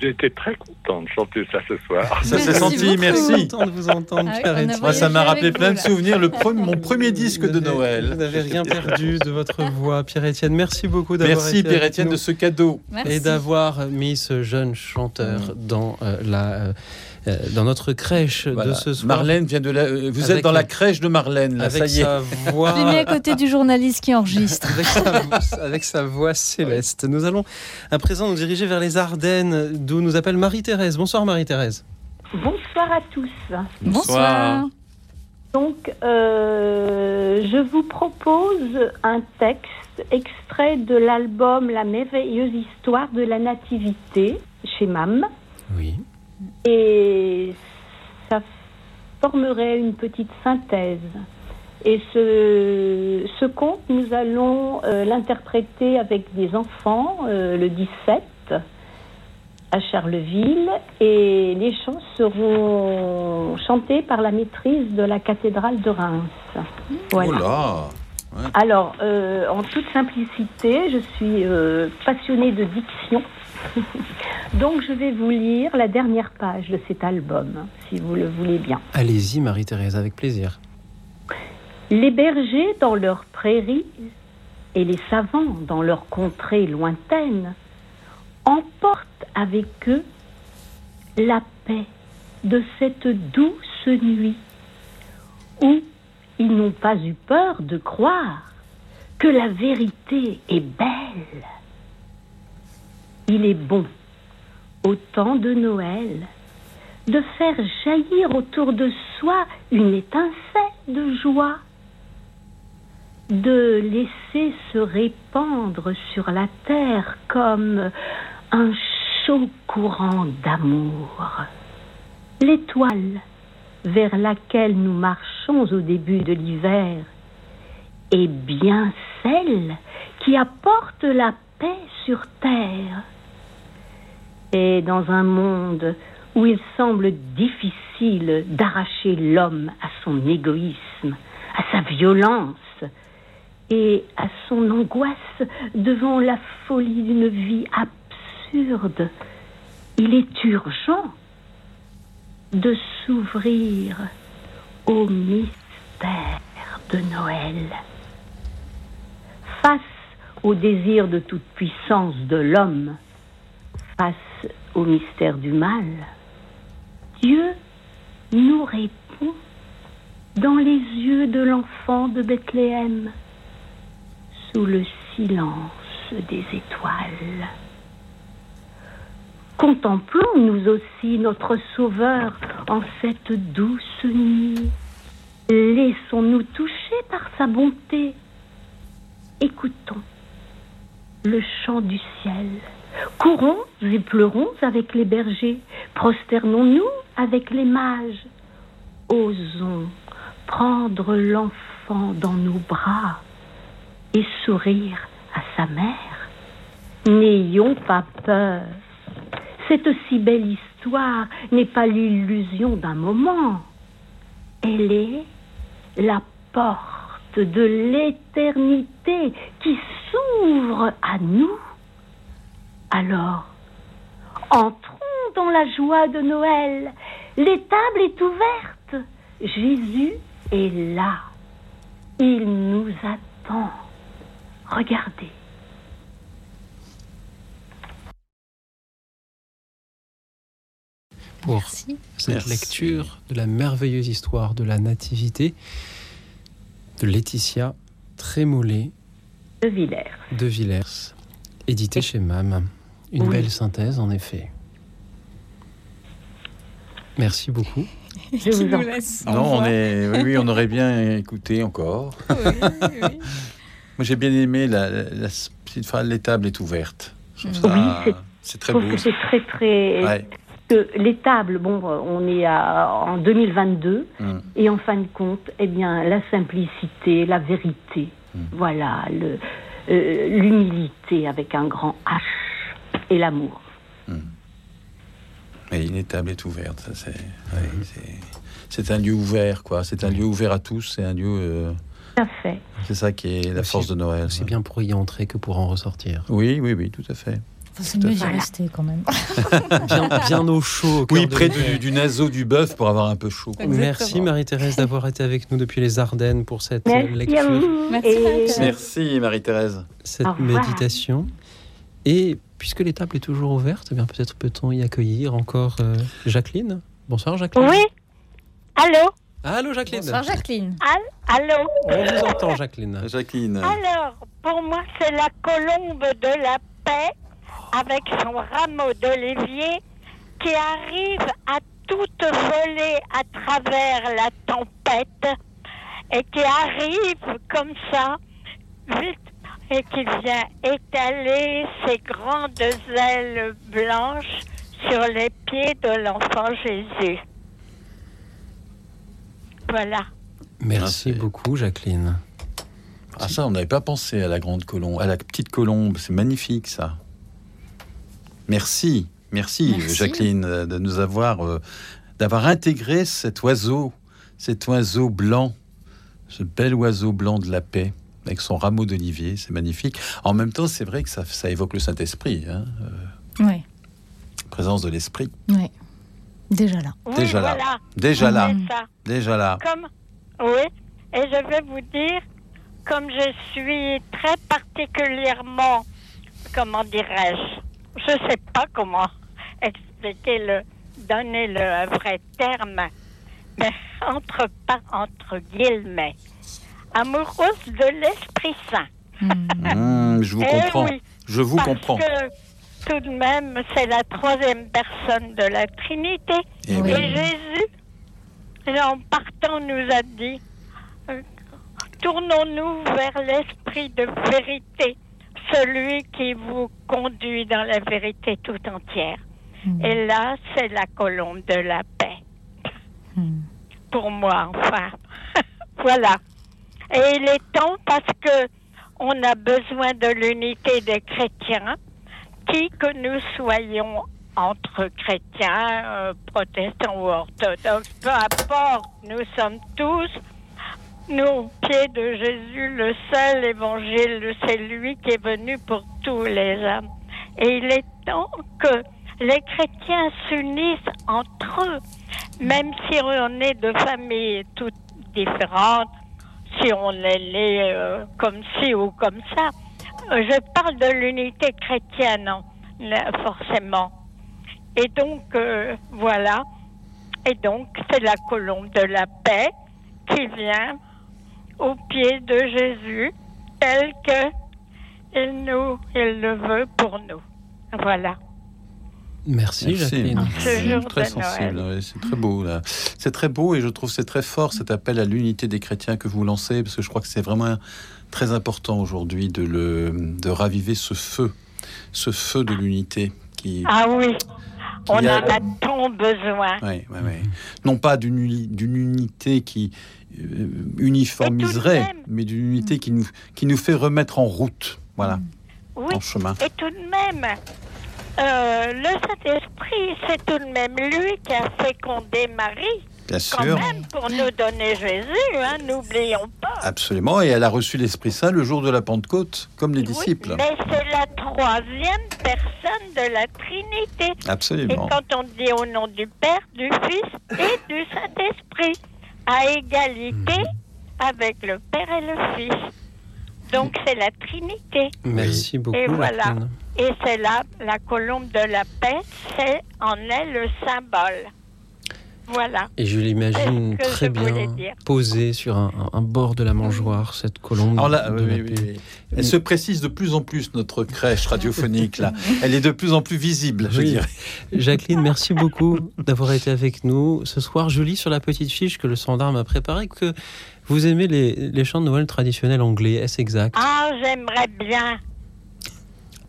J'étais très content de chanter ça ce soir. Ça s'est senti, merci. Content de vous entendre, Ah oui, Moi, ça m'a rappelé plein vous, de souvenirs. Le mon premier disque de Noël. Vous n'avez rien perdu de votre voix, Pierre-Étienne. Merci beaucoup d'avoir Merci, Pierre-Étienne, de ce cadeau. Et d'avoir mis ce jeune chanteur dans euh, la... euh, dans notre crèche Voilà. de ce soir. Marlène vient de la. euh, Vous êtes dans la la- crèche de Marlène, là, avec ça y est. sa voix, Je l'ai mis à côté du journaliste qui enregistre. avec, sa, avec sa voix céleste. Nous allons à présent nous diriger vers les Ardennes, d'où nous appelle Marie-Thérèse. Bonsoir Marie-Thérèse. Bonsoir à tous. Bonsoir. Donc, euh, je vous propose un texte extrait de l'album La merveilleuse histoire de la nativité chez MAM. Oui. Et ça formerai une petite synthèse. Et ce, ce conte, nous allons euh, l'interpréter avec des enfants euh, le 17 à Charleville et les chants seront chantés par la maîtrise de la cathédrale de Reims. Voilà. Oh là Ouais. Alors, euh, en toute simplicité, je suis passionnée de diction. Donc, je vais vous lire la dernière page de cet album, si vous le voulez bien. Allez-y, Marie-Thérèse, avec plaisir. Les bergers dans leurs prairies et les savants dans leurs contrées lointaines emportent avec eux la paix de cette douce nuit où ils n'ont pas eu peur de croire que la vérité est belle. Il est bon, au temps de Noël, de faire jaillir autour de soi une étincelle de joie, de laisser se répandre sur la terre comme un chaud courant d'amour. L'étoile vers laquelle nous marchons au début de l'hiver est bien celle qui apporte la paix sur terre. Et dans un monde où il semble difficile d'arracher l'homme à son égoïsme, à sa violence et à son angoisse devant la folie d'une vie absurde, il est urgent de s'ouvrir au mystère de Noël. Face au désir de toute puissance de l'homme, face au mystère du mal, Dieu nous répond dans les yeux de l'enfant de Bethléem, sous le silence des étoiles. Contemplons nous aussi notre Sauveur en cette douce nuit. Laissons-nous toucher par sa bonté. Écoutons le chant du ciel. Courons et pleurons avec les bergers. Prosternons-nous avec les mages. Osons prendre l'enfant dans nos bras et sourire à sa mère. N'ayons pas peur. Cette si belle histoire n'est pas l'illusion d'un moment. Elle est la porte de l'éternité qui s'ouvre à nous. Alors, entrons dans la joie de Noël. L'étable est ouverte. Jésus est là. Il nous attend. Regardez. pour cette lecture de la merveilleuse histoire de la Nativité de Laetitia Trémollet De Villers. de Villers, édité chez MAM. Une Oui. belle synthèse, en effet. Merci beaucoup. Je vous en Non, on est, oui, oui, on aurait bien écouté encore. Moi, j'ai bien aimé la, la- la petite phrase l'étable est ouverte. Oui, c'est- très trouve beau. que c'est très très. Ouais. l'étable, bon, on est à- en 2022 Mm. et en fin de compte, eh bien, la simplicité, la vérité, voilà, le- euh, l'humilité avec un grand H et l'amour. Mais l'étable est ouverte. ça, c'est, ouais, c'est- c'est un lieu ouvert, quoi. C'est un lieu ouvert à tous. C'est un lieu. euh, Tout à fait. c'est ça qui est la force de Noël. C'est bien pour y entrer que pour en ressortir. Oui, oui, oui, tout à fait. C'est mieux d'y rester quand même. Bien, bien au chaud. au Oui, près du, du naseau du bœuf pour avoir un peu chaud. Merci Marie-Thérèse d'avoir été avec nous depuis les Ardennes pour cette Merci lecture. à vous. et- Merci, Marie-Thérèse. cette méditation. Et puisque l'étable est toujours ouverte, eh bien peut-être peut-on y accueillir encore euh, Jacqueline. Bonsoir Jacqueline. Oui Allô? Allô Jacqueline. Bonsoir Jacqueline. Al- Allô? On vous entend Jacqueline. Jacqueline. Alors, pour moi, c'est la colombe de la paix avec son rameau d'olivier qui arrive à toute voler à travers la tempête et qui arrive comme ça, vite, et qui vient étaler ses grandes ailes blanches sur les pieds de l'enfant Jésus. Voilà. Merci beaucoup, Jacqueline. Ah ça, on n'avait pas pensé à la grande colombe, à la petite colombe. C'est magnifique, ça. Merci, merci, Merci. Jacqueline, euh, de nous avoir, euh, d'avoir intégré cet oiseau, cet oiseau blanc, ce bel oiseau blanc de la paix, avec son rameau d'olivier. C'est magnifique. En même temps, c'est vrai que ça, ça évoque le Saint-Esprit, hein, euh, Ouais, présence de l'Esprit. ouais. Déjà là. Oui, Déjà là. Déjà là. Ça. Déjà là. Comme, oui, et je vais vous dire, comme je suis très particulièrement, comment dirais-je, je sais pas comment expliquer le, donner le vrai terme, mais entre pas entre guillemets, amoureuse de l'Esprit Saint. Mmh, je vous Eh comprends. oui, je vous parce comprends. que tout de même, c'est la troisième personne de la Trinité. Eh Et oui. Jésus, en partant, nous a dit euh, Tournons-nous vers l'esprit de vérité, celui qui vous conduit dans la vérité tout entière. Et là, c'est la colombe de la paix. Pour moi, enfin. voilà. Et il est temps parce que on a besoin de l'unité des chrétiens, qui que nous soyons entre chrétiens, euh, protestants ou orthodoxes, peu importe, nous sommes tous, nous, au pied de Jésus, le seul évangile, c'est lui qui est venu pour tous les hommes. Et il est temps que les chrétiens s'unissent entre eux, même si on est de familles toutes différentes, si on est euh, comme ci ou comme ça. Euh, Je parle de l'unité chrétienne, forcément. Et donc, euh, voilà. Et donc, c'est la colombe de la paix qui vient au pied de Jésus, tel que il nous, il le veut pour nous. Voilà. Merci, Jacqueline. Ce jour très sensible, c'est très beau. là. C'est très beau et je trouve que c'est très fort cet appel à l'unité des chrétiens que vous lancez parce que je crois que c'est vraiment très important aujourd'hui de le de raviver ce feu, ce feu de l'unité qui. Ah oui, on y en a- a tant besoin. Ouais, ouais, ouais. Non pas d'une uni- d'une unité qui euh, uniformiserait, mais d'une unité qui nous qui nous fait remettre en route, voilà, Oui. en chemin. Et tout de même, euh, le Saint-Esprit, c'est tout de même lui qui a fécondé Marie. Bien Quand même, pour nous donner Jésus, hein, n'oublions pas. Absolument, et elle a reçu l'Esprit Saint le jour de la Pentecôte, comme les disciples. Mais c'est la troisième personne de la Trinité. Absolument. Et quand on dit au nom du Père, du Fils et du Saint-Esprit, à égalité Mhm. avec le Père et le Fils. Donc c'est la Trinité. Merci beaucoup, Et voilà. Et c'est là, la colombe de la paix, c'est en est le symbole. Voilà. Et je l'imagine très je bien posée sur un, bord de la mangeoire, cette colombe. Alors là, de oui, la oui, paix. oui, oui. Elle se précise de plus en plus, notre crèche radiophonique, là. Elle est de plus en plus visible, je Oui. dirais. Jacqueline, merci beaucoup d'avoir été avec nous ce soir. Je lis sur la petite fiche que le standard m'a préparée que vous aimez les, les chants de Noël traditionnels anglais. Est-ce exact? Ah, j'aimerais bien.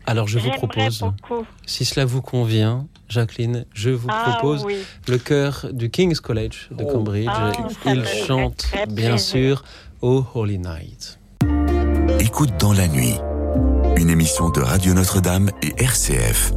Alors je vous propose, beaucoup. si cela vous convient, Jacqueline, je vous Ah, propose oui. le chœur du King's College de Cambridge. Ah, Il chante bien sûr Oh Holy Night. Écoute dans la nuit, une émission de Radio Notre-Dame et RCF.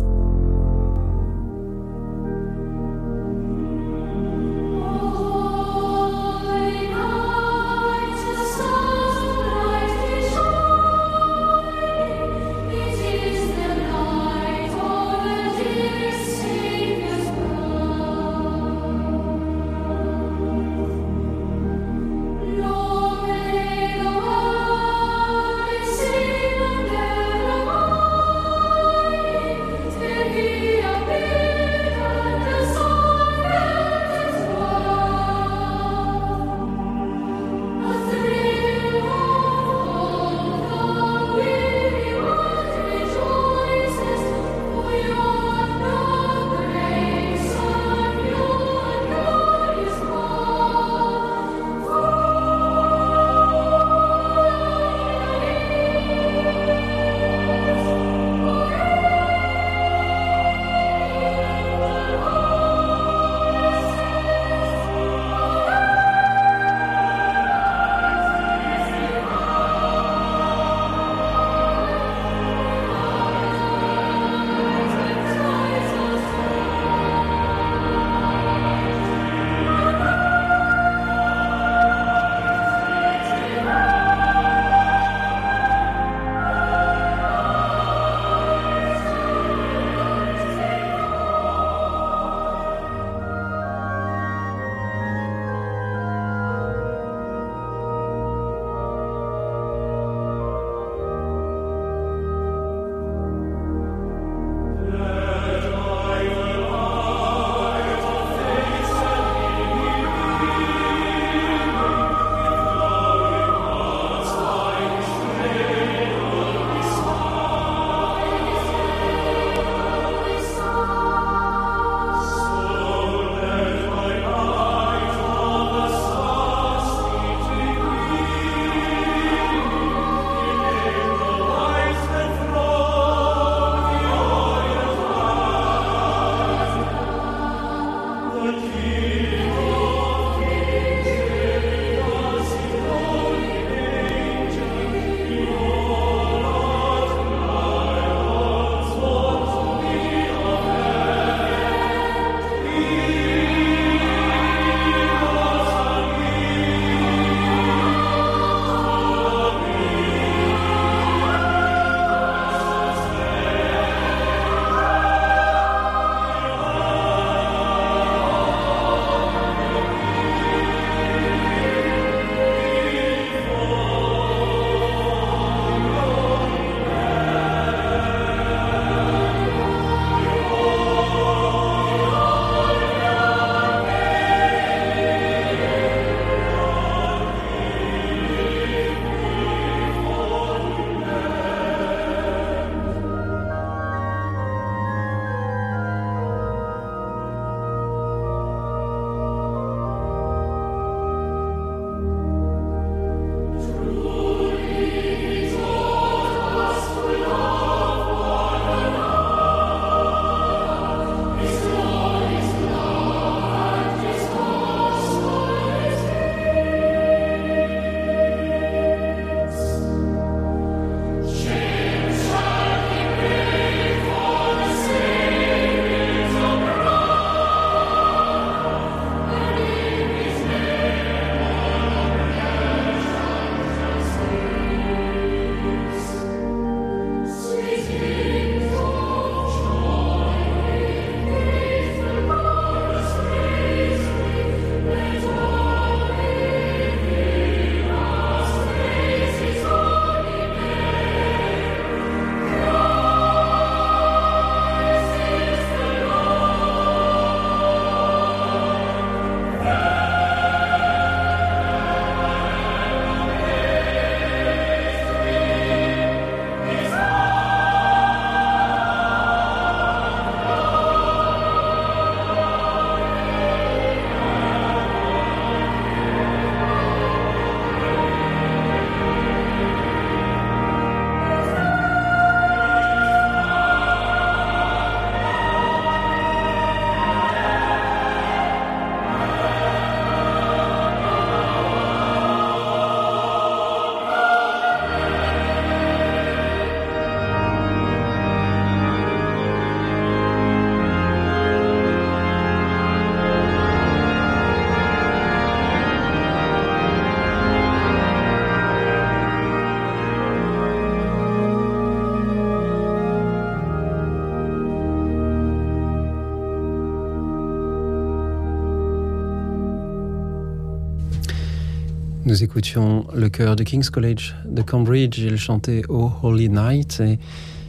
Nous écoutions le chœur de King's College de Cambridge. Il chantait Oh Holy Night. Et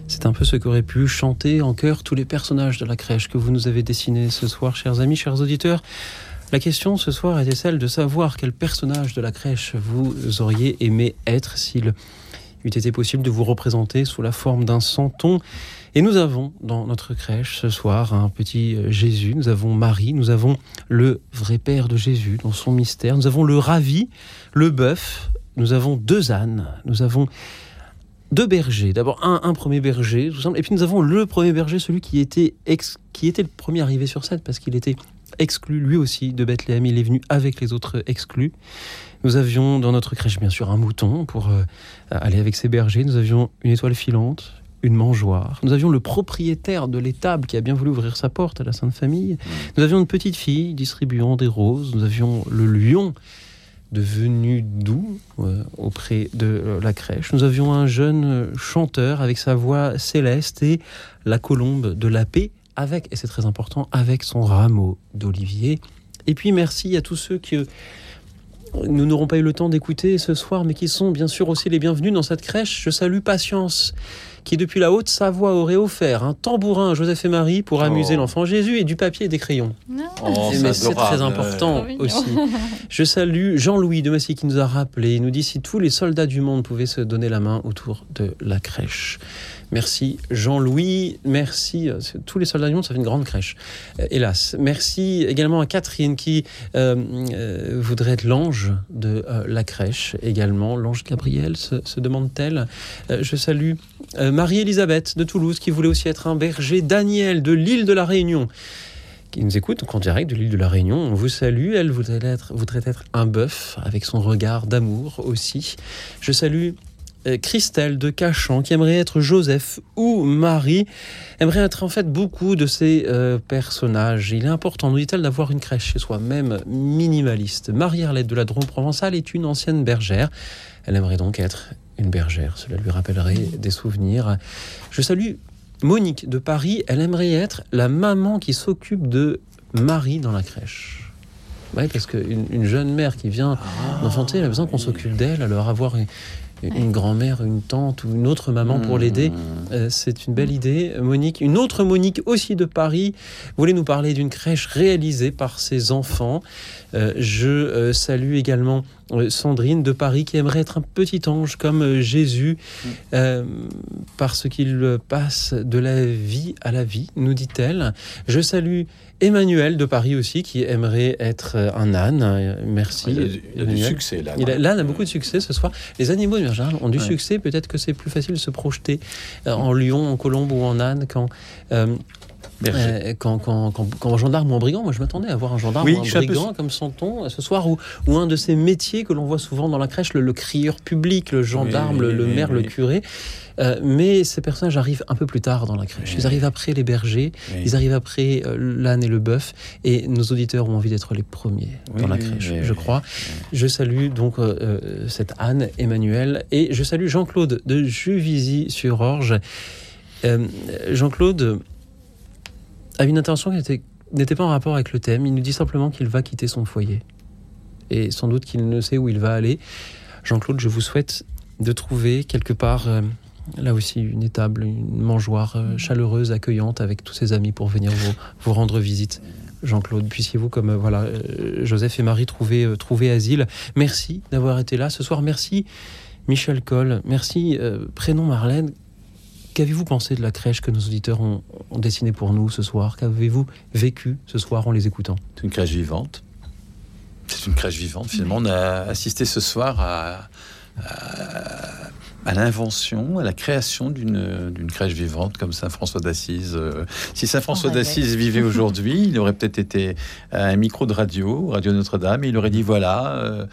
c'est un peu ce qu'auraient pu chanter en chœur tous les personnages de la crèche que vous nous avez dessinés ce soir, chers amis, chers auditeurs. La question ce soir était celle de savoir quel personnage de la crèche vous auriez aimé être s'il eût été possible de vous représenter sous la forme d'un santon. Et nous avons dans notre crèche ce soir un petit Jésus, nous avons Marie, nous avons le vrai Père de Jésus dans son mystère, nous avons le ravi, le bœuf, nous avons deux ânes, nous avons deux bergers. D'abord un, un, premier berger, tout simple, et puis nous avons le premier berger, celui qui était, ex, qui était le premier arrivé sur scène parce qu'il était exclu lui aussi de Bethléem. Il est venu avec les autres exclus. Nous avions dans notre crèche bien sûr un mouton pour euh, aller avec ses bergers. Nous avions une étoile filante, une mangeoire. Nous avions le propriétaire de l'étable qui a bien voulu ouvrir sa porte à la Sainte Famille. Nous avions une petite fille distribuant des roses. Nous avions le lion devenu doux euh, auprès de euh, la crèche. Nous avions un jeune chanteur avec sa voix céleste et la colombe de la paix avec, et c'est très important, avec son rameau d'olivier. Et puis merci à tous ceux que nous n'aurons pas eu le temps d'écouter ce soir, mais qui sont bien sûr aussi les bienvenus dans cette crèche. Je salue Patience, qui depuis la Haute-Savoie aurait offert un tambourin à Joseph et Marie pour amuser Oh. l'enfant Jésus et du papier et des crayons. Oh, mais c'est très important Ouais. aussi. Je salue Jean-Louis de Massy qui nous a rappelé, il nous dit si tous les soldats du monde pouvaient se donner la main autour de la crèche. Merci Jean-Louis, merci. euh, Tous les soldats du monde, ça fait une grande crèche, euh, hélas. Merci également à Catherine qui euh, voudrait être l'ange de la crèche également. L'ange Gabriel se, demande-t-elle. Je salue Marie-Elisabeth de Toulouse qui voulait aussi être un berger. Daniel de l'île de la Réunion qui nous écoute en direct de l'île de la Réunion. On vous salue. Elle voudrait être, voudrait être un bœuf avec son regard d'amour aussi. Je salue Christelle de Cachan qui aimerait être Joseph ou Marie, aimerait être en fait beaucoup de ces euh, personnages. Il est important, nous dit-elle, d'avoir une crèche chez soi, même minimaliste. Marie-Arlette de la Drôme provençale est une ancienne bergère. Elle aimerait donc être une bergère. Cela lui rappellerait des souvenirs. Je salue Monique de Paris. Elle aimerait être la maman qui s'occupe de Marie dans la crèche. Oui, parce qu'une une jeune mère qui vient d'enfanter, elle a besoin qu'on s'occupe d'elle. Alors avoir une, une grand-mère, une tante ou une autre maman pour l'aider, euh, c'est une belle idée. Monique, une autre Monique aussi de Paris, voulait nous parler d'une crèche réalisée par ses enfants. Euh, je euh, salue également Sandrine de Paris qui aimerait être un petit ange comme euh, Jésus euh, parce qu'il passe de la vie à la vie, nous dit-elle. Je salue Emmanuel de Paris aussi qui aimerait être euh, un âne. Euh, Merci. Il a du- il y a du Emmanuel. succès, l'âne. Il a- L'âne a beaucoup de succès ce soir. Les animaux en général ont du Ouais. succès. Peut-être que c'est plus facile de se projeter euh, en lion, en colombe ou en âne euh, euh, qu'en- qu'en- qu'en gendarme ou en brigand. Moi, je m'attendais à voir un gendarme Oui, ou un peu brigand comme Santon euh, ce soir, ou, ou un de ces métiers que l'on voit souvent dans la crèche, le, le crieur public, le gendarme, Oui, le, le oui, maire, le curé. Euh, mais ces personnages arrivent un peu plus tard dans la crèche. Ils arrivent après les bergers, ils arrivent après l'âne et le bœuf, et nos auditeurs ont envie d'être les premiers dans la crèche, je crois. Je salue donc euh, cette Anne, Emmanuel, et je salue Jean-Claude de Juvisy-sur-Orge. Jean-Claude a une intention qui n'était- pas en rapport avec le thème. Il nous dit simplement qu'il va quitter son foyer. Et sans doute qu'il ne sait où il va aller. Jean-Claude, je vous souhaite de trouver quelque part, euh, là aussi, une étable, une mangeoire euh, chaleureuse, accueillante, avec tous ses amis pour venir vous, rendre visite. Jean-Claude, puissiez-vous, comme euh, voilà, Joseph et Marie, trouver, trouver asile. Merci d'avoir été là ce soir. Merci, Michel Coll. Merci, prénom Marlène. Qu'avez-vous pensé de la crèche que nos auditeurs ont, ont dessinée pour nous ce soir? Qu'avez-vous vécu ce soir en les écoutant? C'est une crèche vivante. C'est une crèche vivante. Finalement, on a assisté ce soir à, à, à l'invention, à la création d'une d'une crèche vivante comme Saint François d'Assise. Euh, Si Saint François On rêvait. d'Assise vivait aujourd'hui, il aurait peut-être été à un micro de radio, Radio Notre-Dame, et il aurait dit voilà. euh,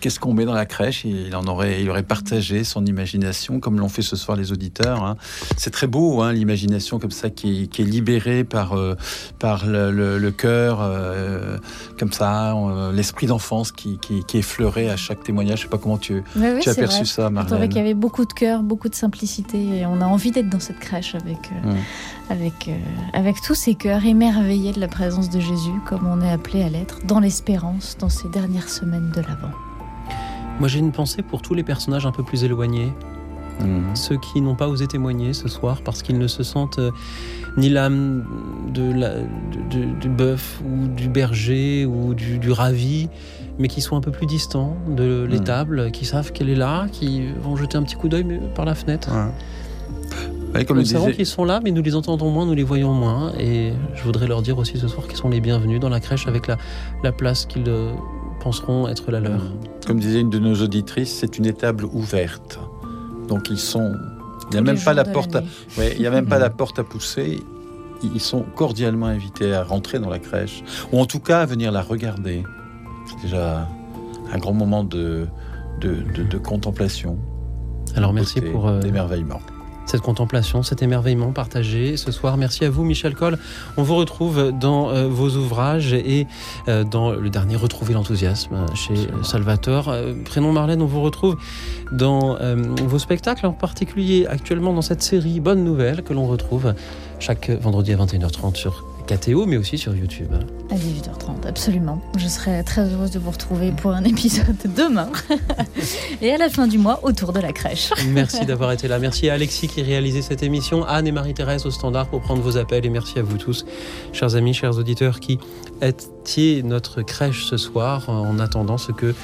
Qu'est-ce qu'on met dans la crèche? Il en aurait, il aurait partagé son imagination, comme l'ont fait ce soir les auditeurs. hein. C'est très beau, hein, l'imagination comme ça qui est, qui est libérée par euh, par le, le- le cœur, euh, comme ça, euh, l'esprit d'enfance qui, qui, qui à chaque témoignage. Je sais pas comment tu, Oui, oui, tu as perçu vrai. ça, Je trouvais Marlène. qu'il y avait beaucoup de cœur, beaucoup de simplicité, et on a envie d'être dans cette crèche avec. Avec, euh, avec tous ces cœurs émerveillés de la présence de Jésus, comme on est appelé à l'être, dans l'espérance, dans ces dernières semaines de l'Avent. Moi, j'ai une pensée pour tous les personnages un peu plus éloignés. Mhm. Ceux qui n'ont pas osé témoigner ce soir parce qu'ils ne se sentent euh, ni l'âme de la- de- de- du bœuf ou du berger ou du, du ravi, mais qui sont un peu plus distants de l'étable, qui savent qu'elle est là, qui vont jeter un petit coup d'œil par la fenêtre. Ouais, comme nous le savons disait- qu'ils sont là, mais nous les entendons moins, nous les voyons moins. Et je voudrais leur dire aussi ce soir qu'ils sont les bienvenus dans la crèche avec la, la place qu'ils euh, penseront être la leur. Comme disait une de nos auditrices, c'est une étable ouverte. Donc ils sont. Il n'y a même pas la porte. À... Ouais, il y a même pas la porte à pousser. Ils sont cordialement invités à rentrer dans la crèche, ou en tout cas à venir la regarder. C'est déjà un grand moment de, de, de- de contemplation. Alors merci pour euh, d'émerveillement. Cette contemplation, cet émerveillement partagé ce soir. Merci à vous, Michel Coll. On vous retrouve dans euh, vos ouvrages et euh, dans le dernier Retrouver l'enthousiasme euh, chez Salvatore. Euh, prénom Marlène, on vous retrouve dans vos spectacles, en particulier actuellement dans cette série Bonne Nouvelle que l'on retrouve chaque vendredi à 21h30 sur KTO, mais aussi sur YouTube. À 18h30, absolument. Je serai très heureuse de vous retrouver pour un épisode demain. et à la fin du mois, autour de la crèche. Merci d'avoir été là. Merci à Alexis qui réalisait cette émission, Anne et Marie-Thérèse au standard pour prendre vos appels. Et merci à vous tous, chers amis, chers auditeurs, qui étiez notre crèche ce soir en attendant ce que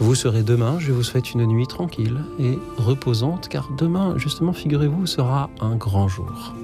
vous serez demain. Je vous souhaite une nuit tranquille et reposante, car demain, justement, figurez-vous, sera un grand jour.